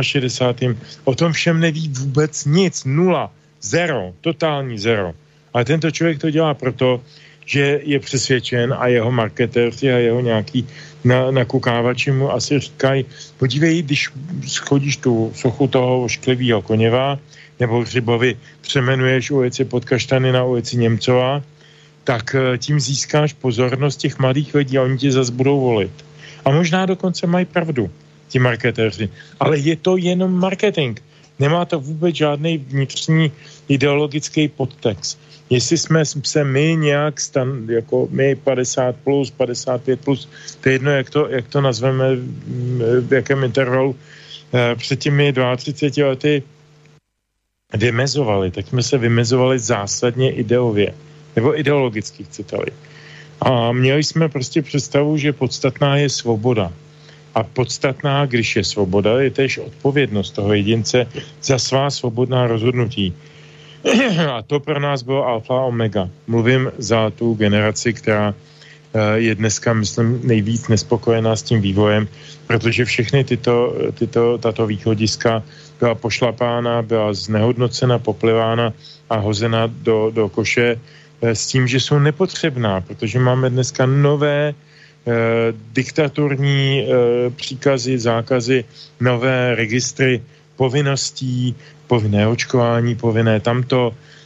68. O tom všem neví vůbec nic, nula, zero, totální zero. Ale tento člověk to dělá proto, že je přesvědčen a jeho marketéři a jeho nějaký na, nakukávači mu asi říkají, podívej, když schodíš tu sochu toho ošklivého koněva, nebo Hřibovi přemenuješ ulici pod Kaštany na ulici Němcová, tak eh, tím získáš pozornost těch mladých lidí a oni tě zase budou volit. A možná dokonce mají pravdu ti marketéři. Ale je to jenom marketing. Nemá to vůbec žádný vnitřní ideologický podtext. Jestli jsme se my nějak, stan, jako my 50 plus, 55 plus, to je jedno, jak to, jak to nazveme, v jakém intervalu, eh, před těmi 32 lety vymezovali, tak jsme se vymezovali zásadně ideově, nebo ideologicky, chcete-li. A měli jsme prostě představu, že podstatná je svoboda. A podstatná, když je svoboda, je tež odpovědnost toho jedince za svá svobodná rozhodnutí. <clears throat> A to pro nás bylo alfa omega. Mluvím za tu generaci, která je dneska, myslím, nejvíc nespokojená s tím vývojem, protože všechny tyto, tyto tato východiska byla pošlapána, byla znehodnocena, poplivána a hozena do, do koše eh, s tím, že jsou nepotřebná, protože máme dneska nové eh, diktaturní eh, příkazy, zákazy, nové registry povinností, povinné očkování, povinné tamto, eh,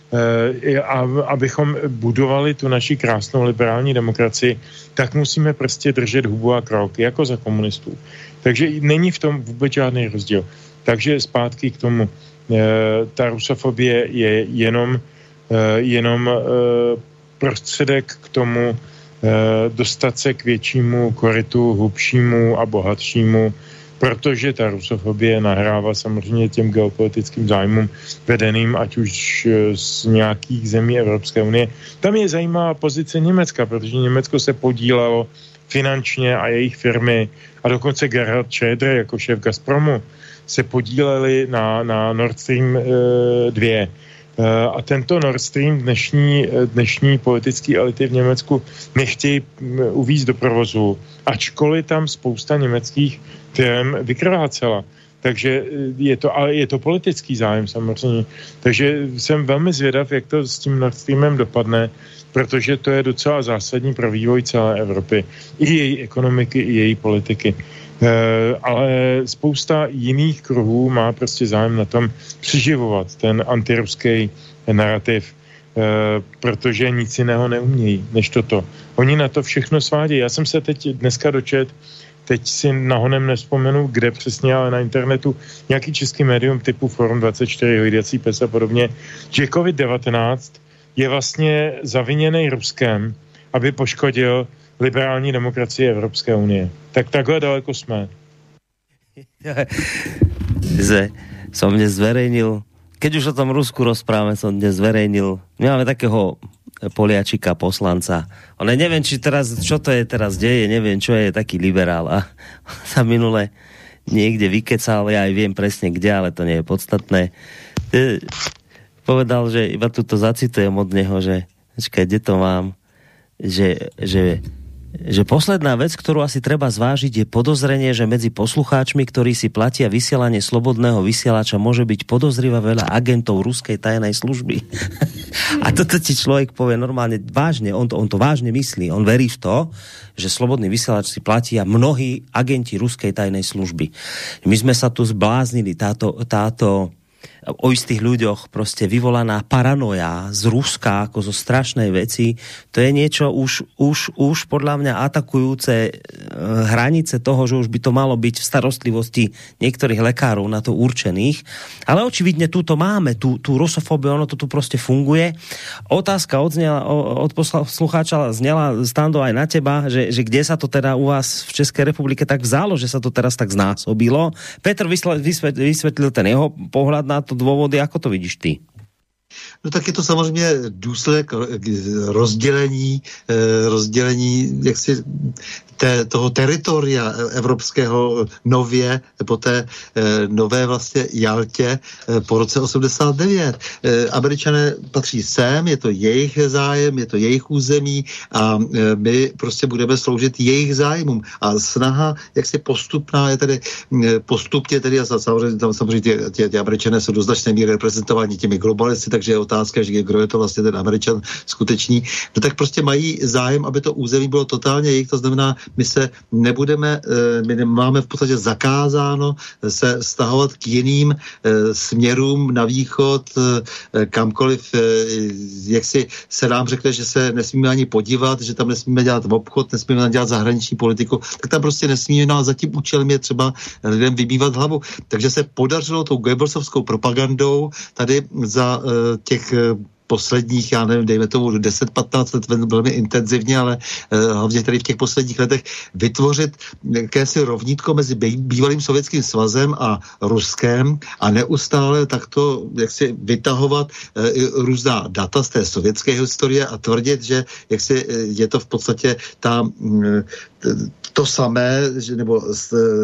a abychom budovali tu naši krásnou liberální demokracii, tak musíme prostě držet hubu a krok, jako za komunistů. Takže není v tom vůbec žádný rozdíl. Takže zpátky k tomu. E, ta rusofobie je jenom, e, jenom prostředek k tomu dostat se k většímu koritu, hlubšímu a bohatšímu, protože ta rusofobie nahrává samozřejmě těm geopolitickým zájmům vedeným, ať už z nějakých zemí Evropské unie. Tam je zajímavá pozice Německa, protože Německo se podílelo finančně a jejich firmy a dokonce Gerhard Schröder jako šéf Gazpromu se podíleli na, na Nord Stream 2. E, e, a tento Nord Stream dnešní, e, dnešní politické elity v Německu nechtějí uvízt do provozu, ačkoliv tam spousta německých firm vykrvácela. Takže je to, ale je to politický zájem samozřejmě. Takže jsem velmi zvědav, jak to s tím Nord Streamem dopadne, protože to je docela zásadní pro vývoj celé Evropy, i její ekonomiky, i její politiky. Eh, ale spousta jiných kruhů má prostě zájem na tom přiživovat ten antiruský narrativ, eh, protože nic jiného neumějí než toto. Oni na to všechno svádějí. Já jsem se teď dneska dočet, teď si nahonem nespomenu, kde přesně, ale na internetu nějaký český médium typu Forum 24, Hojdací pes a podobně, že COVID-19 je vlastně zaviněný Ruskem, aby poškodil liberální demokracie Evropské unie. Tak takhle daleko jsme. <laughs> že som dnes zverejnil, keď už o tom Rusku rozprávame, som dnes zverejnil, my máme takého Poliačika, poslanca. Ale neviem, či teraz, čo to je teraz deje, neviem, čo je taký liberál. A <laughs> sa minule niekde vykecal, ja aj viem presne kde, ale to nie je podstatné. E, povedal, že iba tuto zacitujem od neho, že počkaj, kde to mám, že, že že posledná vec, ktorú asi treba zvážiť, je podozrenie, že medzi poslucháčmi, ktorí si platia vysielanie slobodného vysielača, môže byť podozriva veľa agentov ruskej tajnej služby. <laughs> A toto ti človek povie normálne vážne, on to, on to vážne myslí, on verí v to, že slobodný vysielač si platia mnohí agenti ruskej tajnej služby. My sme sa tu zbláznili, táto, táto o istých ľuďoch prostě vyvolaná paranoja z Ruska ako zo strašnej veci, to je niečo už, už, už podľa mňa atakujúce eh, hranice toho, že už by to malo byť v starostlivosti niektorých lekárov na to určených. Ale očividne túto máme, tú, tú rusofóbiu, ono to tu prostě funguje. Otázka odznela, od poslucháča znela stando aj na teba, že, že kde sa to teda u vás v České republike tak vzalo, že sa to teraz tak znásobilo. Petr vysvetlil ten jeho pohľad na to to dôvody, ako to vidíš ty? No tak je to samozřejmě důsledek rozdělení, eh, rozdělení jaksi té, toho teritoria evropského nově, po té nové vlastně Jaltě po roce 89. Eh, Američané patří sem, je to jejich zájem, je to jejich území a my prostě budeme sloužit jejich zájmům. A snaha, jak se postupná, je tedy postupně, tedy a samozřejmě, tam samozřejmě ty, ty, ty Američané jsou do značné míry reprezentováni těmi globalisty, tak takže je otázka, že kdo je to vlastně ten Američan skutečný, no tak prostě mají zájem, aby to území bylo totálně jejich, to znamená, my se nebudeme, eh, my máme v podstatě zakázáno se stahovat k jiným eh, směrům na východ, eh, kamkoliv, jak si se nám řekne, že se nesmíme ani podívat, že tam nesmíme dělat obchod, nesmíme dělat zahraniční politiku, tak tam prostě nesmíme, no a za tím účelem je třeba lidem vybývat hlavu. Takže se podařilo tou Goebbelsovskou propagandou tady za těch posledních, já nevím, dejme tomu 10-15 let velmi intenzivně, ale uh, hlavně tady v těch posledních letech vytvořit jakési rovnítko mezi bývalým sovětským svazem a Ruskem a neustále takto jak si vytahovat uh, různá data z té sovětské historie a tvrdit, že jak si je to v podstatě ta uh, to samé, nebo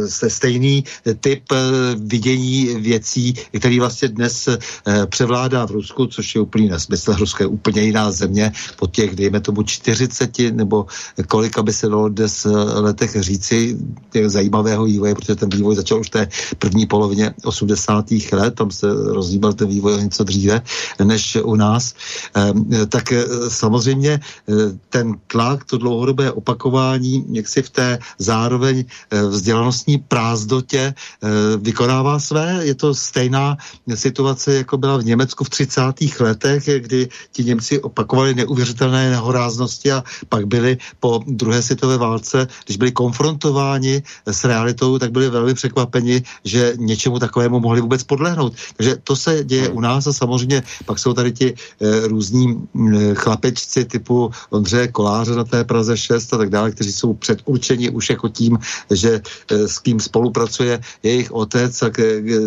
se stejný typ eh, vidění věcí, který vlastně dnes eh, převládá v Rusku, což je úplný nesmysl. Rusko je úplně jiná země po těch, dejme tomu, 40 nebo kolik, aby se dalo dnes eh, letech říci těch zajímavého vývoje, protože ten vývoj začal už v té první polovině 80. let, tam se rozhýbal ten vývoj něco dříve než u nás. Ehm, tak samozřejmě ten tlak, to dlouhodobé opakování, jak si v té zároveň eh, vzdělanostní prázdotě eh, vykonává své. Je to stejná situace, jako byla v Německu v 30. letech, kdy ti Němci opakovali neuvěřitelné nehoráznosti a pak byli po druhé světové válce, když byli konfrontováni s realitou, tak byli velmi překvapeni, že něčemu takovému mohli vůbec podlehnout. Takže to se děje u nás a samozřejmě pak jsou tady ti různí e, chlapečci typu Ondřeje Koláře na té Praze 6 a tak dále, kteří jsou předurčeni už jako tím, že eh, s kým spolupracuje jejich otec a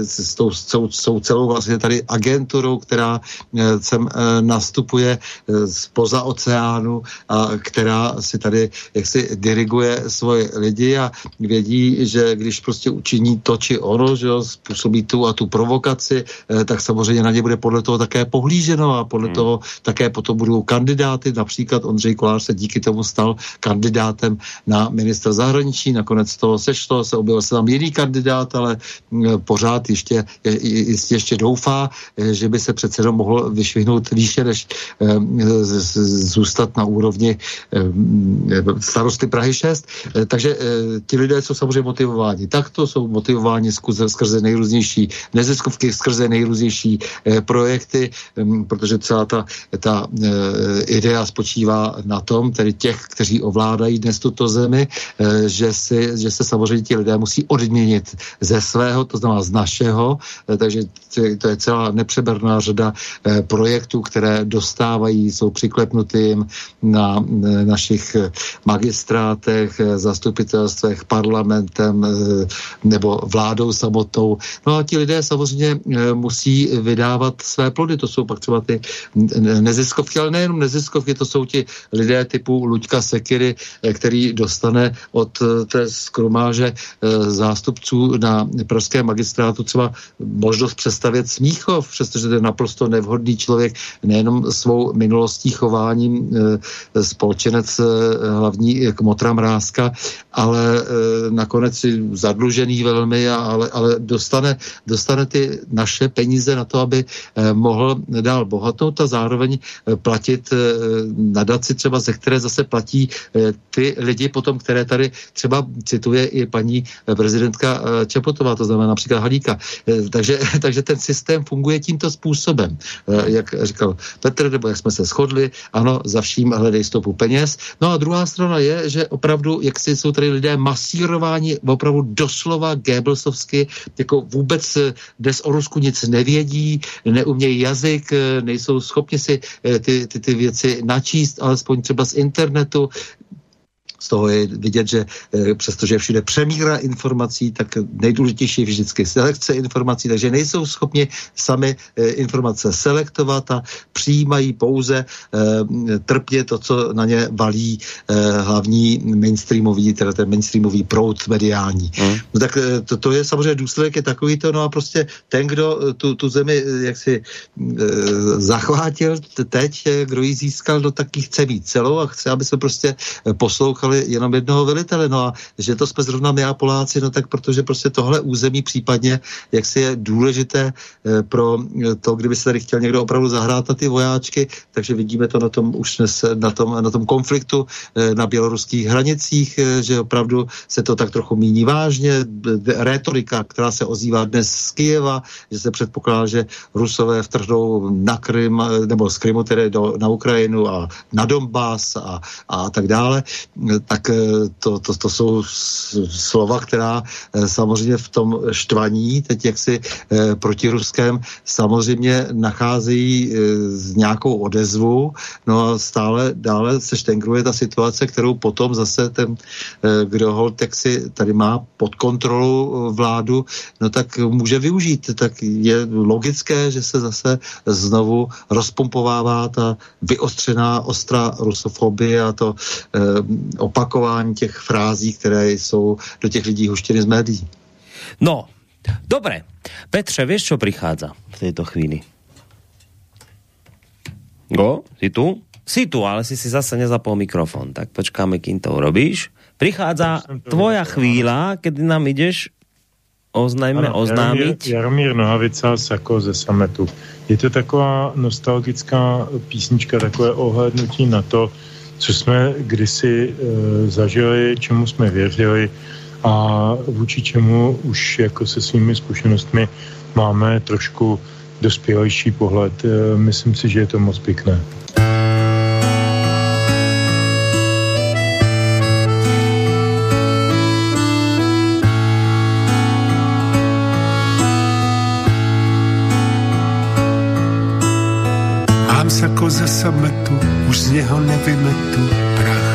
s tou, s tou celou vlastně tady agenturou, která eh, sem eh, nastupuje spoza oceánu a která si tady jaksi diriguje svoje lidi a vědí, že když prostě učiní to či ono, že jo, způsobí tu a tu provokaci, tak samozřejmě na ně bude podle toho také pohlíženo a podle hmm. toho také potom budou kandidáty. Například Ondřej Kolář se díky tomu stal kandidátem na ministra ministr zahraničí, nakonec to sešlo, se objevil se tam jiný kandidát, ale pořád ještě, ještě, ještě doufá, e, že by se přece jenom mohl vyšvihnout výše, než e, zůstat na úrovni e, starosty Prahy 6. Takže ti lidé jsou samozřejmě motivováni takto, jsou motivováni skrze, skrze nejrůznější neziskovky, skrze nejrůznější projekty, protože celá ta, ta idea spočívá na tom, tedy těch, kteří ovládají dnes tuto zemi, Eh, že, si, že se samozřejmě ti lidé musí odměnit ze svého, to znamená z našeho, eh, takže to je celá nepřeberná řada eh, projektů, které dostávají, jsou přiklepnuty na našich magistrátech, zastupitelstvech, parlamentem nebo vládou samotnou. No a ti lidé samozřejmě musí vydávat své plody, to jsou pak třeba ty neziskovky, ale nejenom neziskovky, to jsou ti lidé typu Luďka Sekiry, který dostane od eh, té skromáže eh, zástupců na pražském magistrátu třeba možnost přestavět Smíchov, přestože to je naprosto nevhodný člověk nejenom svou minulostí chováním eh, společenec hlavní Motra Mrázka, ale nakonec zadlužený velmi, ale, ale dostane, dostane ty naše peníze na to, aby mohl dál bohatnout a zároveň platit nadaci třeba, ze které zase platí ty lidi potom, které tady třeba cituje i paní eh, prezidentka eh, Čepotová, to znamená například Halíka. Eh, takže, <laughs> takže ten systém funguje tímto způsobem, jak říkal Petr, nebo jak jsme se shodli, ano, za vším hledej stopu peněz. No a druhá strana je, že opravdu, jak si jsou tady lidé masírováni opravdu doslova Goebbelsovsky, jako vůbec dnes o Rusku nic nevědí, neumějí jazyk, nejsou schopni si ty, ty, ty věci načíst, alespoň třeba z internetu, z toho je vidět, že e, přestože všude přemíra informací, tak nejdůležitější je vždycky selekce informací, takže nejsou schopni sami e, informace selektovat a přijímají pouze e, trpně to, co na ně valí hlavní mainstreamový, teda ten mainstreamový proud mediální. Hmm. No tak to, to je samozřejmě důsledek je takový to, no a prostě ten, kdo tu, tu zemi jak si zachvátil teď, kdo ji získal, do no, taky chce mít celou a chce, aby se prostě poslouchali poslali jenom jednoho velitele. No a že to jsme zrovna my a Poláci, no tak protože prostě tohle území případně, jak si je důležité eh, pro to, kdyby se tady chtěl někdo opravdu zahrát na ty vojáčky, takže vidíme to na tom už dnes, na tom, na tom konfliktu eh, na běloruských hranicích, eh, že opravdu se to tak trochu míní vážně. Rétorika, která se ozývá dnes z Kijeva, že se předpokládá, že Rusové vtrhnou na Krym, nebo z Krymu tedy do, na Ukrajinu a na Donbass a, a tak dále, tak to, to, to jsou slova, která samozřejmě v tom štvaní, teď jaksi proti ruském, samozřejmě nacházejí nějakou odezvu, no a stále dále se štengruje ta situace, kterou potom zase ten, kdo hol si tady má pod kontrolu vládu, no tak může využít. Tak je logické, že se zase znovu rozpumpovává ta vyostřená ostrá rusofobie a to eh, opakování těch frází, které jsou do těch lidí huštěny z médií. No, dobré. Petře, víš, co přichází v této chvíli? Go, si tu? Si tu, ale si si zase nezapol mikrofon. Tak počkáme, kým to urobíš. Prichádza tvoja chvíľa, kedy nám ideš oznajme, ano, oznámit. Jaromír, Jaromír Nohavica, Sako ze Sametu. Je to taková nostalgická písnička, takové ohlednutí na to, co jsme kdysi e, zažili, čemu jsme věřili a vůči čemu už jako se svými zkušenostmi máme trošku dospělejší pohled. E, myslím si, že je to moc pěkné. Sako ze sametu, už z něho nevymetu prach.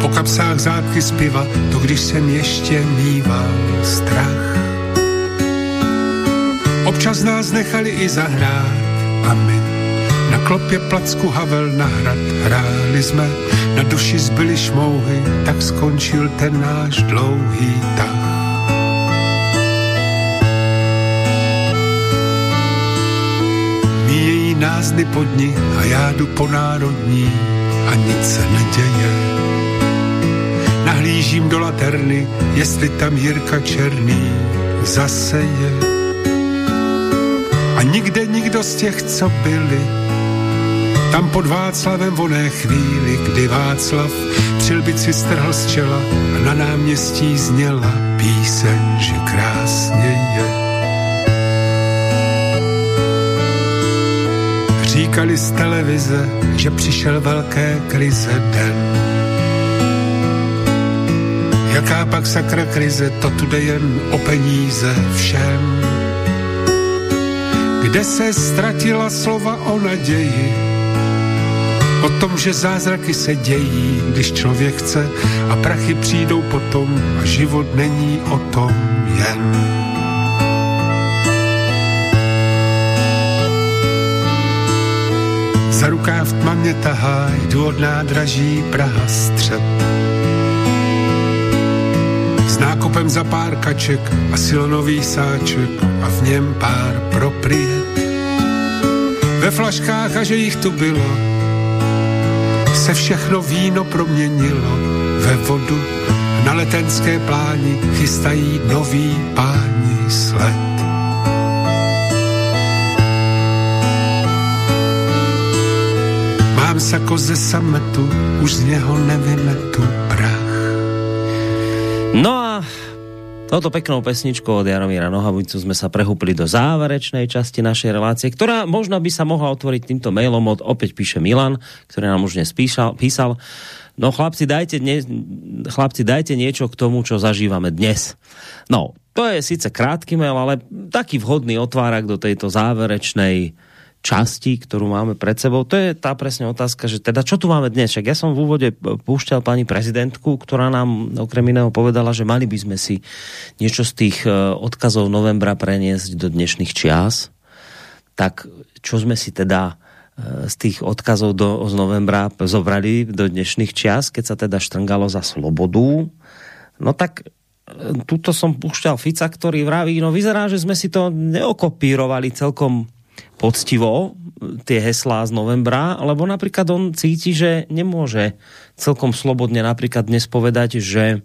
Po kapsách zátky z piva, to když jsem ještě mýval strach. Občas nás nechali i zahrát a my na klopě placku Havel na hrad hráli jsme, na duši zbyly šmouhy, tak skončil ten náš dlouhý tah. Nás dny ní a já jdu po národní a nic se neděje. Nahlížím do laterny, jestli tam Jirka Černý zase je. A nikde nikdo z těch, co byli, tam pod Václavem v oné chvíli, kdy Václav přilbici strhl z čela a na náměstí zněla píseň, že krásně je. Říkali z televize, že přišel velké krize den. Jaká pak sakra krize, to tu jde jen o peníze všem. Kde se ztratila slova o naději, o tom, že zázraky se dějí, když člověk chce a prachy přijdou potom a život není o tom jen. Za rukáv tma mě tahá, jdu od nádraží Praha střed. S nákupem za pár kaček a silonový sáček a v něm pár propriet. Ve flaškách a že jich tu bylo, se všechno víno proměnilo ve vodu. Na letenské pláni chystají nový páni Sako ze sametu, už z něho nevymetu prach. No a touto peknou pesničkou od Jaromíra Nohavicu sme sa prehúpli do záverečnej časti našej relácie, ktorá možno by sa mohla otvoriť týmto mailom od, opäť píše Milan, ktorý nám už dnes písal, písal No chlapci dajte, ne, chlapci, dajte niečo k tomu, čo zažívame dnes. No, to je sice krátky mail, ale taký vhodný otvárak do tejto záverečnej časti, ktorú máme pred sebou. To je tá presne otázka, že teda čo tu máme dnes? Však ja som v úvode púšťal pani prezidentku, ktorá nám okrem iného povedala, že mali by sme si niečo z tých e, odkazov novembra preniesť do dnešných čias. Tak čo sme si teda e, z tých odkazov do, z novembra zobrali do dnešných čias, keď sa teda štrngalo za slobodu. No tak e, tuto som púšťal Fica, ktorý vraví, no vyzerá, že sme si to neokopírovali celkom poctivo tie heslá z novembra, lebo napríklad on cíti, že nemôže celkom slobodne napríklad dnes povedať, že e,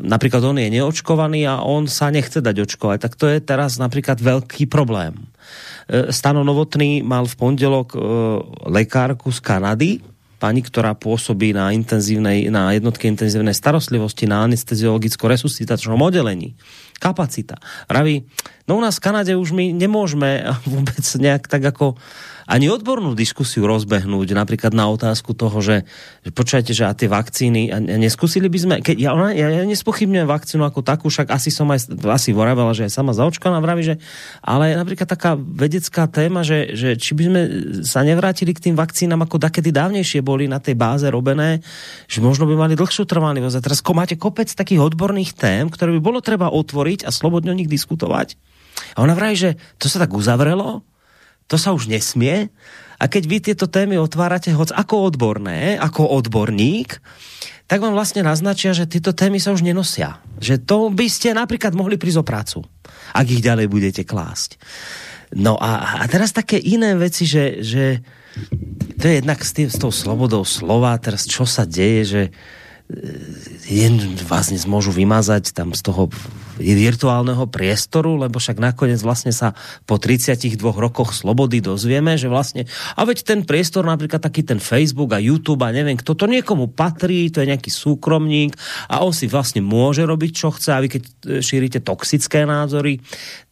napríklad on je neočkovaný a on sa nechce dať očkovať. Tak to je teraz napríklad veľký problém. E, Stano Novotný mal v pondelok e, lekárku z Kanady, pani, ktorá pôsobí na, intenzívnej, na jednotke intenzívnej starostlivosti na anesteziologicko-resuscitačnom oddelení. Kapacita. Ravi, no u nás v Kanade už my nemôžeme <laughs> vôbec nejak tak ako ani odbornú diskusiu rozbehnúť, napríklad na otázku toho, že, že počujete, že a tie vakcíny, a neskúsili by sme, keď ja, ja, ja nespochybňujem vakcínu ako takú, však asi som aj, asi voravela, že aj sama zaočkaná vraví, že, ale napríklad taká vedecká téma, že, že či by sme sa nevrátili k tým vakcínám, ako dakedy dávnejšie boli na tej báze robené, že možno by mali dlhšiu trvanlivosť. A teraz máte kopec takých odborných tém, ktoré by bolo treba otvoriť a slobodne o nich diskutovať. A ona vraví, že to sa tak uzavrelo, to sa už nesmie. A keď vy tieto témy otvárate hoc ako odborné, ako odborník, tak vám vlastne naznačia, že tieto témy sa už nenosia. Že to by ste napríklad mohli prísť o prácu, ak ich ďalej budete klásť. No a, a teraz také iné veci, že, že to je jednak s, tým, s tou slobodou slova, teraz čo sa deje, že jen vás môžu vymazať tam z toho virtuálneho priestoru, lebo však nakoniec vlastne sa po 32 rokoch slobody dozvieme, že vlastne, a veď ten priestor, napríklad taký ten Facebook a YouTube a neviem, kto to niekomu patrí, to je nejaký súkromník a on si vlastne môže robiť, čo chce a vy keď šírite toxické názory,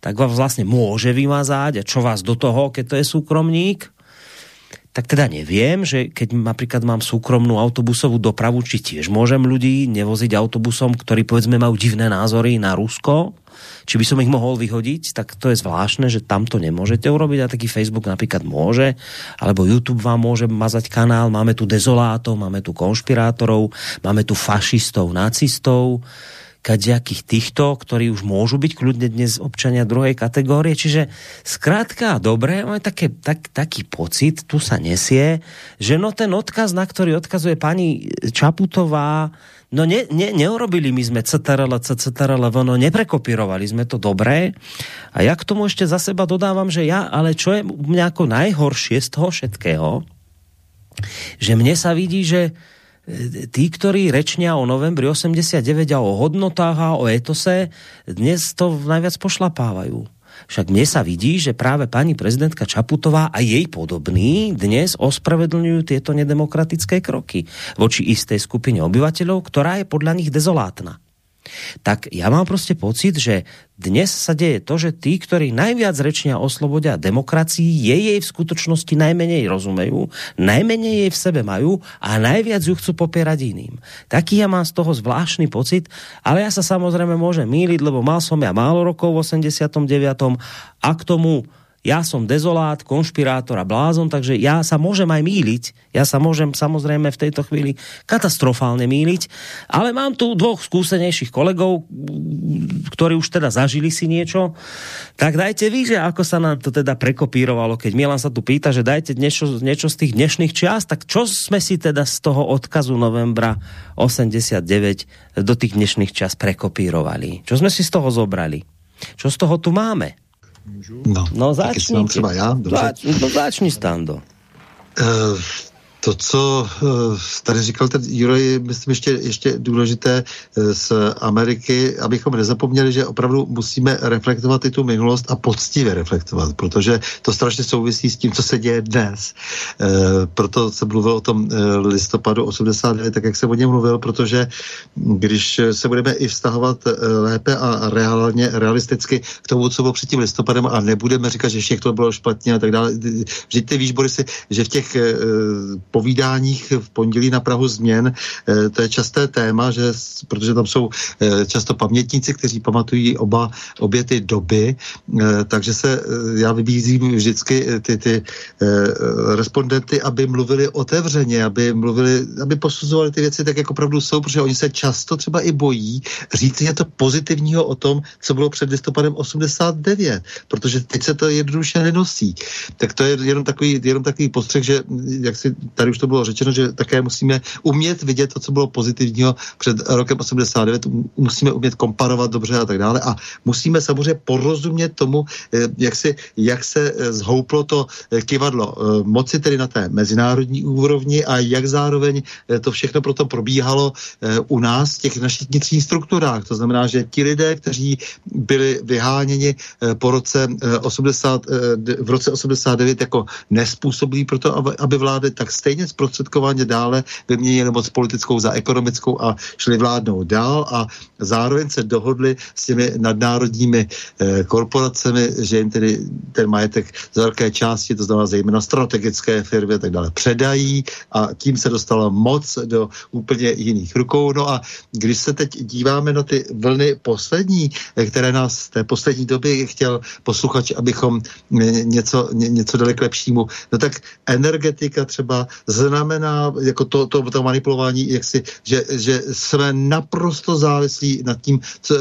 tak vás vlastne môže vymazať. A čo vás do toho, keď to je súkromník, tak teda neviem, že keď napríklad mám súkromnú autobusovú dopravu, či tiež môžem ľudí nevoziť autobusom, ktorí povedzme majú divné názory na Rusko, či by som ich mohol vyhodiť, tak to je zvláštne, že tam to nemôžete urobiť a taký Facebook napríklad môže, alebo YouTube vám môže mazať kanál, máme tu dezolátov, máme tu konšpirátorov, máme tu fašistov, nacistov, kadejakých týchto, ktorí už môžu byť kľudne dnes občania druhej kategórie. Čiže zkrátka, dobre, máme také, tak, taký pocit, tu sa nesie, že no ten odkaz, na ktorý odkazuje pani Čaputová, no ne, ne, neurobili my sme CTRL, CTRL, no neprekopírovali sme to dobré. A ja k tomu ešte za seba dodávam, že ja, ale čo je mňa ako najhoršie z toho všetkého, že mne sa vidí, že tí, ktorí rečnia o novembri 89 a o hodnotách a o etose, dnes to najviac pošlapávajú. Však mne sa vidí, že práve pani prezidentka Čaputová a jej podobní dnes ospravedlňujú tieto nedemokratické kroky voči istej skupine obyvateľov, ktorá je podľa nich dezolátna tak ja mám prostě pocit, že dnes sa deje to, že tí, ktorí najviac rečnia o slobode a demokracii, je jej v skutočnosti najmenej rozumejú, najmenej jej v sebe majú a najviac ju chcú popierať iným. Taký ja mám z toho zvláštny pocit, ale ja sa samozrejme môžem míliť, lebo mal som ja málo rokov v 89. a k tomu ja som dezolát, konšpirátor a blázon, takže ja sa môžem aj míliť. Ja sa môžem samozrejme v tejto chvíli katastrofálne míliť, ale mám tu dvoch skúsenejších kolegov, ktorí už teda zažili si niečo. Tak dajte vy, že ako sa nám to teda prekopírovalo, keď Milan sa tu pýta, že dajte niečo, niečo z tých dnešných čiast, tak čo sme si teda z toho odkazu novembra 89 do tých dnešných čas prekopírovali? Čo sme si z toho zobrali? Čo z toho tu máme? No, no začni. třeba já, dobře. Zač, no začni, Stando. Uh, to, co eh, tady říkal ten Juro, je myslím ještě, ještě důležité eh, z Ameriky, abychom nezapomněli, že opravdu musíme reflektovat i tu minulost a poctivě reflektovat, protože to strašně souvisí s tím, co se děje dnes. E, proto jsem mluvil o tom listopadu 89, tak jak jsem o něm mluvil, protože když se budeme i vztahovat lépe a reálně, realisticky k tomu, co bylo před tím listopadem a nebudeme říkat, že všechno bylo špatně a tak dále. Vždyť ty víš, Borisy, že v těch povídáních v pondělí na Prahu změn, eh, to je časté téma, že, protože tam jsou eh, často pamětníci, kteří pamatují oba, obě ty doby, eh, takže se já vybízím vždycky ty, ty respondenty, aby mluvili otevřeně, aby mluvili, aby posuzovali ty věci tak, jak opravdu jsou, protože oni se často třeba i bojí říct něco pozitivního o tom, co bylo před listopadem 89, protože teď se to jednoduše nenosí. Tak to je jenom takový, jenom takový postřeh, že jak si tady tady už to bylo řečeno, že také musíme umět vidět to, co bylo pozitivního před rokem 89, musíme umět komparovat dobře a tak dále a musíme samozřejmě porozumět tomu, eh, jak, si, jak se eh, zhouplo to kivadlo moci tedy na té mezinárodní úrovni a jak zároveň to všechno proto probíhalo u nás v těch našich vnitřních strukturách. To znamená, že ti lidé, kteří byli vyháněni po roce 80, v roce 89 jako nespůsobilí pro to, aby vlády tak stejně zprostředkovaně dále vyměnili moc politickou za ekonomickou a šli vládnout dál a zároveň se dohodli s těmi nadnárodními eh, korporacemi, že jim tedy ten majetek z velké části, to znamená zejména strategické firmy a tak dále, předají a tím se dostala moc do úplně jiných rukou. No a když se teď díváme na ty vlny poslední, eh, které nás v té poslední době chtěl posluchač, abychom eh, něco, ně, něco dali k lepšímu, no tak energetika třeba znamená, jako to, to, to manipulování, jak si, že, že jsme naprosto závislí nad tím, co,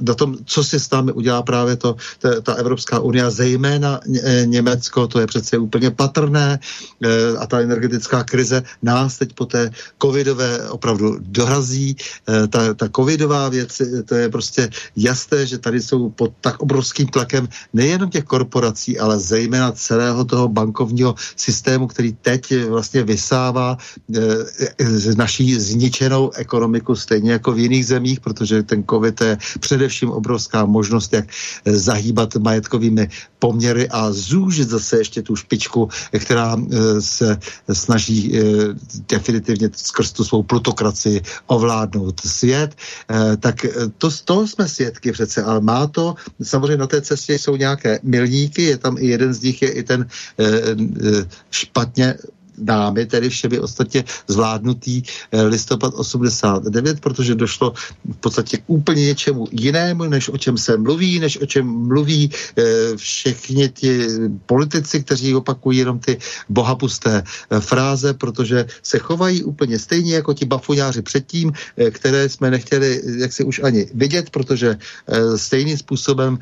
na tom, co si s námi udělá právě to, ta, ta Evropská unie, zejména Německo, to je přece úplně patrné eh, a ta energetická krize nás teď po té covidové opravdu dorazí. Eh, ta, ta covidová věc, to je prostě jasné, že tady jsou pod tak obrovským tlakem nejenom těch korporací, ale zejména celého toho bankovního systému, který teď vlastně vysává e, naší zničenou ekonomiku stejně jako v jiných zemích, protože ten COVID je především obrovská možnost, jak zahýbat majetkovými poměry a zúžit zase ještě tu špičku, která se snaží definitivně skrz tu svou plutokracii ovládnout svět. Tak to, toho jsme svědky přece, ale má to, samozřejmě na té cestě jsou nějaké milníky, je tam i jeden z nich, je i ten špatně námi, tedy všemi ostatně zvládnutý eh, listopad 89, protože došlo v podstatě k úplně něčemu jinému, než o čem se mluví, než o čem mluví eh, všichni ti politici, kteří opakují jenom ty bohapusté eh, fráze, protože se chovají úplně stejně jako ti bafuňáři předtím, které jsme nechtěli jak si už ani vidět, protože stejným způsobem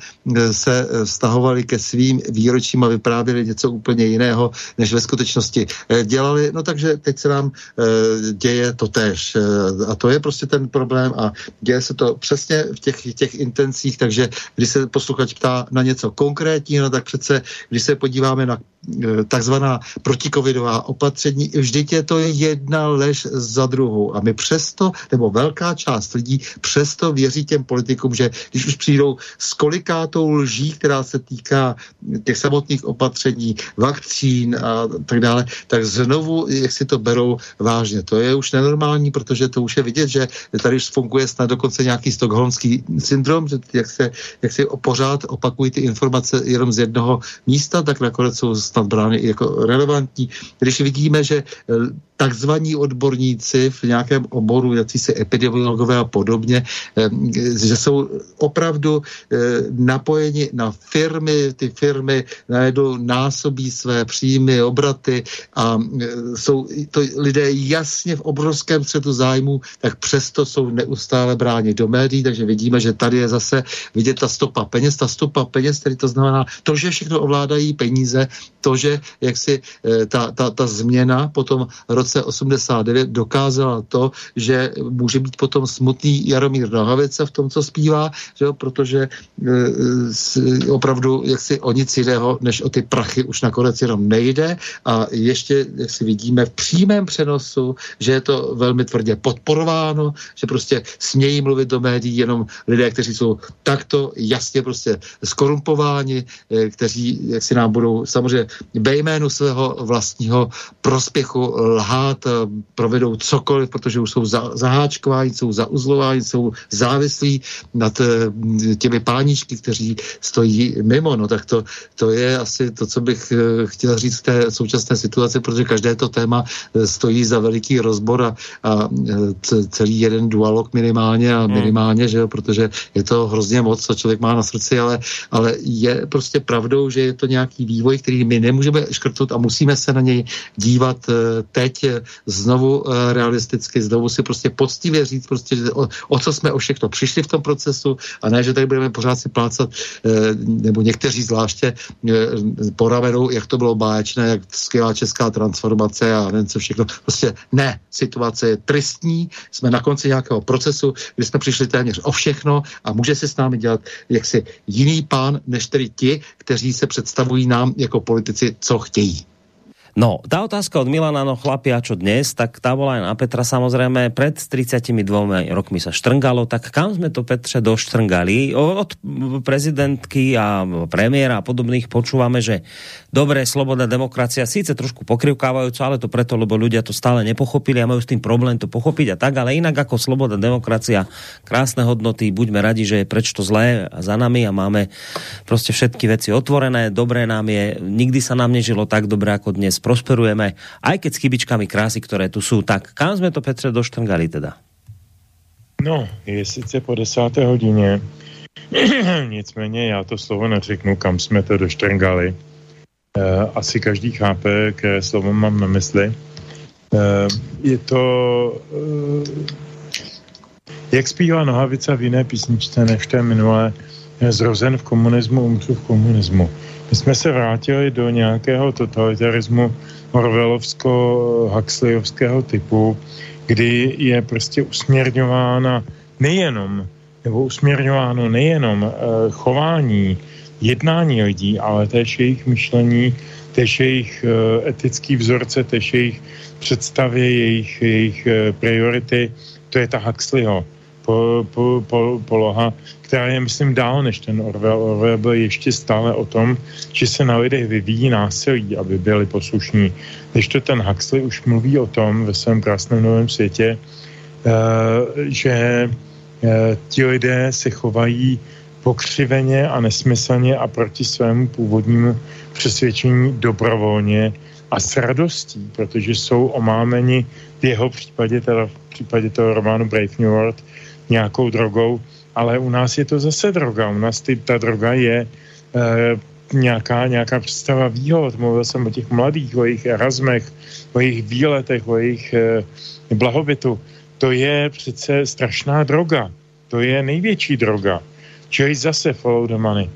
se vztahovali ke svým výročím a vyprávěli něco úplně jiného, než ve skutečnosti dělali, no takže teď se nám e, děje to tež. E, a to je prostě ten problém a děje se to přesně v těch, těch intencích, takže když se posluchač ptá na něco konkrétního, tak přece, když se podíváme na e, takzvaná protikovidová opatření, vždyť je to jedna lež za druhou. A my přesto, nebo velká část lidí přesto věří těm politikům, že když už přijdou s kolikátou lží, která se týká těch samotných opatření, vakcín a tak dále, tak znovu, jak si to berou vážně. To je už nenormální, protože to už je vidět, že tady už funguje snad dokonce nějaký stokholmský syndrom, že jak se, jak se pořád opakují ty informace jenom z jednoho místa, tak nakonec jsou snad brány jako relevantní. Když vidíme, že takzvaní odborníci v nějakém oboru, jací se epidemiologové a podobně, že jsou opravdu eh, napojeni na firmy, ty firmy najednou násobí své příjmy, obraty a eh, jsou to lidé jasně v obrovském střetu zájmu, tak přesto jsou neustále bráni do médií, takže vidíme, že tady je zase vidět ta stopa peněz, ta stopa peněz, tedy to znamená to, že všechno ovládají peníze, to, že jak si eh, ta, ta, ta změna potom roce roce 89 dokázala to, že může být potom smutný Jaromír Nohavice v tom, co zpívá, že jo, protože e, opravdu jak si o nic jiného, než o ty prachy už nakonec jenom nejde. A ještě, jak si vidíme v přímém přenosu, že je to velmi tvrdě podporováno, že prostě smějí mluvit do médií jenom lidé, kteří jsou takto jasně prostě skorumpováni, e, kteří jak si nám budou samozřejmě ve jménu svého vlastního prospěchu lhát stát, eh, provedou cokoliv, protože už jsou za, zaháčkováni, jsou zauzlováni, jsou závislí nad eh, těmi páničky, kteří stojí mimo. No tak to, to je asi to, co bych eh, chtěl říct v té současné situaci, protože každé to téma stojí za veliký rozbor a, a celý jeden dualog minimálně a hmm. minimálně, že jo, protože je to hrozně moc, co člověk má na srdci, ale, ale je prostě pravdou, že je to nějaký vývoj, který my nemůžeme škrtnout a musíme se na něj dívat teď znovu eh, realisticky, znovu si prostě poctivě říct, prostě, o, o co jsme o všechno přišli v tom procesu a ne, že tady budeme pořád si plácat, eh, nebo někteří zvláště eh, po jak to bylo báječné, jak skvělá česká transformace a nevím co všechno. Prostě ne, situace je tristní, jsme na konci nějakého procesu, kdy jsme přišli téměř o všechno a může se s námi dělat jaksi jiný pán, než tedy ti, kteří se představují nám jako politici, co chtějí. No, tá otázka od Milana, no chlapi, a čo dnes, tak tá bola aj na Petra samozrejme. Pred 32 rokmi sa štrngalo, tak kam sme to Petře doštrngali? Od prezidentky a premiéra a podobných počúvame, že dobré, slobodná demokracia, síce trošku pokrivkávajúco, ale to preto, lebo ľudia to stále nepochopili a majú s tým problém to pochopiť a tak, ale inak ako slobodná demokracia, krásne hodnoty, buďme radi, že je preč to zlé za nami a máme prostě všetky veci otvorené, dobré nám je, nikdy sa nám nežilo tak dobre ako dnes prosperujeme, aj keď s chybičkami krásy, které tu jsou. Tak kam jsme to, Petře, doštrngali teda? No, je sice po desáté hodině, <clears throat> nicméně já to slovo neřeknu, kam jsme to doštrngali. E, asi každý chápe, které slovo mám na mysli. E, je to, e, jak zpívá Nohavica v jiné písničce než té minulé, zrozen v komunismu, umřu v komunismu. My jsme se vrátili do nějakého totalitarismu Orvelovsko-Huxleyovského typu, kdy je prostě usměrňována nejenom, nebo usměrňováno nejenom uh, chování, jednání lidí, ale též jejich myšlení, též jejich uh, etický vzorce, též jejich představy, jejich, jejich uh, priority. To je ta Huxleyho po, po, po, poloha, která je, myslím, dál než ten Orwell. Orwell byl ještě stále o tom, že se na lidech vyvíjí násilí, aby byli poslušní. Když to ten Huxley už mluví o tom ve svém krásném novém světě, uh, že uh, ti lidé se chovají pokřiveně a nesmyslně a proti svému původnímu přesvědčení dobrovolně a s radostí, protože jsou omámeni v jeho případě, teda v případě toho románu Brave New World, nějakou drogou, ale u nás je to zase droga. U nás ty, ta droga je e, nějaká, nějaká představa výhod. Mluvil jsem o těch mladých, o jejich erasmech, o jejich výletech, o jejich e, blahobytu. To je přece strašná droga. To je největší droga. Čili zase follow the money.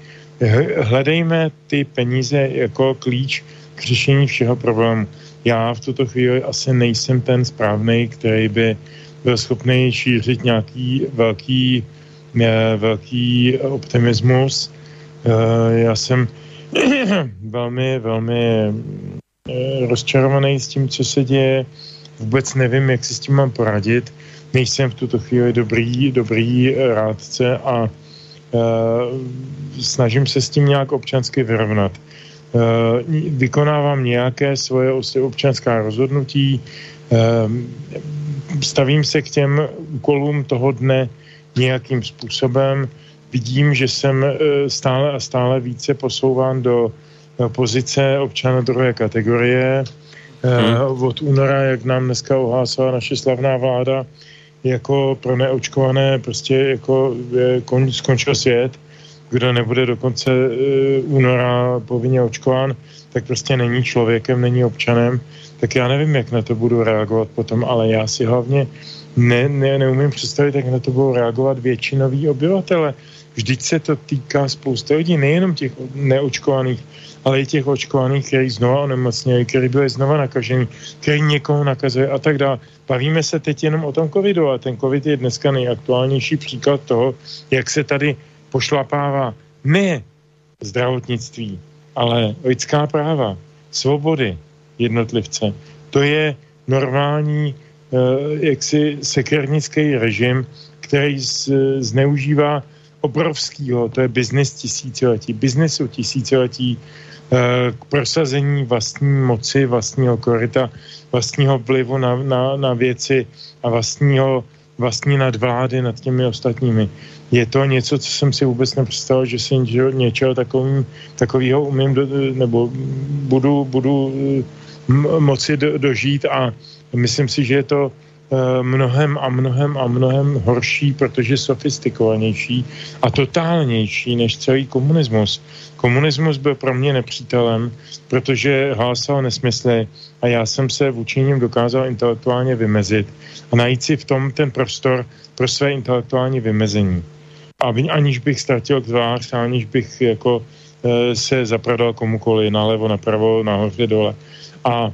Hledejme ty peníze jako klíč k řešení všeho problému. Já v tuto chvíli asi nejsem ten správný, který by byl schopný šířit nějaký velký, eh, velký optimismus. Eh, já jsem <clears throat> velmi, velmi eh, rozčarovaný s tím, co se děje. Vůbec nevím, jak si s tím mám poradit. Nejsem v tuto chvíli dobrý, dobrý rádce a snažím se s tím nějak občansky vyrovnat. vykonávám nějaké svoje občanská rozhodnutí, stavím se k těm úkolům toho dne nějakým způsobem. Vidím, že jsem e, stále a stále více posouván do pozice občana druhé kategorie. Hmm. Od února, jak nám dneska ohlásila naše slavná vláda, jako pro neočkované prostě jako je, kon, skončil svět, kdo nebude do konce e, února povinně očkován, tak prostě není člověkem, není občanem tak já nevím, jak na to budu reagovat potom, ale já si hlavně ne, ne, neumím představit, jak na to budou reagovat většinoví obyvatele. Vždyť se to týká spousty lidí, nejenom těch neočkovaných, ale i těch očkovaných, kteří znova onemocněli, kteří byli znova nakažení, kteří někoho nakazuje a tak dále. Bavíme se teď jenom o tom covidu a ten covid je dneska nejaktuálnější příklad toho, jak se tady pošlapává ne zdravotnictví, ale lidská práva, svobody, jednotlivce. To je normální eh, jaksi sekernický režim, který z, zneužívá obrovského, to je biznis tisíciletí, biznesu tisíciletí eh, k prosazení vlastní moci, vlastního korita, vlastního vlivu na, na, na věci a vlastního, vlastní nadvlády nad těmi ostatními. Je to něco, co jsem si vůbec nepředstavil, že si něčeho, takového umím, do, nebo budu, budu moci do, dožít a myslím si, že je to eh, mnohem a mnohem a mnohem horší, protože sofistikovanější a totálnější než celý komunismus. Komunismus byl pro mě nepřítelem, protože hlásal nesmysly a já jsem se vůči ním dokázal intelektuálně vymezit a najít si v tom ten prostor pro své intelektuální vymezení. A aniž bych ztratil tvář, aniž bych jako e, se zapradal komukoli nalevo, napravo, nahoře, dole. A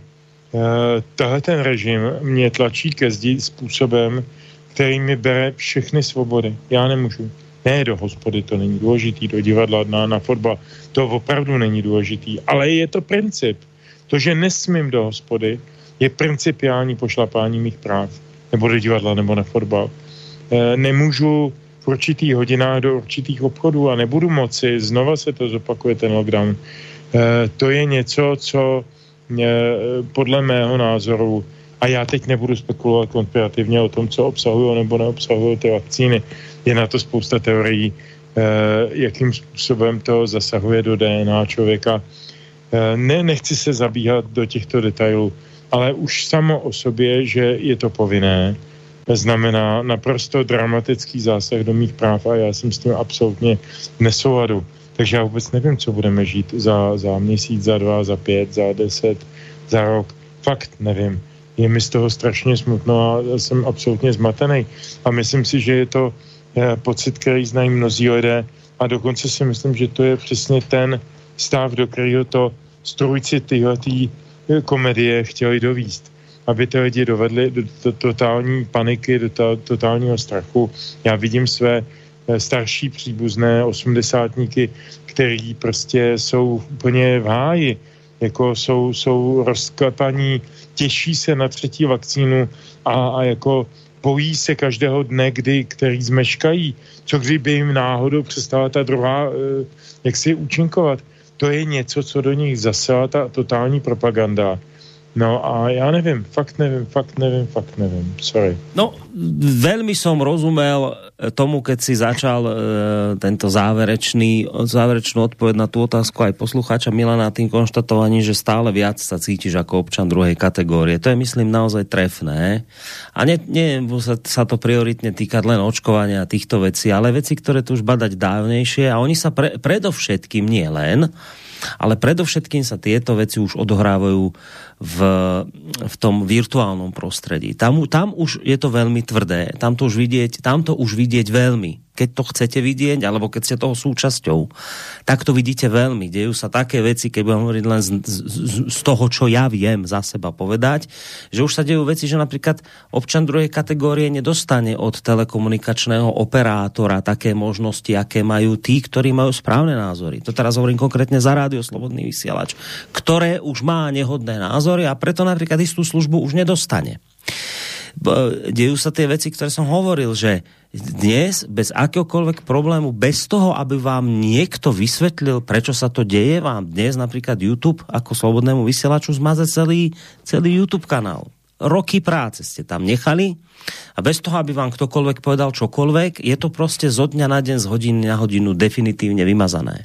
tahle ten režim mě tlačí ke zdi způsobem, který mi bere všechny svobody. Já nemůžu. Ne do hospody, to není důležitý, do divadla, na, na fotbal, to opravdu není důležitý, ale je to princip. To, že nesmím do hospody, je principiální pošlapání mých práv. Nebo do divadla, nebo na fotbal. E, nemůžu v určitých hodinách do určitých obchodů a nebudu moci, znova se to zopakuje ten lockdown. E, to je něco, co e, podle mého názoru a já teď nebudu spekulovat konspirativně o tom, co obsahují nebo neobsahují ty vakcíny. Je na to spousta teorií, eh, jakým způsobem to zasahuje do DNA člověka. Eh, ne, nechci se zabíhat do těchto detailů, ale už samo o sobě, že je to povinné, znamená naprosto dramatický zásah do mých práv a já jsem s tím absolutně nesouladu. Takže já vůbec nevím, co budeme žít za, za měsíc, za dva, za pět, za deset, za rok. Fakt nevím je mi z toho strašně smutno a jsem absolutně zmatený. A myslím si, že je to eh, pocit, který znají mnozí lidé a dokonce si myslím, že to je přesně ten stav, do kterého to strujci tyhle eh, komedie chtěli dovíst. Aby ty lidi dovedli do, do totální paniky, do to, totálního strachu. Já vidím své eh, starší příbuzné osmdesátníky, který prostě jsou úplně v háji, jako jsou, jsou rozklepaní těší se na třetí vakcínu a, a jako bojí se každého dne, kdy, který zmeškají. Co kdyby jim náhodou přestala ta druhá, eh, jak si účinkovat. To je něco, co do nich zasela ta totální propaganda. No a já nevím, fakt nevím, fakt nevím, fakt nevím, sorry. No, veľmi som rozumel tomu, keď si začal e, tento záverečný, záverečnú odpoveď na tú otázku aj poslucháča Milana tým konštatovaním, že stále viac sa cítiš ako občan druhej kategórie. To je, myslím, naozaj trefné. A nie, nie sa, sa to prioritne týkať len očkovania týchto vecí, ale veci, ktoré tu už badať dávnejšie a oni sa pre, predovšetkým nie len, ale predovšetkým sa tieto veci už odohrávajú v, v tom virtuálnom prostredí. Tam, tam už je to veľmi tvrdé, tam to už vidieť, tam to už vidieť veľmi keď to chcete vidieť, alebo keď ste toho súčasťou, tak to vidíte veľmi. Dejú sa také veci, keď budem hovoriť len z, z, z toho, čo ja viem za seba povedať, že už sa dejú veci, že napríklad občan druhej kategórie nedostane od telekomunikačného operátora také možnosti, aké majú tí, ktorí majú správne názory. To teraz hovorím konkrétne za rádio Slobodný vysielač, ktoré už má nehodné názory a preto napríklad istú službu už nedostane dejú sa tie veci, ktoré som hovoril, že dnes bez akéhokoľvek problému, bez toho, aby vám niekto vysvetlil, prečo sa to deje, vám dnes napríklad YouTube ako slobodnému vysielaču zmaze celý, celý YouTube kanál. Roky práce ste tam nechali a bez toho, aby vám ktokoľvek povedal čokoľvek, je to prostě zo dňa na deň, z hodiny na hodinu definitívne vymazané.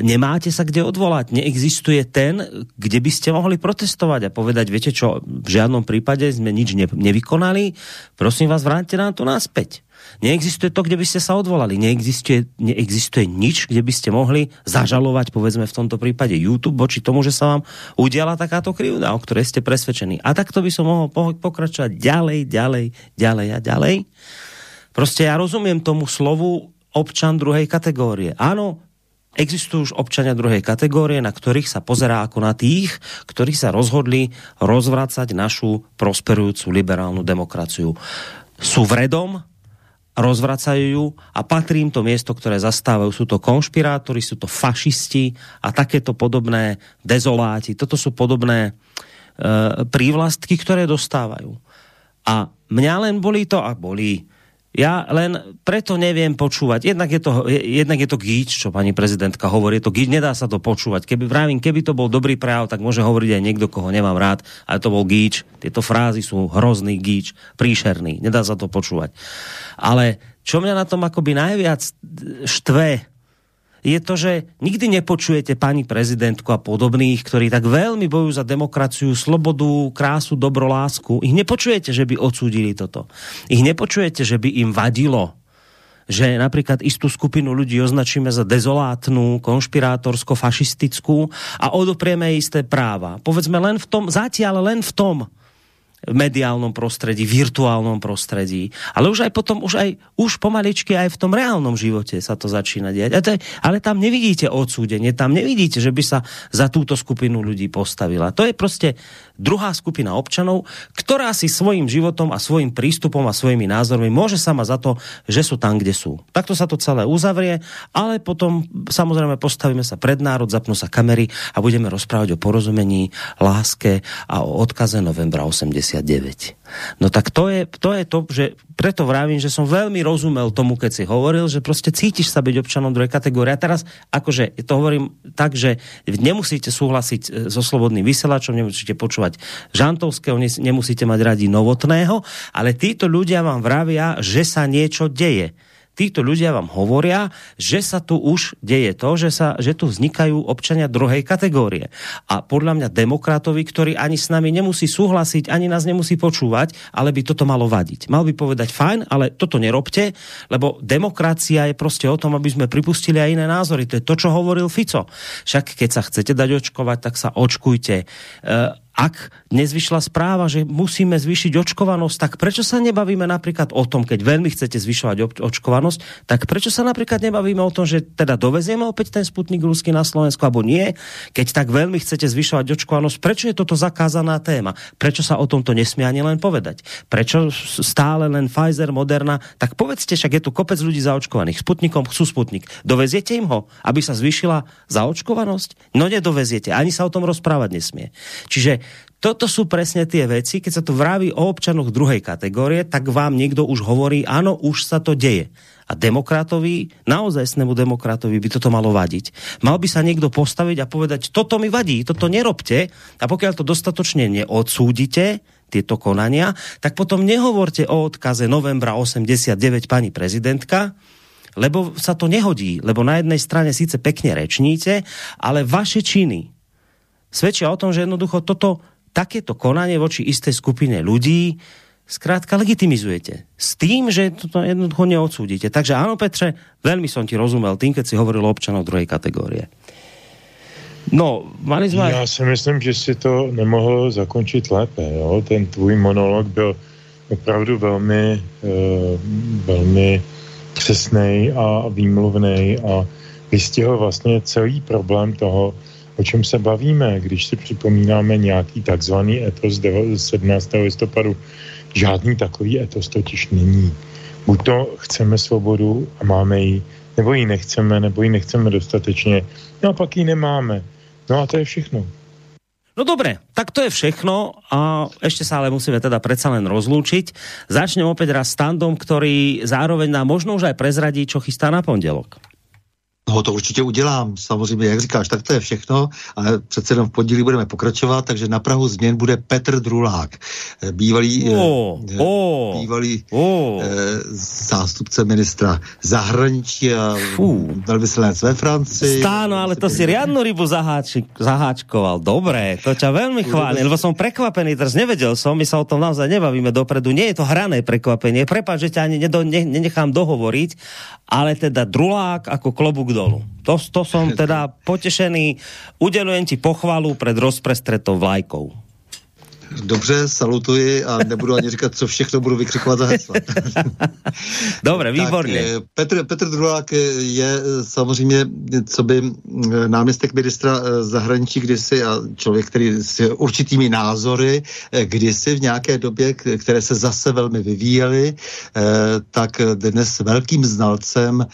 Nemáte sa kde odvolať. Neexistuje ten, kde by ste mohli protestovať a povedať, viete čo, v žiadnom prípade sme nič ne, nevykonali, prosím vás, vráťte nám to naspäť. Neexistuje to, kde by ste sa odvolali. Neexistuje, neexistuje nič, kde by ste mohli zažalovať, povedzme v tomto prípade YouTube, voči tomu, že sa vám udiala takáto krivda, o ktorej ste presvedčení. A takto by som mohol pokračovať ďalej, ďalej, ďalej a ďalej. Prostě ja rozumiem tomu slovu občan druhej kategórie. Áno, Existujú už občania druhej kategórie, na ktorých sa pozerá ako na tých, ktorí sa rozhodli rozvracať našu prosperujúcu liberálnu demokraciu. Sú vredom, rozvracajú ju a patrí im to miesto, ktoré zastávajú. Sú to konšpirátori, sú to fašisti a takéto podobné dezoláti. Toto sú podobné e, prívlastky, ktoré dostávajú. A mňa len boli to, a boli Ja len preto neviem počúvať. Jednak je to, jednak je to gíč, čo pani prezidentka hovorí. Je to gíč, nedá sa to počúvať. Keby, vravím, keby to bol dobrý prejav, tak môže hovoriť aj niekto, koho nemám rád, ale to bol gíč. Tieto frázy sú hrozný gíč, príšerný. Nedá sa to počúvať. Ale čo mňa na tom akoby najviac štve, je to, že nikdy nepočujete pani prezidentku a podobných, ktorí tak veľmi bojujú za demokraciu, slobodu, krásu, dobro, lásku. Ich nepočujete, že by odsúdili toto. Ich nepočujete, že by im vadilo, že napríklad istú skupinu ľudí označíme za dezolátnu, konšpirátorsko-fašistickú a odoprieme isté práva. Povedzme len v tom, zatiaľ len v tom, v mediálnom prostredí, virtuálnom prostredí, ale už aj potom, už aj už pomaličky aj v tom reálnom živote sa to začína diať. A to je, ale tam nevidíte odsúdenie, tam nevidíte, že by sa za túto skupinu ľudí postavila. To je prostě druhá skupina občanov, ktorá si svojím životom a svojím prístupom a svojimi názormi môže sama za to, že sú tam, kde sú. Takto sa to celé uzavrie, ale potom samozrejme postavíme sa pred národ, zapnú sa kamery a budeme rozprávať o porozumení, láske a o odkaze novembra 80 No tak to je, to je to, že preto vravím, že som veľmi rozumel tomu, keď si hovoril, že prostě cítiš sa byť občanom druhej kategórie. A teraz, akože to hovorím tak, že nemusíte súhlasiť e, so slobodným vysielačom, nemusíte počúvať Žantovského, nemusíte mať radi Novotného, ale títo ľudia vám vravia, že sa niečo deje títo ľudia vám hovoria, že sa tu už deje to, že, sa, že tu vznikajú občania druhej kategórie. A podľa mňa demokratovi, ktorý ani s nami nemusí súhlasiť, ani nás nemusí počúvať, ale by toto malo vadiť. Mal by povedať, fajn, ale toto nerobte, lebo demokracia je prostě o tom, aby sme pripustili aj iné názory. To je to, čo hovoril Fico. Však keď sa chcete dať očkovať, tak sa očkujte. Uh, ak dnes vyšla správa, že musíme zvýšiť očkovanosť, tak prečo sa nebavíme napríklad o tom, keď veľmi chcete zvyšovať očkovanosť, tak prečo sa napríklad nebavíme o tom, že teda dovezieme opäť ten Sputnik rusky na Slovensku, alebo nie? Keď tak veľmi chcete zvyšovať očkovanosť, prečo je toto zakázaná téma? Prečo sa o tomto nesmie ani len povedať? Prečo stále len Pfizer, Moderna? Tak povedzte, však je tu kopec ľudí zaočkovaných. Sputnikom chcú Sputnik. Doveziete im ho, aby sa zvyšila zaočkovanosť? No nedoveziete. Ani sa o tom rozprávať nesmie. Čiže toto sú presne tie veci, keď sa tu vraví o občanoch druhej kategórie, tak vám niekto už hovorí, áno, už sa to deje. A demokratovi, naozajstnému demokratovi by toto malo vadiť. Mal by sa niekto postaviť a povedať, toto mi vadí, toto nerobte a pokiaľ to dostatočne neodsúdite, tieto konania, tak potom nehovorte o odkaze novembra 89 pani prezidentka, lebo sa to nehodí, lebo na jednej strane síce pekne rečníte, ale vaše činy svedčia o tom, že jednoducho toto takéto konanie voči istej skupine ľudí zkrátka legitimizujete. S tým, že to jednoducho neodsúdite. Takže áno, Petře, veľmi som ti rozumel tým, keď si hovoril o občanov druhej kategórie. No, mali jsme... Já si myslím, že si to nemohl zakončit lépe. Jo? Ten tvůj monolog byl opravdu velmi, uh, velmi přesný a výmluvný a vystihl vlastně celý problém toho, o čem se bavíme, když si připomínáme nějaký takzvaný etos 17. listopadu. Žádný takový etos totiž není. Buď to chceme svobodu a máme ji, nebo ji nechceme, nebo ji nechceme dostatečně, no a pak ji nemáme. No a to je všechno. No dobré, tak to je všechno a ešte sa ale musíme teda predsa len rozlúčiť. Začnem opäť raz standom, ktorý zároveň nám možno už aj prezradí, čo chystá na pondelok. No to určitě udělám, samozřejmě, jak říkáš, tak to je všechno, ale přece jenom v pondělí budeme pokračovat, takže na Prahu změn bude Petr Drulák, eh, bývalý, oh, oh, bývalý oh. zástupce ministra zahraničí a velvyslanec ve Francii. Stáno, ale to si riadnu rybu zaháčkoval, dobré, to ťa veľmi chválim, lebo som prekvapený, teraz nevedel som, my sa o tom naozaj nebavíme dopredu, nie je to hrané prekvapenie, prepáč, že ťa ani nedo, ne, nenechám dohovoriť, ale teda Drulák ako klobúk dolu. To, to som <laughs> teda potešený. Udelujem ti pochvalu pred rozprestretou vlajkou. Dobře, salutuji a nebudu ani říkat, co všechno budu vykřikovat za hesla. <laughs> Dobře, výborně. Tak, Petr, Petr Drulák je samozřejmě, co by náměstek ministra zahraničí kdysi a člověk, který s určitými názory kdysi v nějaké době, které se zase velmi vyvíjely, tak dnes velkým znalcem,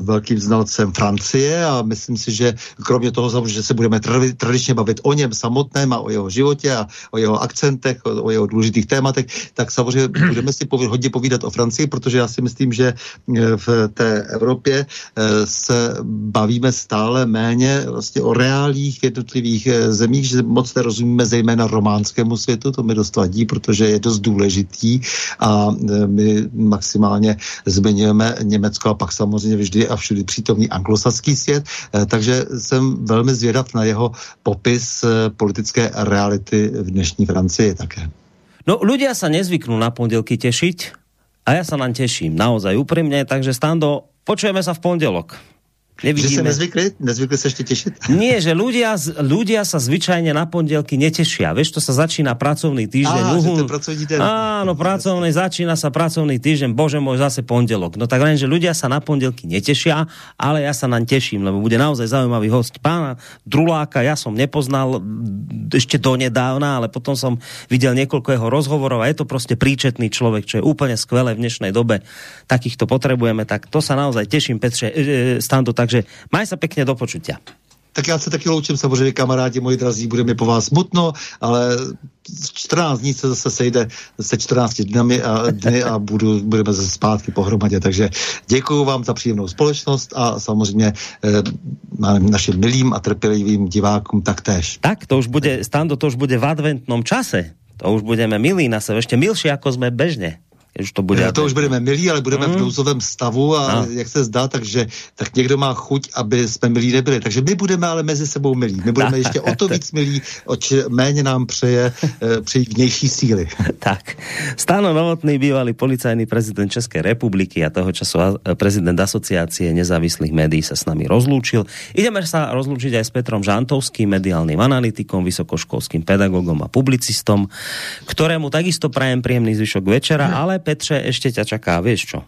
velkým znalcem Francie a myslím si, že kromě toho, že se budeme tradičně bavit o něm samotném a o jeho životě a o jeho jeho akcentech, o, o jeho důležitých tématech, tak samozřejmě <clears throat> budeme si pověd, hodně povídat o Francii, protože já si myslím, že eh, v té Evropě eh, se bavíme stále méně vlastně o reálích jednotlivých eh, zemích, že moc nerozumíme zejména románskému světu, to mi dost vadí, protože je dost důležitý a my maximálně zmiňujeme Německo a pak samozřejmě vždy a všudy přítomný anglosaský svět, takže jsem velmi zvědav na jeho popis politické reality v dnešní dnešní Francie také. No ľudia sa nezvyknú na pondelky tešiť a ja sa nám teším, naozaj úprimne, takže Stando, počujeme sa v pondelok. Nevidíme. Že sa nezvykli? Nezvykli sa ešte tešiť? Nie, že ľudia, ľudia sa zvyčajne na pondelky netešia. Vieš, to sa začína pracovný týždeň. Á, Uhu. že to pracovný týždeň. Áno, pracovný, začína sa pracovný týždeň. Bože môj, zase pondelok. No tak len, že ľudia sa na pondelky netešia, ale ja sa naň teším, lebo bude naozaj zaujímavý host. Pána Druláka ja som nepoznal ešte donedávna, ale potom som videl niekoľko jeho rozhovorov a je to prostě príčetný človek, čo je úplne skvelé v dnešnej dobe. Takýchto potrebujeme, tak to sa naozaj teším, Petře, e, e, Stando, takže maj sa pekne do počutia. Tak já se taky loučím, samozřejmě kamarádi moji drazí, bude mi po vás smutno, ale 14 dní se zase sejde se 14 dny a, dny a budu, budeme zase zpátky pohromadě. Takže děkuji vám za příjemnou společnost a samozřejmě eh, našim milým a trpělivým divákům taktéž. Tak, to už bude, Stando, to už bude v adventnom čase. To už budeme milí na sebe, ještě milší, jako jsme bežně už to bude. To už budeme milí, ale budeme mm. v nouzovém stavu a no. jak se zdá, takže tak někdo má chuť, aby jsme milí nebyli. Takže my budeme ale mezi sebou milí. My budeme <laughs> ještě o to víc milí, oč méně nám přeje, eh, přejí vnější síly. <laughs> tak. Stano Novotný, bývalý policajný prezident České republiky a toho času prezident asociácie nezávislých médií sa s nami rozlúčil. Ideme sa rozlúčiť aj s Petrom Žantovským, mediálnym analytikom, vysokoškolským pedagogom a publicistom, ktorému takisto prajem príjemný zvyšok večera, hm. ale Petře, ještě ťa čaká, víš čo?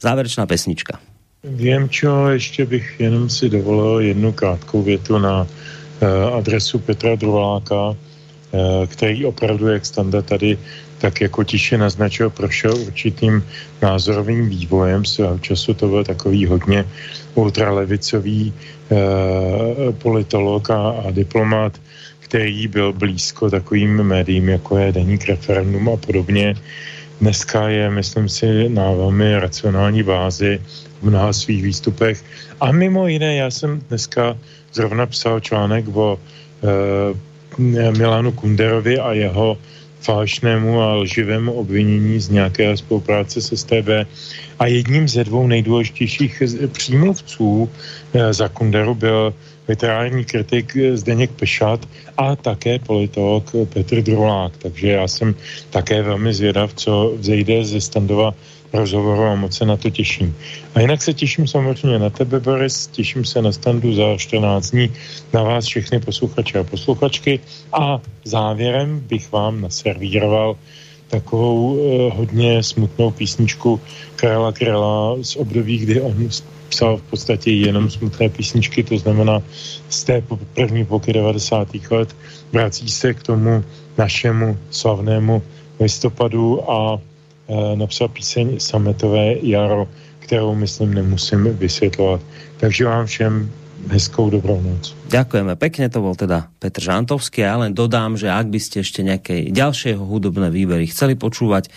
Závěrečná pesnička. Vím čo, ještě bych jenom si dovolil jednu krátkou větu na uh, adresu Petra Druláka, uh, který opravdu, jak standa tady tak jako tiše naznačil, prošel určitým názorovým vývojem svého času. To byl takový hodně ultralevicový uh, politolog a, a diplomat, který byl blízko takovým médiím, jako je Deník referendum a podobně dneska je, myslím si, na velmi racionální bázi v mnoha svých výstupech. A mimo jiné, já jsem dneska zrovna psal článek o e, Milanu Kunderovi a jeho falešnému a lživému obvinění z nějaké spolupráce s STB. A jedním ze dvou nejdůležitějších přímluvců e, za Kunderu byl literární kritik Zdeněk Pešat a také politolog Petr Drulák. Takže já jsem také velmi zvědav, co vzejde ze Standova rozhovoru a moc se na to těším. A jinak se těším samozřejmě na tebe, Boris, těším se na standu za 14 dní, na vás všechny posluchače a posluchačky a závěrem bych vám naservíroval takovou eh, hodně smutnou písničku Karela Krela z období, kdy on psal v podstatě jenom smutné písničky, to znamená z té první poky 90. let vrací se k tomu našemu slavnému listopadu a e, napsal píseň Sametové jaro, kterou, myslím, nemusím vysvětlovat. Takže vám všem hezkou dobrou noc. Ďakujeme pekne, to bol teda Petr Žantovský ja len dodám, že ak by ste ešte nejaké ďalšieho hudobné výbery chceli počúvať,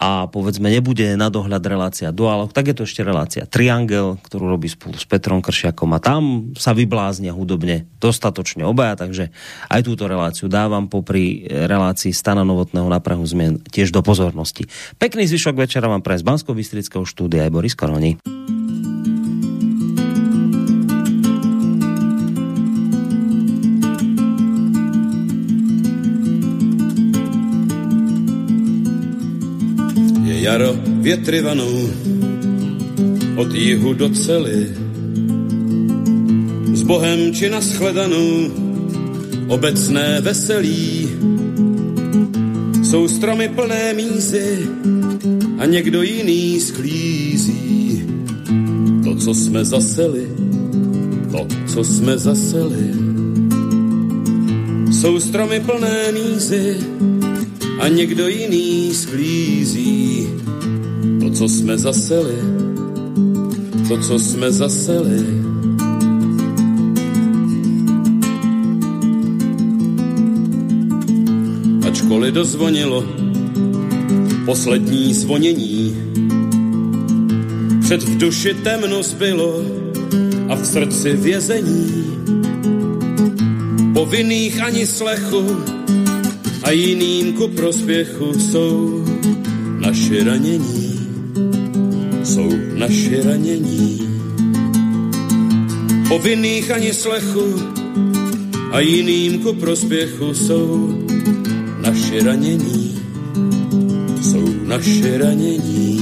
a povedzme nebude na dohľad relácia Dualog, tak je to ešte relácia Triangel, ktorú robí spolu s Petrom Kršiakom a tam sa vybláznia hudobne dostatočne obaja, takže aj túto reláciu dávam popri relácii Stana Novotného na Prahu zmien tiež do pozornosti. Pekný zvyšok večera vám pre z Bansko-Bystrického štúdia aj Boris Koroni. Jaro větry vanou od jihu do cely. S Bohem či shledanou obecné veselí. Jsou stromy plné mízy a někdo jiný sklízí. To, co jsme zaseli, to, co jsme zaseli. Jsou stromy plné mízy a někdo jiný sklízí co jsme zaseli, to, co jsme zaseli. Ačkoliv dozvonilo poslední zvonění, před v duši temno zbylo a v srdci vězení. Povinných ani slechu a jiným ku prospěchu jsou naše ranění, jsou naši ranění. O vinných ani slechu a jiným ku prospěchu jsou naši ranění. Jsou naši ranění.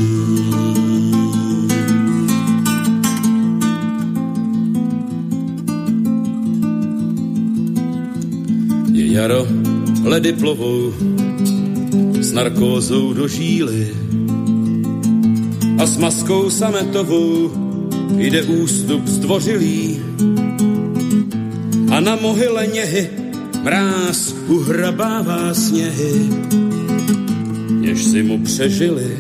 Je jaro, ledy plovou, s narkózou do žíly a s maskou sametovou jde ústup zdvořilý a na mohyle něhy mráz uhrabává sněhy, jež si mu přežili,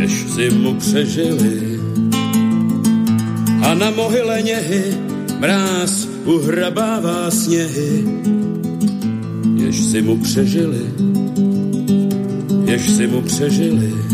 jež si mu přežili. A na mohyle něhy mráz uhrabává sněhy, jež si mu přežili, jež si mu přežili.